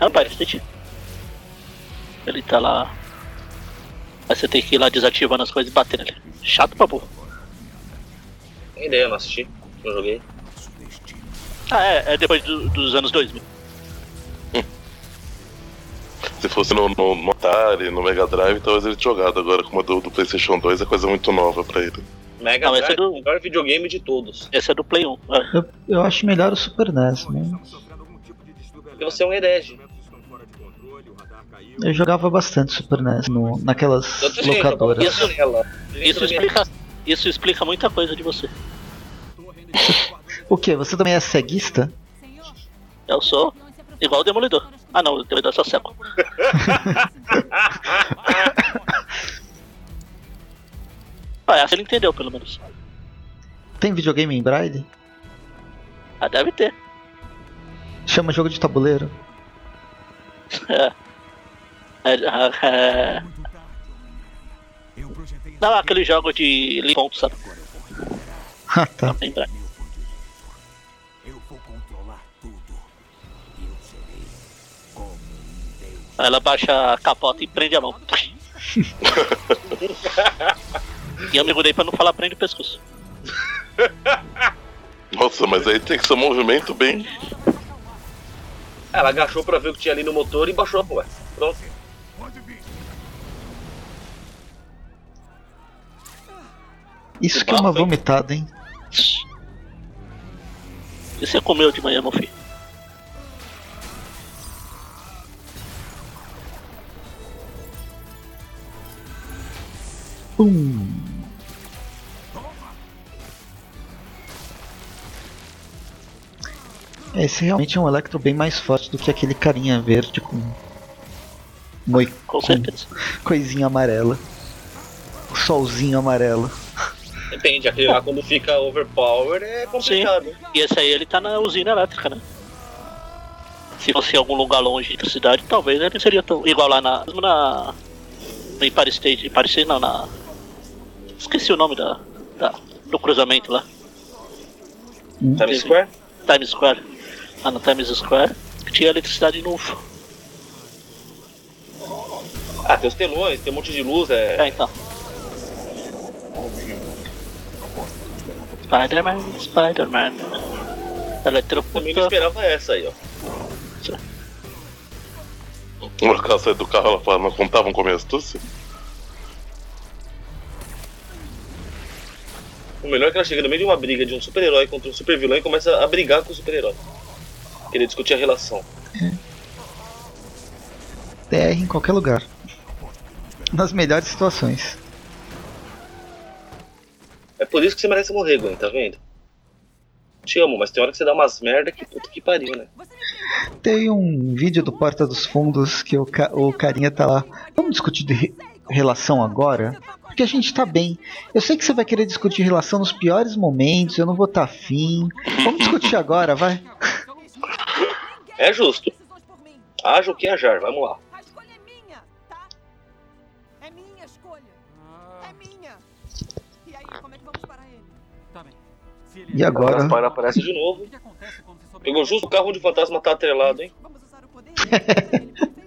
É o Empire State? Ele tá lá. Aí você tem que ir lá desativando as coisas e bater nele. Chato pra burro. Tem ideia, não assisti, não joguei. Ah, é, é depois do- dos anos 2000. Se fosse no, no, no Atari, no Mega Drive, talvez ele tinha jogado. Agora, como a do, do PlayStation 2, é coisa muito nova pra ele. Mega Não, Drive é é o melhor videogame de todos. Esse é do Play 1. é. Eu, eu acho melhor o Super NES, né? Porque você é um herege. Eu jogava bastante Super NES no, naquelas locadoras. nela. Isso explica, isso explica muita coisa de você. O que? Você também é ceguista? Eu sou igual o Demolidor. Ah não, o Demolidor é só cego. ah, essa ele entendeu pelo menos. Tem videogame em Braille? Ah, deve ter. Chama jogo de tabuleiro? É. É, é, é. Não, aquele jogo de limpão, sabe? Ah, tá. Lembra? Ela baixa a capota e prende a mão. e eu me mudei pra não falar prende o pescoço. Nossa, mas aí tem que ser um movimento bem. Ela agachou pra ver o que tinha ali no motor e baixou a porra. Pronto. Isso que é uma vomitada, hein? E você comeu de manhã, meu filho? Pum. Esse realmente é um Electro bem mais forte do que aquele carinha verde com. Moi... Com certeza. coisinha amarela. Solzinho amarelo. Depende, aquele lá quando fica overpower é complicado. E esse aí ele tá na usina elétrica, né? Se fosse em algum lugar longe da cidade, talvez ele seria tão, igual lá na. mesmo na. No Empire State. Empire State não, na. Esqueci o nome da. da do cruzamento lá. Times Square? Times Square. Lá no Times Square. Que tinha eletricidade no. Ah, tem os telões, tem um monte de luz, é. É, então. Spider-Man, Spider-Man. Eletrocuta. Também não esperava essa aí, ó. Quando ela sai do carro, ela fala, não contavam com a minha astúcia? O melhor é que ela chega no meio de uma briga de um super-herói contra um super-vilão e começa a brigar com o super-herói. Querer discutir a relação. TR em qualquer lugar. Nas melhores situações. É por isso que você merece morrer, Gwen, tá vendo? Te amo, mas tem hora que você dá umas merda que puta que pariu, né? Tem um vídeo do Porta dos Fundos que o, ca o carinha tá lá. Vamos discutir de relação agora? Porque a gente tá bem. Eu sei que você vai querer discutir relação nos piores momentos, eu não vou estar tá afim. Vamos discutir agora, vai. É justo. Haja o que hajar, vamos lá. É minha escolha. É minha. E aí, como é que vamos parar ele? Tá bem. E agora? Gaspar aparece de novo. Pegou justo o carro onde o fantasma tá atrelado, hein?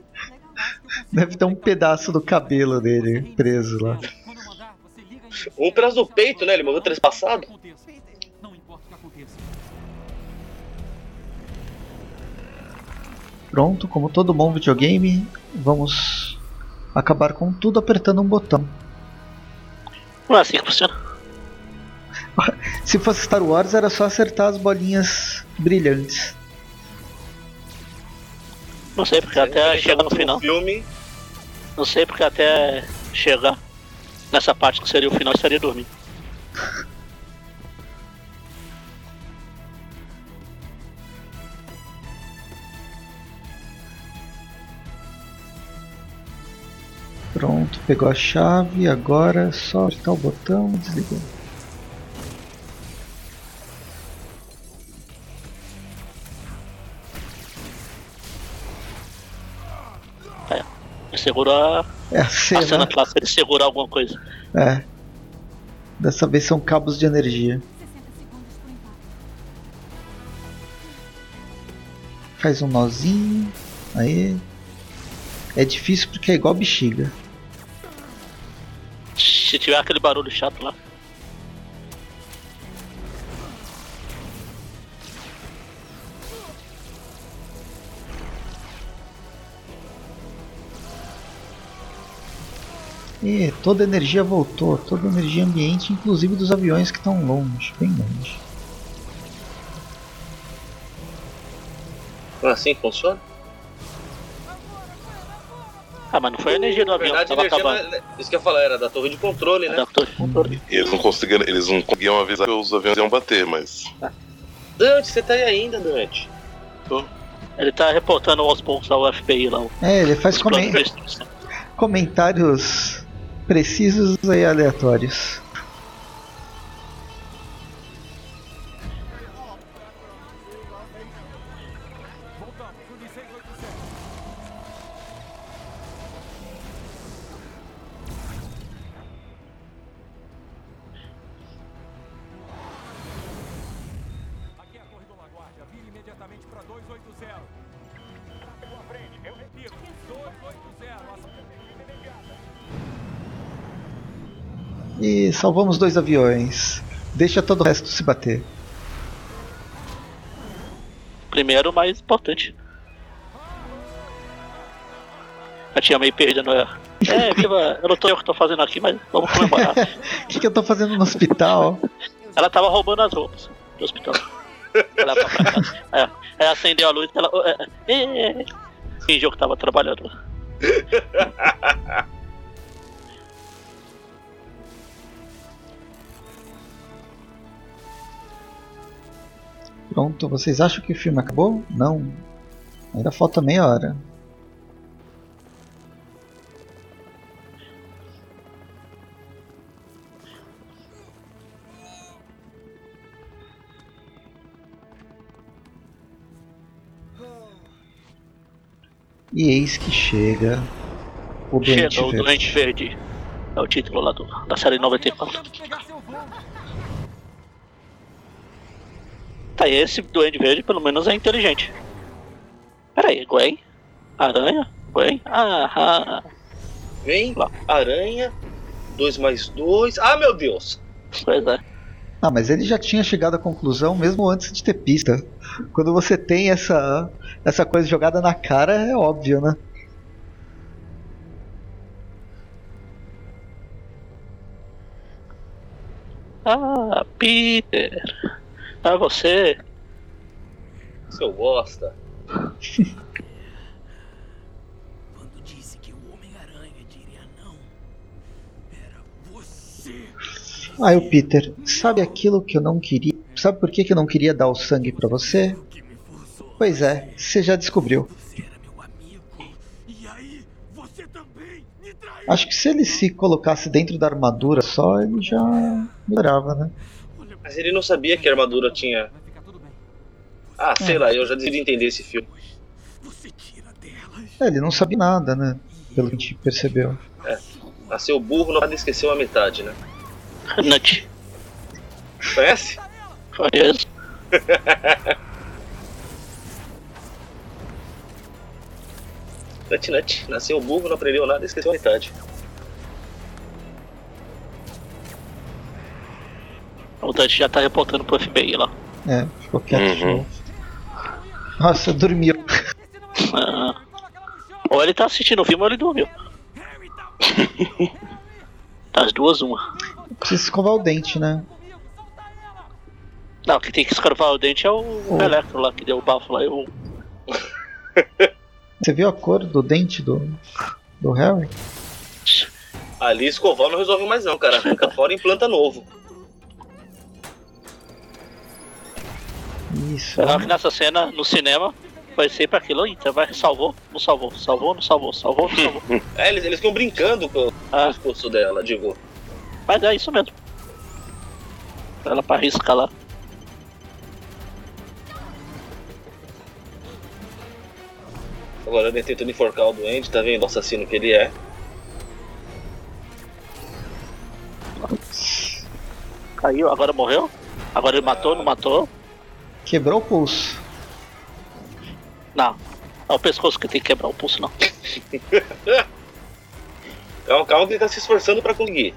Deve ter um pedaço do cabelo dele preso lá. Um pedaço do peito, né? Ele morreu trespassado. Pronto, como todo bom videogame, vamos acabar com tudo apertando um botão. Não é assim que funciona. Se fosse Star Wars, era só acertar as bolinhas brilhantes. Não sei porque até chegar no final. Filme. Não sei porque até chegar nessa parte que seria o final estaria dormindo. Pronto, pegou a chave, agora é só apertar o botão e desligou. Ele segura É a a cena. cena clássica de segurar alguma coisa. É. Dessa vez são cabos de energia. Faz um nozinho. Aí. É difícil porque é igual bexiga. Se tiver aquele barulho chato lá. E toda a energia voltou, toda a energia ambiente, inclusive dos aviões que estão longe, bem longe. Assim que funciona? Ah, mas não foi a energia do Na avião que verdade, tava energia acabando. não é- isso que eu ia falar era da torre de controle, né? Da torre de controle. Eles não conseguiram, eles não conseguiam avisar que os aviões iam bater, mas. Dante, você tá aí ainda, Dante? Ele tá reportando aos poucos ao FBI lá. É, ele faz os planos comen- de destruição. comentários precisos e aleatórios. E salvamos dois aviões. Deixa todo o resto se bater. Primeiro, o mais importante. Eu tinha meio perdido. É, é viva, eu não tô eu que tô fazendo aqui, mas vamos comemorar. O que, que eu tô fazendo no hospital? Ela tava roubando as roupas do hospital. Ela foi pra casa. É, aí acendeu a luz e ela. É, é, é, fingiu que tava trabalhando. Pronto, vocês acham que o filme acabou? Não. Ainda falta meia hora. E eis que chega o Doente Chegou o. Doente Verde. É o título lá do, da série 94. Tá, esse Duende Verde pelo menos é inteligente. Pera aí, Gwen? Aranha? Gwen? Ah, ah. Vem, aranha, 2 mais 2. Ah, meu Deus! Pois é. Ah, mas ele já tinha chegado à conclusão mesmo antes de ter pista. Quando você tem essa, essa coisa jogada na cara, é óbvio, né? Ah, Peter. Ah, você. Seu bosta. disse que o Homem-Aranha diria não, era você. Aí o Peter, sabe aquilo que eu não queria? Sabe por que, que eu não queria dar o sangue pra você? Pois é, você já descobriu. Acho que se ele se colocasse dentro da armadura só, ele já melhorava, né? Mas ele não sabia que a armadura tinha. Ah, sei É. lá, eu já decidi entender esse filme. É, ele não sabe nada, né? Pelo que a gente percebeu. É. Nasceu burro, não esqueceu a metade, né? Nut. Conhece? Conheço. Nut Nut. Nasceu burro, não aprendeu nada, esqueceu a metade. O Dante já tá reportando pro FBI lá. É, ficou quieto. Uhum. Nossa, dormiu. Ah. Ou ele tá assistindo o filme ou ele dormiu. Das duas, uma. Precisa escovar o dente, né? Não, quem tem que escarvar o dente é o, o Electro lá que deu o bafo lá. Eu... Você viu a cor do dente do, do Harry? Ali escovar não resolve mais não, cara. Arranca fora e implanta novo. Isso. Legal que nessa cena, no cinema, vai ser pra aquilo. Eita, vai, salvou, não salvou, salvou, não salvou, salvou, não salvou. É, eles, eles ficam brincando com o pescoço dela, digo. Mas é isso mesmo. Ela pra riscar lá. Agora ele tentando enforcar o doente, tá vendo o assassino que ele é. Caiu, agora morreu? Agora ele matou, não matou? Quebrou o pulso. Não. É o pescoço que tem que quebrar o pulso, não. Calma, calma que ele tá se esforçando pra conseguir.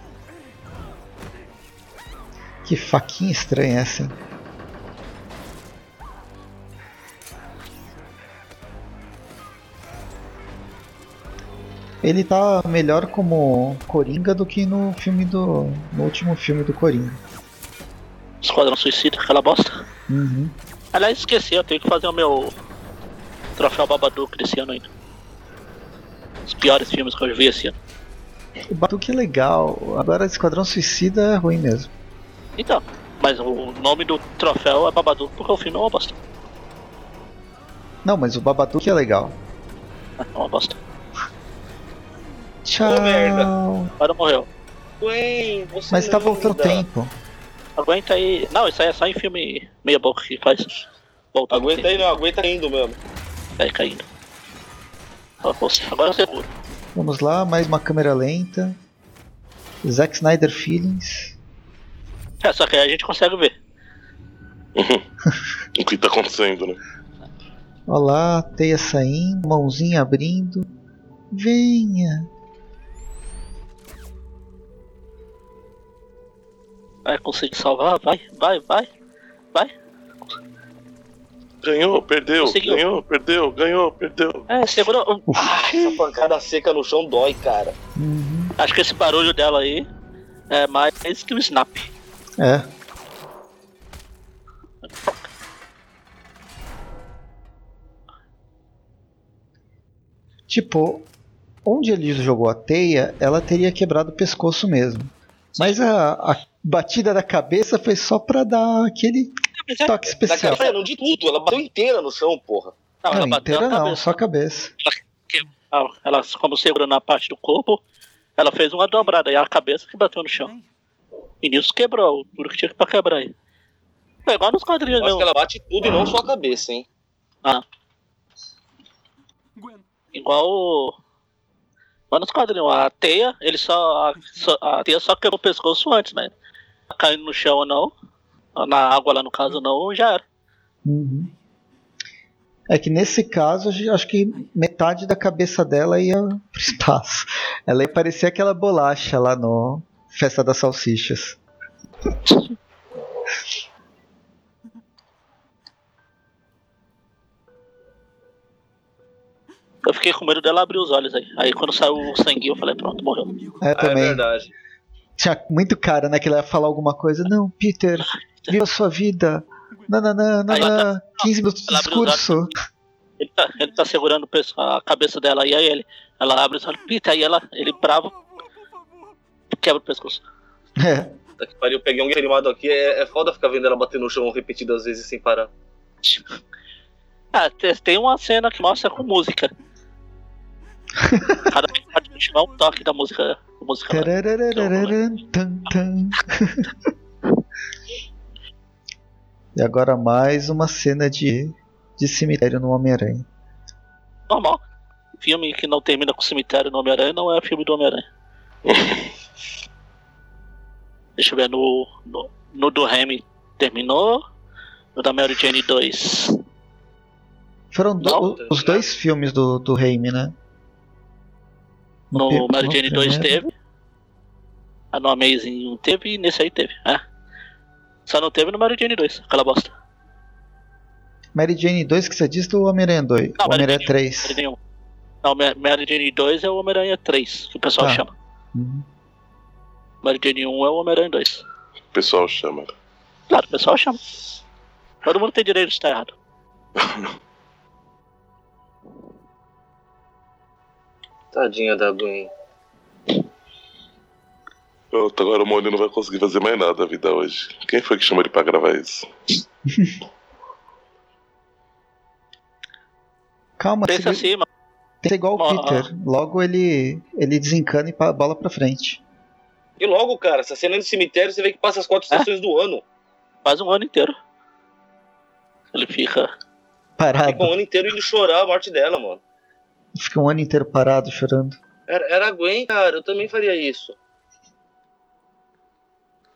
Que faquinha estranha essa, hein? Ele tá melhor como Coringa do que no filme do. no último filme do Coringa. Esquadrão Suicida, aquela bosta. Uhum. Aliás, esqueci, eu tenho que fazer o meu troféu Babadook desse ano ainda. Os piores filmes que eu vi esse ano. O Babadook é legal, agora Esquadrão Suicida é ruim mesmo. Então, mas o nome do troféu é Babadook porque o filme é uma bosta. Não, mas o Babadook é legal. É uma bosta. Tchau. Agora morreu. Gwen, você Mas tá voltando linda. tempo. Aguenta aí. Não, isso aí é só em filme meia boca que faz. Voltar Aguenta aí não, aguenta indo mesmo. Aí caindo. Agora eu seguro. Vamos lá, mais uma câmera lenta. Zack Snyder Feelings. É, só que aí a gente consegue ver. o que tá acontecendo, né? Olá, teia saindo, mãozinha abrindo. Venha. Vai conseguir salvar? Vai, vai, vai. Vai. Ganhou, perdeu, Conseguiu. ganhou, perdeu, ganhou, perdeu. É, segurou. Essa pancada seca no chão dói, cara. Acho que esse barulho dela aí é mais que o snap. É. Tipo, onde ele jogou a teia, ela teria quebrado o pescoço mesmo. Mas a, a batida da cabeça foi só pra dar aquele toque especial. Daquela, não de tudo, ela bateu inteira no chão, porra. Não, ela Não, bateu inteira não, cabeça. só a cabeça. Ela, ela, como segurando a parte do corpo, ela fez uma dobrada e a cabeça que bateu no chão. E nisso quebrou, tudo que tinha pra quebrar aí. É igual nos quadrinhos Eu acho mesmo. que ela bate tudo e não só a cabeça, hein? Ah. Igual o. Igual nos quadrinhos. A teia, ele só. A, só- a teia só quebrou o pescoço antes, né? Caindo no chão ou não. Na água lá no caso não, já era. Uhum. É que nesse caso, acho que metade da cabeça dela ia pro espaço. Ela ia parecer aquela bolacha lá no Festa das Salsichas. Eu fiquei com medo dela abrir os olhos aí. Aí quando saiu o sangue eu falei, pronto, morreu. É, também. verdade. Tinha muito cara, né? Que ele ia falar alguma coisa. Não, Peter, viva a sua vida. Nananã, nananã. 15 minutos de discurso. Ele tá, ele tá segurando a cabeça dela e aí ele. Ela abre os olhos, pita, aí ela, ele bravo. Quebra o pescoço. É. Puta que pariu, eu peguei um animado aqui, é, é foda ficar vendo ela bater no chão repetidas vezes sem parar. Ah, te- tem uma cena que mostra com música. Cada vez pode continuar um toque da música. Da música tan. E agora mais uma cena de, de cemitério no Homem-Aranha. Normal. Filme que não termina com cemitério no Homem-Aranha não é filme do Homem-Aranha. Deixa eu ver, no, no, no do Remy terminou. No da Mary Jane 2. Foram do- Não, os dois filmes do, do Raimi, né? No Mary no Jane 2 primeiro. teve. A no Amazing 1 teve e nesse aí teve. É. Só não teve no Mary Jane 2, aquela bosta. Mary Jane 2 que você disse do Homem-Aranha 2. Não, Homem-Aranha Jane 3. Mary Jane 1. Não, Ma- Mary Jane 2 é o Homem-Aranha 3, que o pessoal Tá. chama. Uhum. Mary Jane 1 é o Homem-Aranha 2. O pessoal chama. Claro, o pessoal chama. Todo mundo tem direito de estar errado. Tadinha da Gwen. Pronto, agora o Moni não vai conseguir fazer mais nada da vida hoje. Quem foi que chamou ele pra gravar isso? Calma, Pensa se- assim, mano. Pensa igual o Peter. Logo ele, ele desencana e bola pra frente. E logo, cara, essa cena no cemitério você vê que passa as quatro estações do ano. Quase um ano inteiro. Ele fica. Parado. Fica um ano inteiro indo chorar a morte dela, mano. Fica um ano inteiro parado, chorando. Era, era a Gwen, cara, eu também faria isso.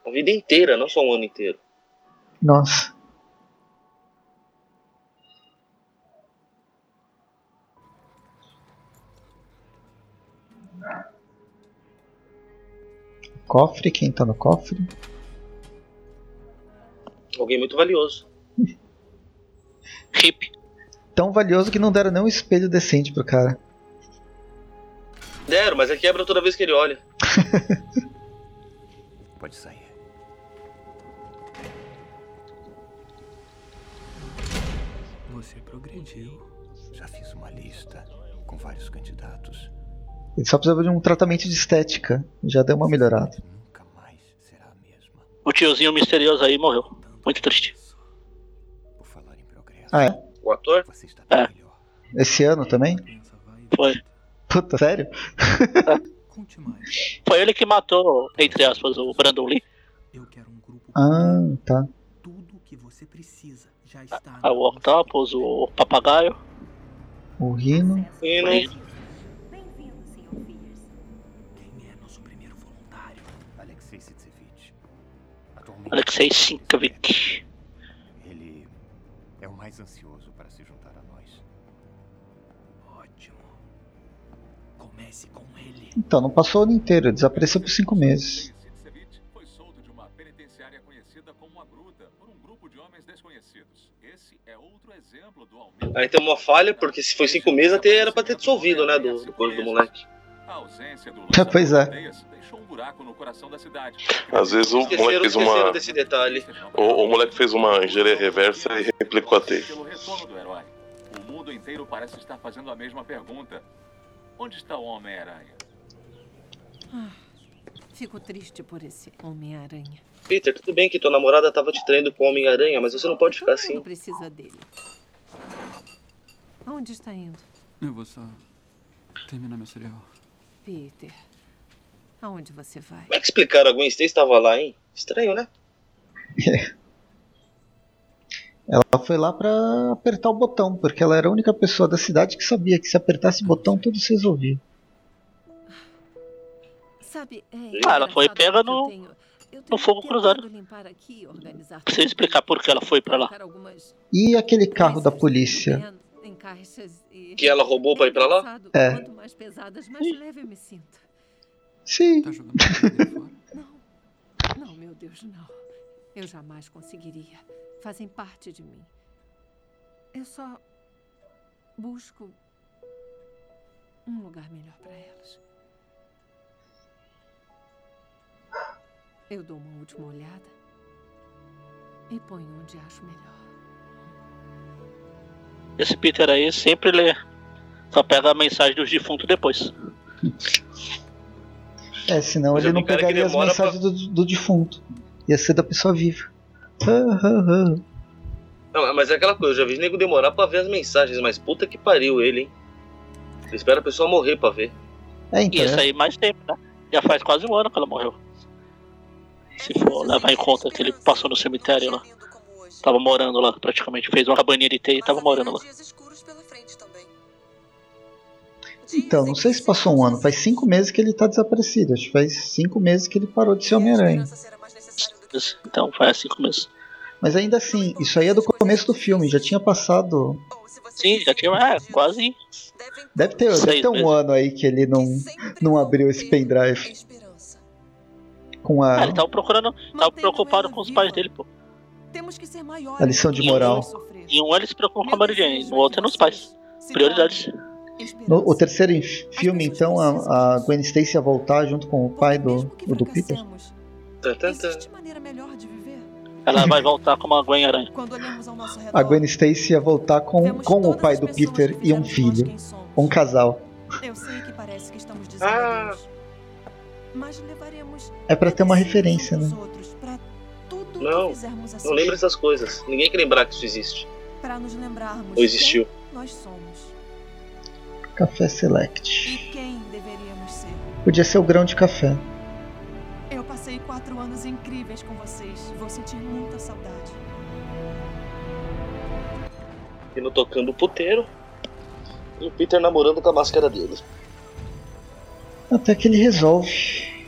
A vida inteira, não só um ano inteiro. Nossa. Cofre, quem tá no cofre? Alguém muito valioso. Hip. Tão valioso que não deram nem um espelho decente pro cara. Deram, mas é quebra toda vez que ele olha. Pode sair. Você progrediu. Já fiz uma lista com vários candidatos. Ele só precisava de um tratamento de estética. Já deu uma melhorada. O tiozinho misterioso aí morreu. Muito triste. Ah, é? O ator? É, Esse ano também? foi. Puta, sério? Foi ele que matou, entre aspas, o Brandon Lee. Ah, tá. Ah, o Octopus, o Papagaio. O Rino. Alexei Sitsevich. Atualmente, Alexei Sinkovic. Então, não passou o ano inteiro. Desapareceu por cinco meses. Aí tem uma falha, porque se foi cinco meses até era pra ter dissolvido, né? Do, do coisa do moleque. A ausência do pois é. Aldeias deixou um buraco no coração da cidade. Às vezes o Esqueceram, moleque fez uma. desse detalhe. O, o moleque fez uma engenharia reversa e replicou a teia. O mundo inteiro parece estar fazendo a mesma pergunta. Onde está o Homem-Aranha? Ah, fico triste por esse Homem-Aranha. Peter, tudo bem que tua namorada tava te traindo com o Homem-Aranha, mas você não pode ficar assim. Não precisa dele. Aonde está indo? Eu vou só terminar meu cereal. Peter, aonde você vai? Como é que explicaram? A Gwen Stacy estava lá, hein? Estranho, né? Ela foi lá pra apertar o botão, porque ela era a única pessoa da cidade que sabia que se apertasse o botão tudo se resolvia. Sabe, é Ah, ela foi pega eu no, tenho- eu no fogo cruzado. aqui, Precisa explicar por que ela foi pra lá. algumas E aquele carro da polícia? e... Que ela roubou pra ir pra lá? É. Quanto mais pesadas, mais leve eu me sinto. Sim. Não, meu Deus, não. Eu jamais conseguiria. Fazem parte de mim. Eu só busco um lugar melhor para elas. Eu dou uma última olhada e ponho onde acho melhor. Esse Peter aí sempre lê. Só pega a mensagem dos defuntos depois. É, senão Mas ele não pegaria as mensagens do, do defunto. Ia ser da pessoa viva. Ah, ah, ah. Não, mas é aquela coisa, eu já vi nego demorar pra ver as mensagens, mas puta que pariu ele, hein? Ele espera a pessoa morrer pra ver. É, E então. isso aí mais tempo, né? Já faz quase um ano que ela morreu. Se for levar em conta que ele passou no cemitério lá. Tava morando lá praticamente. Fez uma cabaninha de teia e tava morando lá. Então, não sei se passou um ano. Faz cinco meses que ele tá desaparecido. Acho que faz cinco meses que ele parou de ser Homem-Aranha. Então faz cinco meses. Mas ainda assim, isso aí é do começo do filme. Já tinha passado. Sim, já tinha é, quase. Deve ter, deve ter um meses. ano aí que ele não, não abriu esse pendrive. Com Ah, a, ele tava procurando. Tava preocupado com os pais dele, pô. Temos que ser maiores. a lição de moral. Em um ele se preocupa com a Mary Jane, no outro é nos pais. Prioridades. No, o terceiro filme, então, a, a Gwen Stacy ia voltar junto com o pai do, do, do Peter. Ela vai voltar como a Gwen Aranha. Quando olhamos ao nosso redor, A Gwen Stacy ia voltar com, com o pai do Peter e um filho. Um casal. eu sei que parece que estamos Ah. Adeus, mas levaremos É pra ter uma referência, né? outros Não, que fizermos assim. não lembra essas coisas. Ninguém quer lembrar que isso existe. Pra nos lembrarmos Ou existiu. quem nós somos Café Select. e quem deveríamos ser. Podia ser o grão de café. Eu passei quatro anos incríveis com vocês. Vou sentir muita saudade. E no tocando o puteiro. E o Peter namorando com a máscara dele. Até que ele resolve.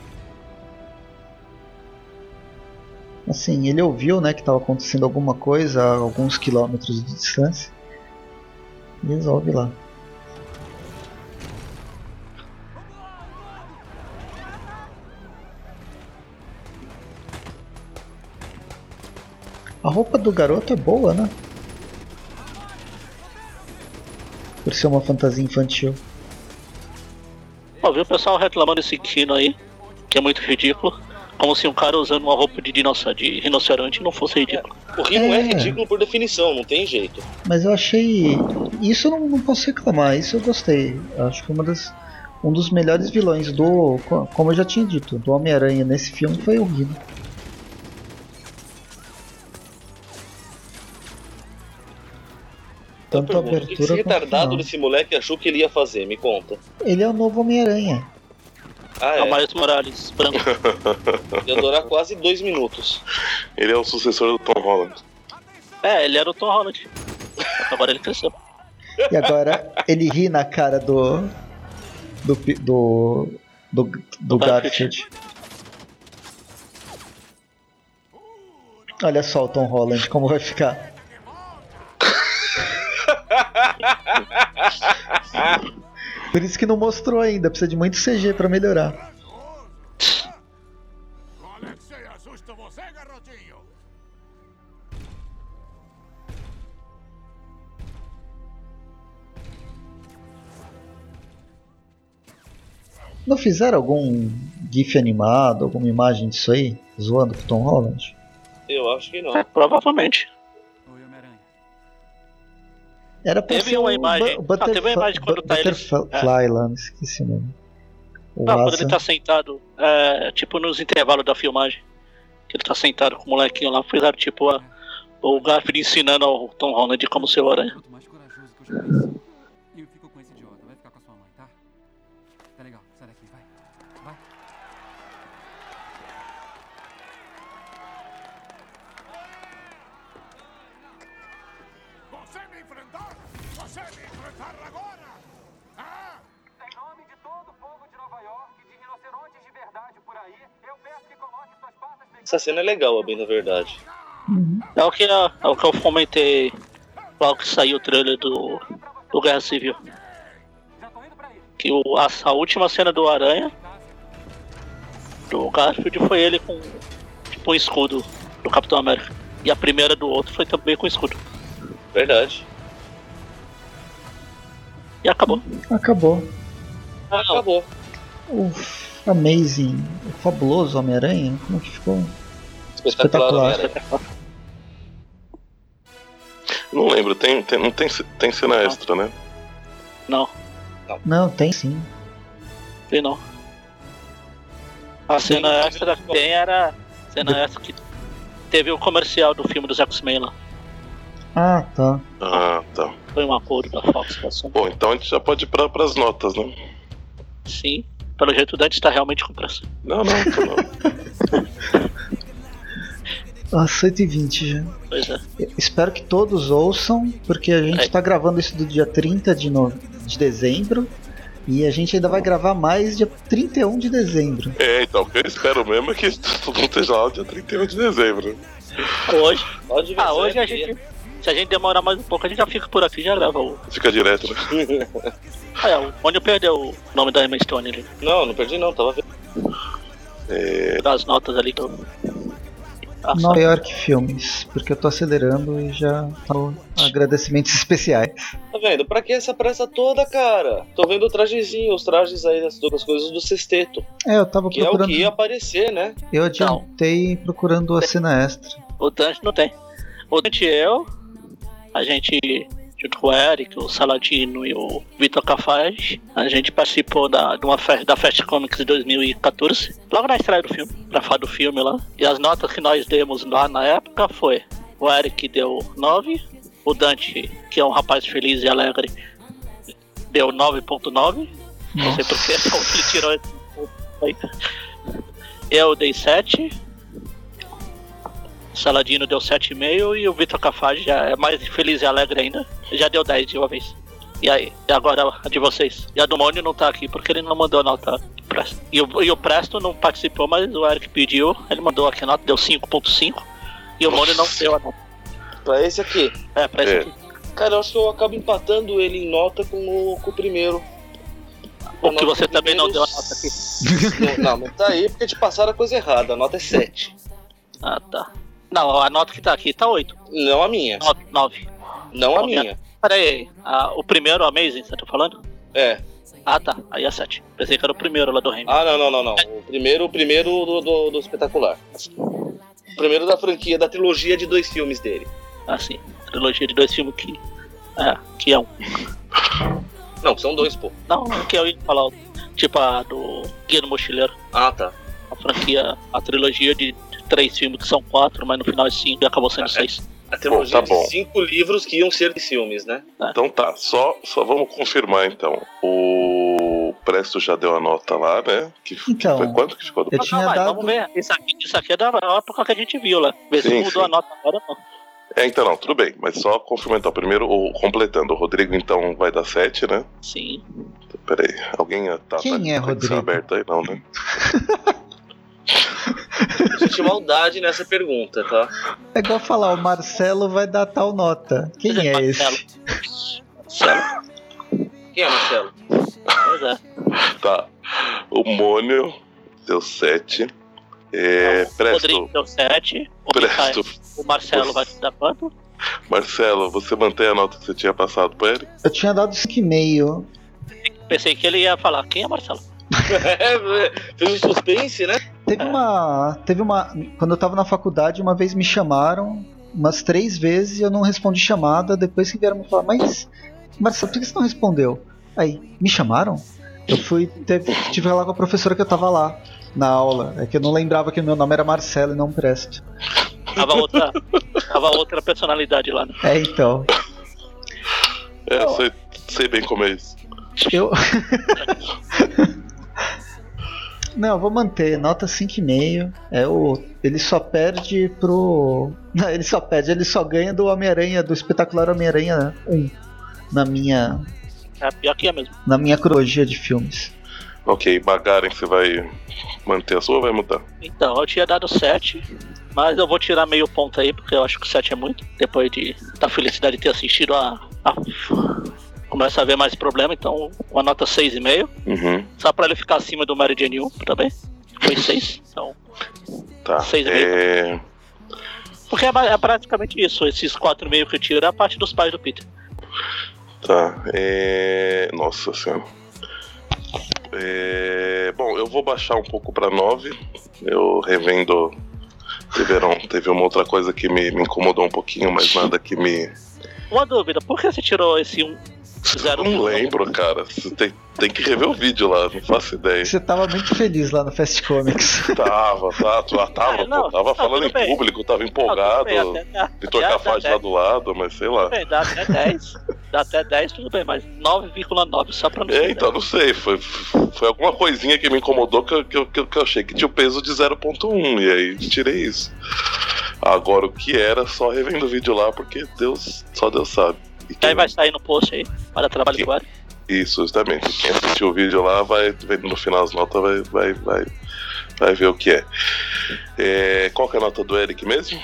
Assim, ele ouviu, né, que estava acontecendo alguma coisa a alguns quilômetros de distância. E resolve lá. A roupa do garoto é boa, né? Por ser uma fantasia infantil. Ó, viu o pessoal reclamando desse Kino aí, que é muito ridículo. Como se um cara usando uma roupa de, dinossauro, de rinoceronte não fosse ridículo. O Rino é. É. ridículo por definição, não tem jeito. Mas eu achei. Isso eu não, não posso reclamar, isso eu gostei. Eu acho que uma das, um dos melhores vilões do. co- Como eu já tinha dito, do Homem-Aranha nesse filme foi o Rino. Tanto a Pergunta, o que esse abertura retardado desse moleque achou que ele ia fazer? Me conta. Ele é o novo Homem-Aranha. Ah, É o Miles Morales, branco. Ia durar quase dois minutos. Ele é o sucessor do Tom Holland. É, ele era o Tom Holland. Agora ele cresceu. E agora ele ri na cara do. do. pi- do. do, do Garfield. Olha só o Tom Holland como vai ficar. Por isso que não mostrou ainda, precisa de muito CG pra melhorar. Não fizeram algum GIF animado, alguma imagem disso aí, zoando com Tom Holland? Eu acho que não. É, provavelmente. Era pra Teve uma imagem- Bu- ah, teve uma imagem quando tá eles- Butterfly lá, não esqueci o nome. O Ah, quando ele tá sentado, é, tipo nos intervalos da filmagem, que ele tá sentado com o molequinho lá, fizeram tipo a, o Garfield ensinando ao Tom Holland como ser o aranha. Essa cena é legal, bem na verdade. É o que, é, é o que eu comentei logo que saiu o trailer do, do Guerra Civil. Que o, a, a última cena do Aranha, do Garfield, foi ele com tipo um escudo do Capitão América. E a primeira do outro foi também com escudo. Verdade. E acabou. Acabou. Acabou. O Amazing, o fabuloso Homem-Aranha, como que ficou? Espetacular. Não lembro, tem, tem, não tem, tem cena extra, né? Não, Não, tem sim. vi não. A cena extra que tem era. a Cena extra que teve o comercial do filme dos X-Men lá. Ah, tá. Ah, tá. Foi um acordo da Fox com a Sony. Bom, então a gente já pode ir pra, pras notas, né? Sim, pelo jeito o Dante está realmente com pressa. Não, não, tô não. Ah, 120 já. Pois é. Espero que todos ouçam, porque a gente É. tá gravando isso do dia 30 de, no... de dezembro. E a gente ainda vai gravar mais dia 31 de dezembro. É, então, o que eu espero mesmo é que todo mundo esteja lá dia 31 de dezembro. Hoje. Pode ver, Ah, hoje a gente. Se a gente demorar mais um pouco, a gente já fica por aqui e já grava o. Fica direto, né? Ah, é, o Mônio perdeu o nome da Emma Stone ali. Não, não perdi não, tava vendo. É, Das notas ali que eu. Nova York Filmes, porque eu tô acelerando e já tô agradecimentos especiais. Tá vendo? Pra que essa pressa toda, cara? Tô vendo o trajezinho, os trajes aí das, das coisas do sexteto. É, eu tava Que é o procurando. que ia aparecer, né? Eu adiantei procurando a cena extra. O Dante não tem. O Dante eu, a gente, junto com o Eric, o Saladino e o Vitor Cafage, a gente participou da, de uma festa, da Fast Comics de 2014, logo na estreia do filme, pra falar do filme lá. E as notas que nós demos lá na época foi: o Eric deu 9, o Dante, que é um rapaz feliz e alegre, deu 9.9. Não sei porquê, como ele tirou esse. Eu dei 7. O Saladino deu 7,5 e o Vitor Cafage já é mais feliz e alegre ainda. Já deu 10 de uma vez. E aí, e agora a de vocês? E a do Mônio não tá aqui porque ele não mandou nota. E o, e o Presto não participou, mas o Eric pediu. Ele mandou aqui a nota, deu 5.5. E o Mônio não deu a nota. Pra esse aqui. É, pra esse É. aqui. Cara, eu acho que eu acabo empatando ele em nota com o, com o primeiro. O que você também não deu a nota aqui. Não, mas tá aí porque te passaram a coisa errada. A nota é 7. Ah, tá. Não, a nota que tá aqui tá 8. Não a minha. 9. Não a minha. Peraí, a- o primeiro Amazing, você tá falando? É. Ah, tá. Aí é 7. Pensei que era o primeiro lá do Rainbow. Ah, não, não, não, não. O primeiro, o primeiro do, do, do espetacular. O primeiro da franquia, da trilogia de dois filmes dele. Ah, sim. Trilogia de dois filmes que. É, que é um. Não, são dois, pô. Não, não que eu ia falar. Tipo a do Guia do Mochileiro. Ah, tá. A franquia, a trilogia de três filmes que são quatro, mas no final é cinco e acabou sendo seis. A trilogia Bom, tá bom. de cinco livros que iam ser de filmes, né? Então tá, só, só vamos confirmar então. O Presto já deu a nota lá, né? Que Então, foi quanto que ficou do eu tinha mas dado- Vamos ver. Isso aqui, isso aqui é da época que a gente viu lá. Ver se Sim, mudou sim. a nota agora ou não. É, então não, tudo bem, mas só confirmar então. Primeiro, o, completando, o Rodrigo então vai dar 7, né? Sim. Peraí, alguém tá, Quem tá é com a edição Rodrigo? aberta aí, não, né? Existe maldade nessa pergunta, tá? É igual falar, o Marcelo vai dar tal nota. Quem é esse? Quem é Marcelo? Pois é. Tá. O Mônio deu 7. É, O Presto, Rodrigo deu 7. O, Presto. O Marcelo vai dar quanto? Marcelo, você mantém a nota que você tinha passado pra ele? Eu tinha dado 5,5. Pensei que ele ia falar. Quem é Marcelo? Fez um suspense, né? Teve uma. Teve uma. Quando eu tava na faculdade, uma vez me chamaram umas três vezes e eu não respondi chamada. Depois que vieram me falar, mas. Marcelo, por que você não respondeu? Aí, me chamaram? Eu fui. Teve, tive lá com a professora que eu tava lá na aula. É que eu não lembrava que o meu nome era Marcelo e não Presto. Tava outra, tava outra personalidade lá. Né? É, então. É, eu sei, sei bem como é isso. Eu. Não, eu vou manter, nota 5,5. É o. Ele só perde pro. Não, ele só perde, ele só ganha do Homem-Aranha, do espetacular Homem-Aranha 1. Na minha. É pior que é mesmo. Na minha cronologia de filmes. Ok, Bagaren, você vai manter a sua ou vai mudar? Então, eu tinha dado 7, mas eu vou tirar meio ponto aí, porque eu acho que 7 é muito. Depois de, da felicidade de ter assistido a. a começa a ver mais problema, então uma nota 6,5. Uhum. Só pra ele ficar acima do Mary Jane 1 também. Foi 6. Então. Tá. Seis e é... Porque é, é praticamente isso. Esses 4,5 que eu tiro é a parte dos pais do Peter. Tá. É... Nossa senhora. É... Bom, eu vou baixar um pouco pra 9. Eu revendo. Tiveram, teve uma outra coisa que me, me incomodou um pouquinho, mas nada que me. Uma dúvida, por que você tirou esse 1? Zero Não lembro, cara. Você tem, tem que rever o vídeo lá, não faço ideia. Você tava muito feliz lá no Fast Comics. Tava, tá, tu- tava, É, não, pô, tava não, falando em bem. público, tava empolgado. bem, até- até- Vitor até- lá do lado, mas sei lá. Bem, dá até 10. Dá até 10, tudo bem, mas 9,9 só pra não É, ser então, não sei, foi, foi alguma coisinha que me incomodou que eu, que, eu, que eu- que eu achei que tinha o peso de 0.1, e aí tirei isso. Agora, o que era, só revendo o vídeo lá, porque Deus, só Deus sabe. E Aí vai sair no post aí, para trabalho do Eric. Isso, justamente. Quem assistiu o vídeo lá, vai no final as notas, vai, vai, vai, vai ver o que é. É, Qual que é a nota do Eric mesmo?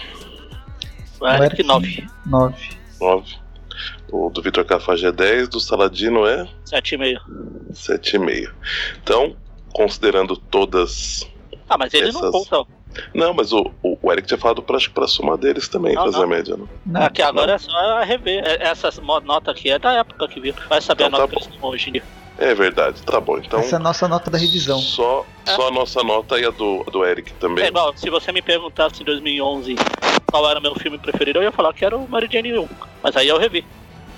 Eric 9. 9. 9. O do Vitor Cafage é 10, do Saladino é 7,5. 7,5. Então, considerando todas Ah, mas ele não Essas- conta. Não, mas o, o, O Eric tinha falado pra, pra somar deles também, Não, fazer não. a média, não? aqui agora é só rever. É- Essa nota aqui é da época que viu. Vai saber Então a tá nota que eles estão hoje em dia. É verdade, tá bom. Então, Essa é a nossa nota da revisão. só, só a nossa nota e a do, a do Eric também. É igual, se você me perguntasse em 2011 qual era o meu filme preferido, eu ia falar que era o Mary Jane 1. Mas aí eu revi.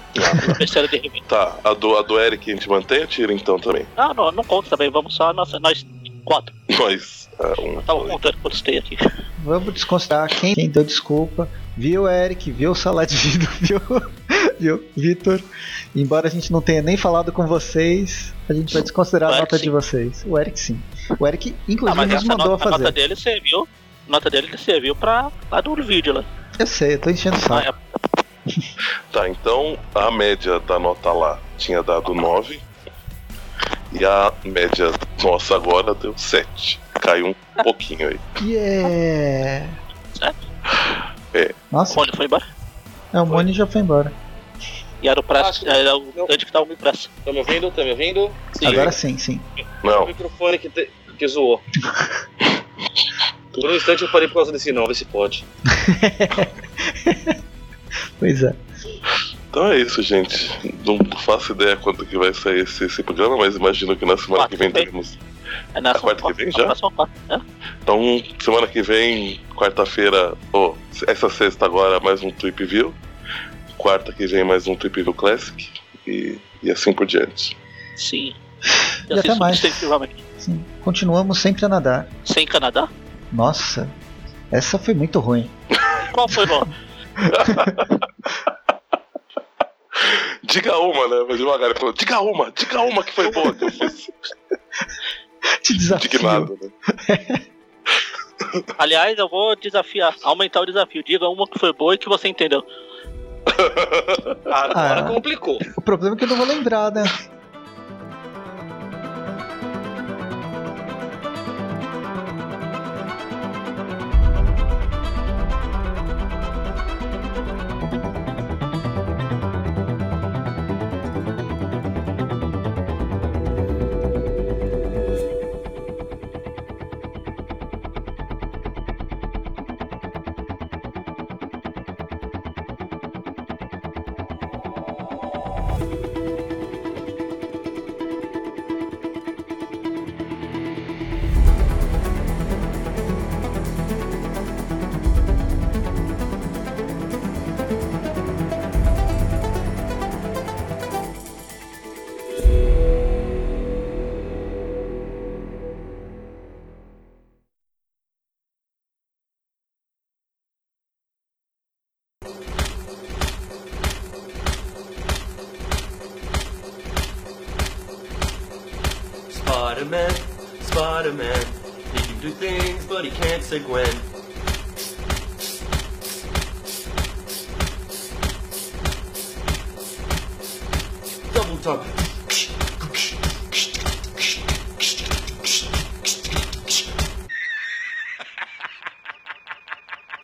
Rever. Tá, a do, a do Eric a gente mantém ou tira então também? Ah, não, não conta também. Vamos só nossa, nós quatro. Nós. é, um, Tava contando quantos tem aqui. Vamos desconsiderar quem, quem deu desculpa. Viu o Eric, viu o Saladino, viu, viu o Vitor. Embora a gente não tenha nem falado com vocês, a gente vai desconsiderar O a nota sim. de vocês. O Eric sim. O Eric, Ah, inclusive, mas nos mandou nota, a nota fazer. dele serviu. A nota dele serviu pra lá do vídeo lá. Eu sei, eu tô enchendo o Ah, saco. Tá, então a média da nota lá tinha dado 9. E a média nossa agora deu 7. Caiu um pouquinho aí. Yeah! É. Nossa, O Rony foi embora. é, o Moni já foi embora. E era o Press, era o Dante que tava com o Press. Tá me ouvindo? Tá me ouvindo? Agora sim, sim. O Não, microfone que, te- que zoou. Por um instante eu parei por causa desse não, vê se pode. Pois é. Então é isso, gente. Não faço ideia quanto que vai sair esse, esse programa, mas imagino que na semana que vem teremos. É nessa A quarta que vem já? quarta. É. Então, semana que vem, quarta-feira, ou essa sexta agora, mais um Trip View. Quarta que vem, mais um Trip View Classic. E, e assim por diante. Sim. E até mais. Sim. Continuamos sempre a nadar. Sem Canadá? Nossa, essa foi muito ruim. Qual foi bom? Diga uma, né? Mas devagar, ele falou, diga uma, diga uma que foi boa que eu fiz. Te desafio. Indignado, né? Aliás, eu vou desafiar, aumentar o desafio. Diga uma que foi boa e que você entendeu. Agora Ah. complicou. O problema é que eu não vou lembrar, né? segue